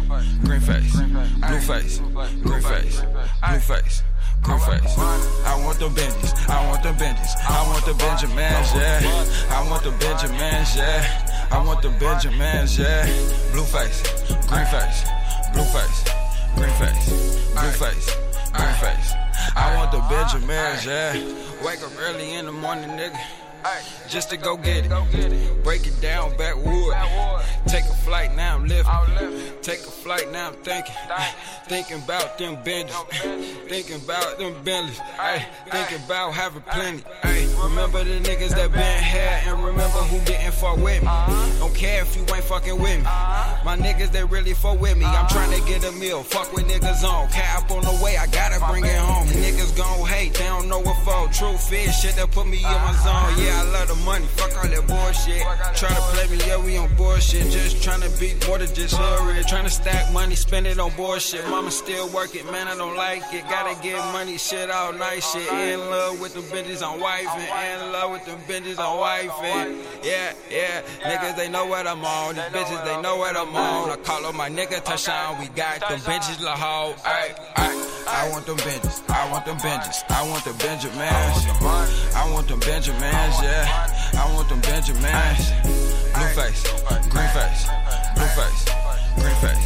Speaker 32: green face, blue face, green face, blue face. Green face. I want the Benjis. I want the Benjis. I want the Benjamins, yeah. I want the Benjamins, yeah. I want the Benjamins, yeah. Blue face, green face, blue face, green face, blue face, green face. I want the Benjamins, yeah. Wake up early in the morning, nigga. Just to go get it. Break it down backwood. Take a flight, now I'm living. Take a flight, now I'm thinking. Thinking about them benders. Thinking about them Bentleys. Ay, Thinking about having plenty. Remember the niggas that been here and remember who didn't fuck with me. Don't care if you ain't fucking with me. My niggas, they really fuck with me. I'm trying to get a meal. Fuck with niggas on. Cap on the way, I gotta bring it home. Niggas gon' hate, they don't know what for. Truth is shit that put me in my zone. Yeah, I love the money. Fuck all that bullshit. Try to play me, yeah, we on bullshit. Just trying to be more than just hurry. Trying to stack money, spend it on bullshit. Mama still working, man, I don't like it. Gotta get money, shit all night, shit. In love with them bitches wife and in love with them bitches wife and yeah, yeah. Niggas, they know what I'm on. These bitches, they know what I'm on. I call up my nigga Tyshawn. We got them bitches la ay. I want them Benjis. I want them Benjis. I want the Benjamins. I want them Benjamins, yeah. I want them Benjamins. Blue face, green face, blue face, green face,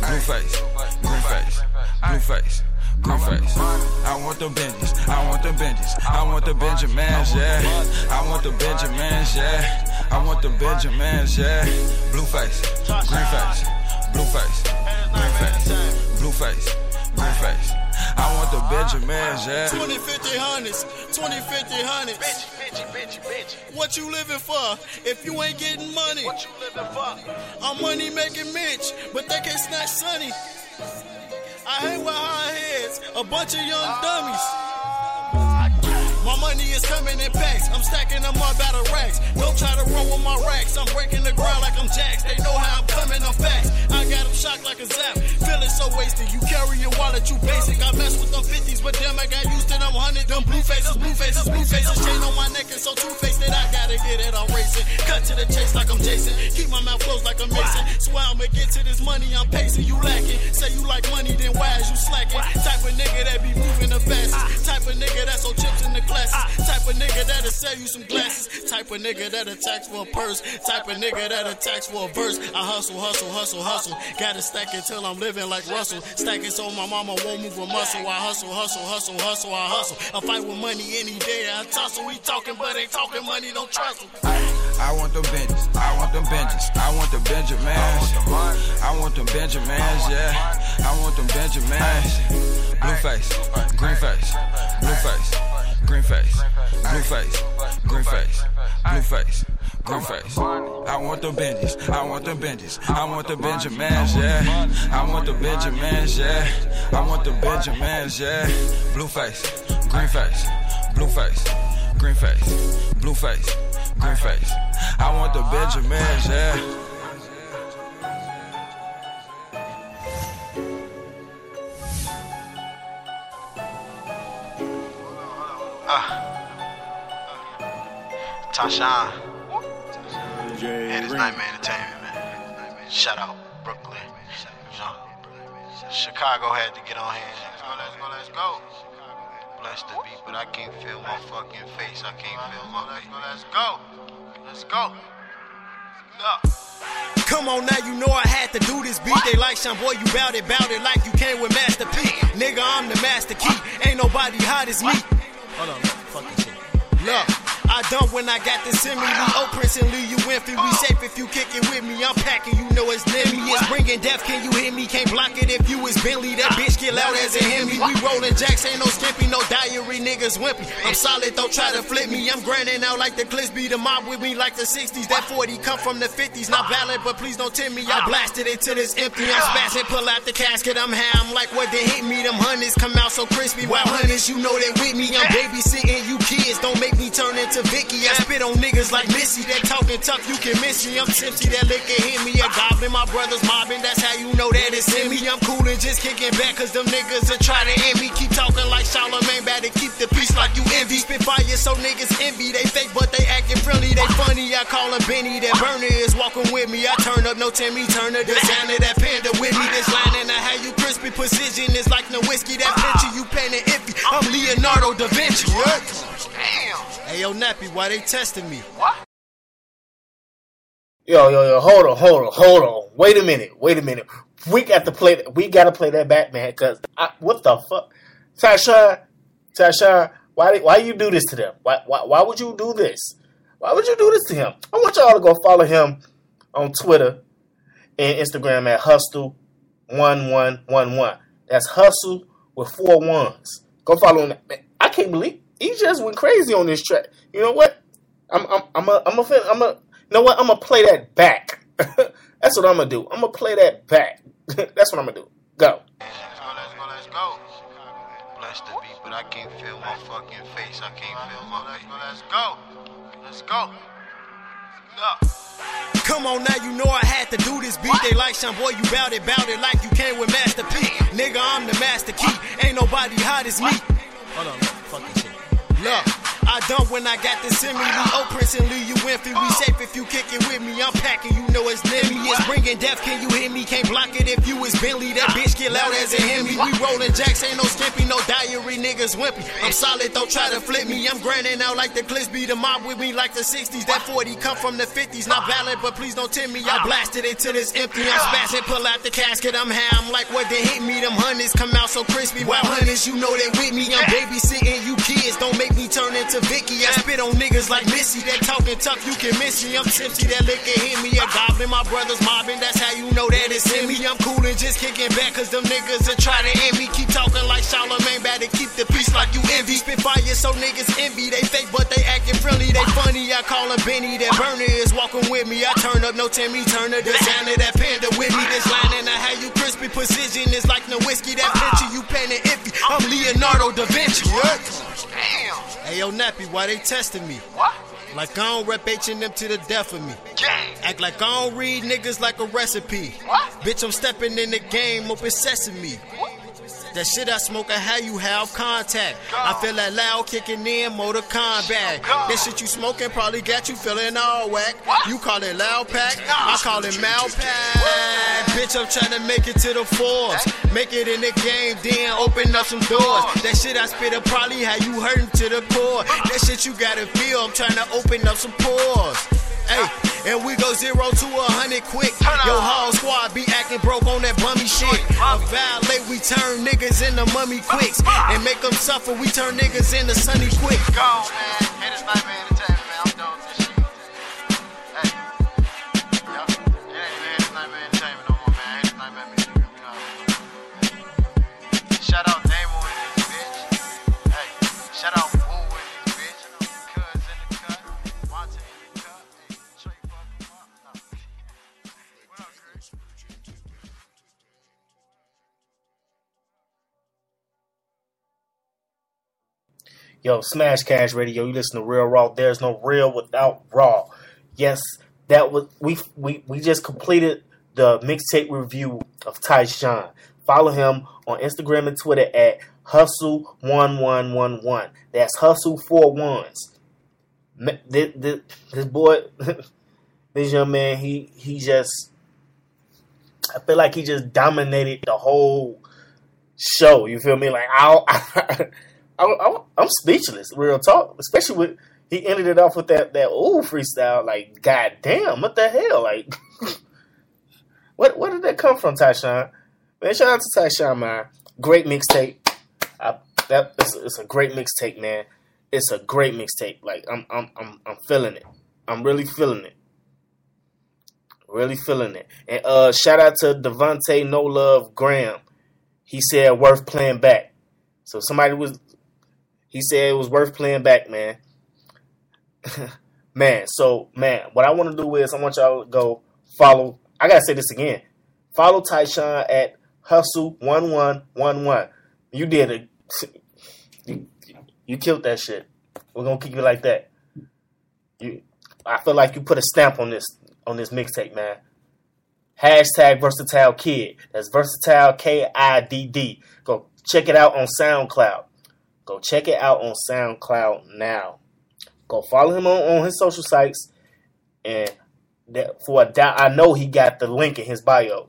Speaker 32: blue face, green face, blue face. Green face. I want the Benjis. I want the Benjis. I want the Benjamins, yeah. I want the Benjamins, yeah. I want the Benjamins, yeah. Blue face, green face, blue face, green face, blue face, green face. I want the Benjamins, yeah.
Speaker 15: 20, 50, hundreds. 20, 50, hundreds.
Speaker 14: Bitch, bitch, bitch, bitch.
Speaker 15: What you living for if you ain't getting money?
Speaker 14: What you living for?
Speaker 15: I'm money making Mitch, but they can't snatch Sonny. I hang with high heads, a bunch of young dummies. My money is coming in packs. I'm stacking them up out of racks. Don't try to run with my racks. I'm breaking the ground like I'm jacks. They know how I'm coming, I'm fast. I got them shocked like a zap. Feeling so wasted. You carry your wallet, you basic. I mess with them 50s, but damn, I got used to them 100. Them blue faces, blue faces, blue faces. Chain on my neck and so two faced that I gotta get it. I'm racing. Cut to the chase like I'm Jason. Keep my mouth closed like I'm Mason. Swear I'ma get to this money, I'm pacing. You lacking. Say you like money, then why is you slacking? Type of nigga that be moving the fastest. Type of nigga that's on chips in the Type of nigga that'll sell you some glasses. Type of nigga that attacks for a purse. Type of nigga that attacks for a verse. I hustle, hustle, hustle, hustle. Gotta stack it I'm living like Russell. Stack it so my mama won't move a muscle. I hustle, hustle, hustle, hustle, I hustle. I fight with money any day. I tussle. We talking, but ain't talking money, don't him.
Speaker 32: I want them Benjis. I want them Benjis. I want them Benjamins. I want them Benjamins, yeah. I want them Benjamins. Blue face, green face, blue face, green face, blue face, green face, blue face. Green face. I want the Benjis. I want the Benjis. I want the Benjamins, yeah. I want the Benjamins, yeah. I want the Benjamins, yeah. Blue face, green face, blue face, green face, blue face, green face. I want the Benjamins, yeah.
Speaker 14: Tyshawn. Yeah, this Nightmare Entertainment, man. Shout out Brooklyn. You Chicago had to get on here. Let's go, let's go, let's go. Bless the beat, but I can't feel my fucking face. I can't feel my Let's go, let's go. Let's go. Look.
Speaker 15: Come on now, you know I had to do this beat. They like Sean, boy, you bout it, bout it like you came with Master P. Nigga, I'm the master key. Ain't nobody hot as me. Hold on, fucking shit. Look. I dump when I got this in me. We old Prince and Lee, you Winfrey. We safe if you kick it with me. I'm packing, you know it's near me. It's bringing death, can you hear me? Can't block it if you is Bentley. That bitch get loud as a Hemi. We rolling jacks, ain't no skimpy, no diary, niggas wimpy. I'm solid, don't try to flip me. I'm grinding out like the clips be the mob with me like the 60s. That 40 come from the 50s. Not valid, but please don't tempt me. I blasted it till it's empty. I'm spazzing, pull out the casket. I'm high, I'm like what they hit me. Them hundreds come out so crispy. While hundreds, you know they with me. I'm babysitting you kids. Don't make me turn into Vicky. I spit on niggas like Missy. That talking tough, you can miss me. I'm tipsy, that liquor hit me. A goblin, my brothers mobbing. That's how you know that it's in me. I'm cool and just kicking back, cause them niggas are try to end me. Keep talking like Charlemagne, better keep the peace like you envy. Spit fire so niggas envy. They fake, but they acting friendly. They funny. I call him Benny. That burner is walking with me. I turn up, no Timmy Turner. Designer that panda with me. This line and I how you crispy precision is like no whiskey. That picture you painting iffy. I'm Leonardo da Vinci. Damn. Hey, yo, Nappy, why they testing me? What?
Speaker 3: Yo, yo, yo, hold on, hold on, hold on. Wait a minute, wait a minute. We got to play. We got to play that Batman because what the fuck, Tasha, Tasha, why why you do this to them? Why, why why would you do this? Why would you do this to him? I want y'all to go follow him on Twitter and Instagram at Hustle one one one one. That's Hustle with four ones. Go follow him. I can't believe he just went crazy on this track. You know what? I'm I'm I'm a I'm a I'm a you know what? I'm gonna play that back. That's what I'm gonna do. I'm gonna play that back. That's what I'm gonna do. Go.
Speaker 14: Let's go, let's go, let's go. Bless the beat, but I can't feel my fucking face. I can't feel my. Let's go, let's go. Let's go. Look.
Speaker 15: Come on now, you know I had to do this beat. They like Sean, boy, you bout it, bout it like you came with Master P. Nigga, I'm the master key. Ain't nobody hot as me. Hold on, fucking shit. Look. I dump when I got this in me. We Prince and Lee, you Winfrey. We safe if you kick it with me. I'm packing, you know it's me. It's bringing death, can you hear me? Can't block it if you was Bentley. That bitch get loud as a Hemi. We rolling jacks, ain't no skimpy, no diary, niggas wimpy. I'm solid, don't try to flip me. I'm grinding out like the clips be the mob with me like the 60s. That 40 come from the 50s. Not valid, but please don't tempt me. I blasted it till it's empty. I'm spazzing, pull out the casket. I'm high, I'm like what they hit me. Them hundreds come out so crispy. While hundreds, you know they with me. I'm babysitting you kids. Don't make me turn into Vicky. I spit on niggas like Missy. That talking tough, you can miss me. I'm tipsy, that liquor hit me. A goblin, my brothers mobbing. That's how you know that it's in me. I'm cool and just kicking back, cause them niggas are try to end me. Keep talking like Charlemagne, better keep the peace like you envy. Spit fire so niggas envy. They fake, but they acting friendly. They funny. I call him Benny. That burner is walking with me. I turn up, no Timmy Turner. Designer that panda with me. This line and I how you crispy precision is like no whiskey. That picture you painting iffy. I'm Leonardo da Vinci. Damn. Hey, yo, Nappy, why they testing me?
Speaker 14: What?
Speaker 15: Like I don't rep H&M to the death of me.
Speaker 14: Gang.
Speaker 15: Act like I don't read niggas like a recipe.
Speaker 14: What?
Speaker 15: Bitch, I'm stepping in the game, open sesame. That shit I smoke, I how you have contact. I feel that loud kicking in, motor combat. That shit you smoking probably got you feeling all whack. You call it loud pack, I call it mal pack. Bitch, I'm trying to make it to the fours. Make it in the game, then open up some doors. That shit I spit up probably how you hurting to the core. That shit you gotta feel, I'm trying to open up some pores. Hey, and we go zero to a hundred quick. Yo, whole squad be acting broke on that bummy shit. A violate, we turn niggas into mummy quicks. And make them suffer, we turn niggas into sunny quick.
Speaker 14: Go, man. Nightmare
Speaker 3: Yo, Smash Cash Radio. You listen to Real Raw. There's no real without Raw. Yes, that was we we we just completed the mixtape review of Tyshawn. Follow him on Instagram and Twitter at Hustle one one one one. That's Hustle four ones. This, this, this boy, this young man, he he just. I feel like he just dominated the whole show. You feel me? Like I, I, I, I'm speechless. Real talk, especially with he ended it off with that that ooh freestyle. Like, goddamn, what the hell? Like, what where did that come from, Tyshawn? Man, shout out to Tyshawn, man. Great mixtape. That it's, it's a great mixtape, man. It's a great mixtape. Like, I'm I'm I'm I'm feeling it. I'm really feeling it. Really feeling it. And uh, shout out to Devontae No Love Graham. He said worth playing back. So somebody was he said it was worth playing back, man. man, so man, what I want to do is I want y'all to go follow. I gotta say this again. Follow Tyshawn at Hustle one one one one. You did it. You, killed that shit. We're gonna keep it like that. You, I feel like you put a stamp on this on this mixtape, man. Hashtag versatile kid. That's versatile K I D D. Go check it out on SoundCloud. Go check it out on SoundCloud now. Go follow him on, on his social sites. And that for a doubt, I know he got the link in his bio.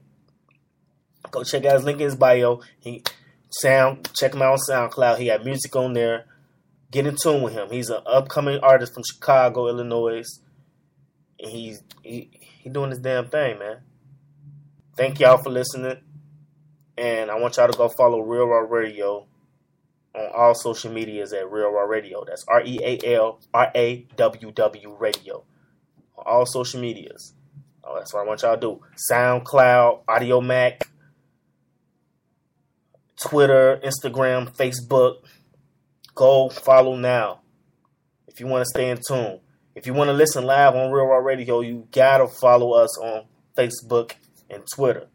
Speaker 3: Go check out his link in his bio. He sound check him out on SoundCloud. He got music on there. Get in tune with him. He's an upcoming artist from Chicago, Illinois. And he's he, he doing his damn thing, man. Thank y'all for listening. And I want y'all to go follow Real Raw Radio on all social medias at Real Raw Radio. That's R E A L R A W W Radio. On all social medias. Oh, that's what I want y'all to do. SoundCloud, Audiomack, Twitter, Instagram, Facebook. Go follow now. If you want to stay in tune. If you want to listen live on Real Raw Radio, you gotta follow us on Facebook and Twitter.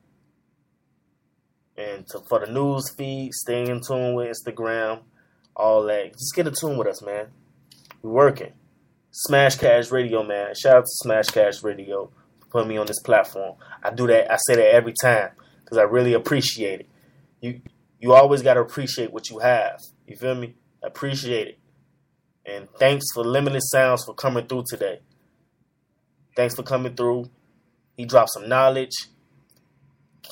Speaker 3: And to, for the news feed, stay in tune with Instagram, all that. Just get in tune with us, man. We're working. Smash Cash Radio, man. Shout out to Smash Cash Radio for putting me on this platform. I do that. I say that every time because I really appreciate it. You you always got to appreciate what you have. You feel me? Appreciate it. And thanks for Limitless Sounds for coming through today. Thanks for coming through. He dropped some knowledge.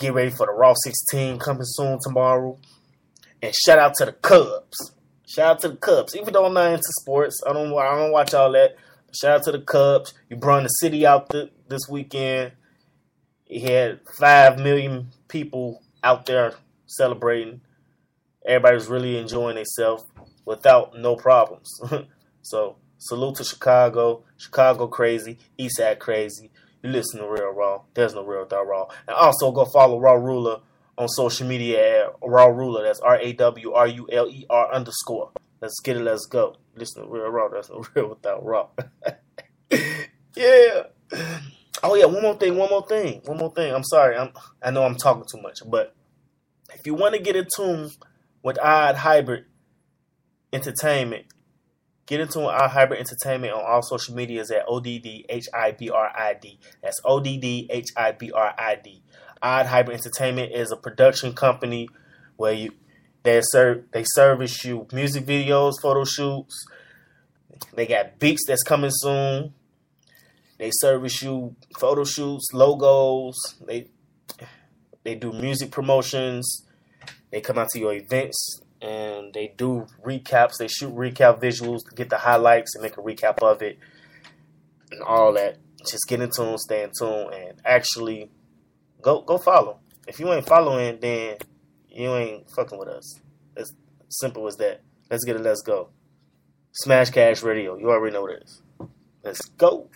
Speaker 3: Get ready for the Raw 16 coming soon tomorrow. And shout out to the Cubs. Shout out to the Cubs. Even though I'm not into sports, I don't I don't watch all that. Shout out to the Cubs. You brought the city out th- this weekend. He had five million people out there celebrating. Everybody was really enjoying themselves without no problems. so salute to Chicago. Chicago crazy. Eastside crazy. You listen to Real Raw. There's no Real Without Raw. And also go follow Raw Ruler on social media at Raw Ruler. That's R A W R U L E R underscore. Let's get it. Let's go. Listen to Real Raw. There's no Real Without Raw. yeah. Oh yeah. One more thing. One more thing. One more thing. I'm sorry. I'm. I know I'm talking too much, but if you want to get in tune with Odd Hybrid Entertainment, Get into our hybrid entertainment on all social medias at ODDHIBRID. That's ODDHIBRID. Odd Hybrid Entertainment is a production company where you they serve they service you music videos, photo shoots. They got beats that's coming soon. They service you photo shoots, logos. They they do music promotions. They come out to your events and they do recaps. They shoot recap visuals get the highlights and make a recap of it and all that. Just get in tune, stay in tune, and actually go go follow. If you ain't following, then you ain't fucking with us. It's simple as that. Let's get it. Let's go. Smash Cash Radio. You already know this. Let's go.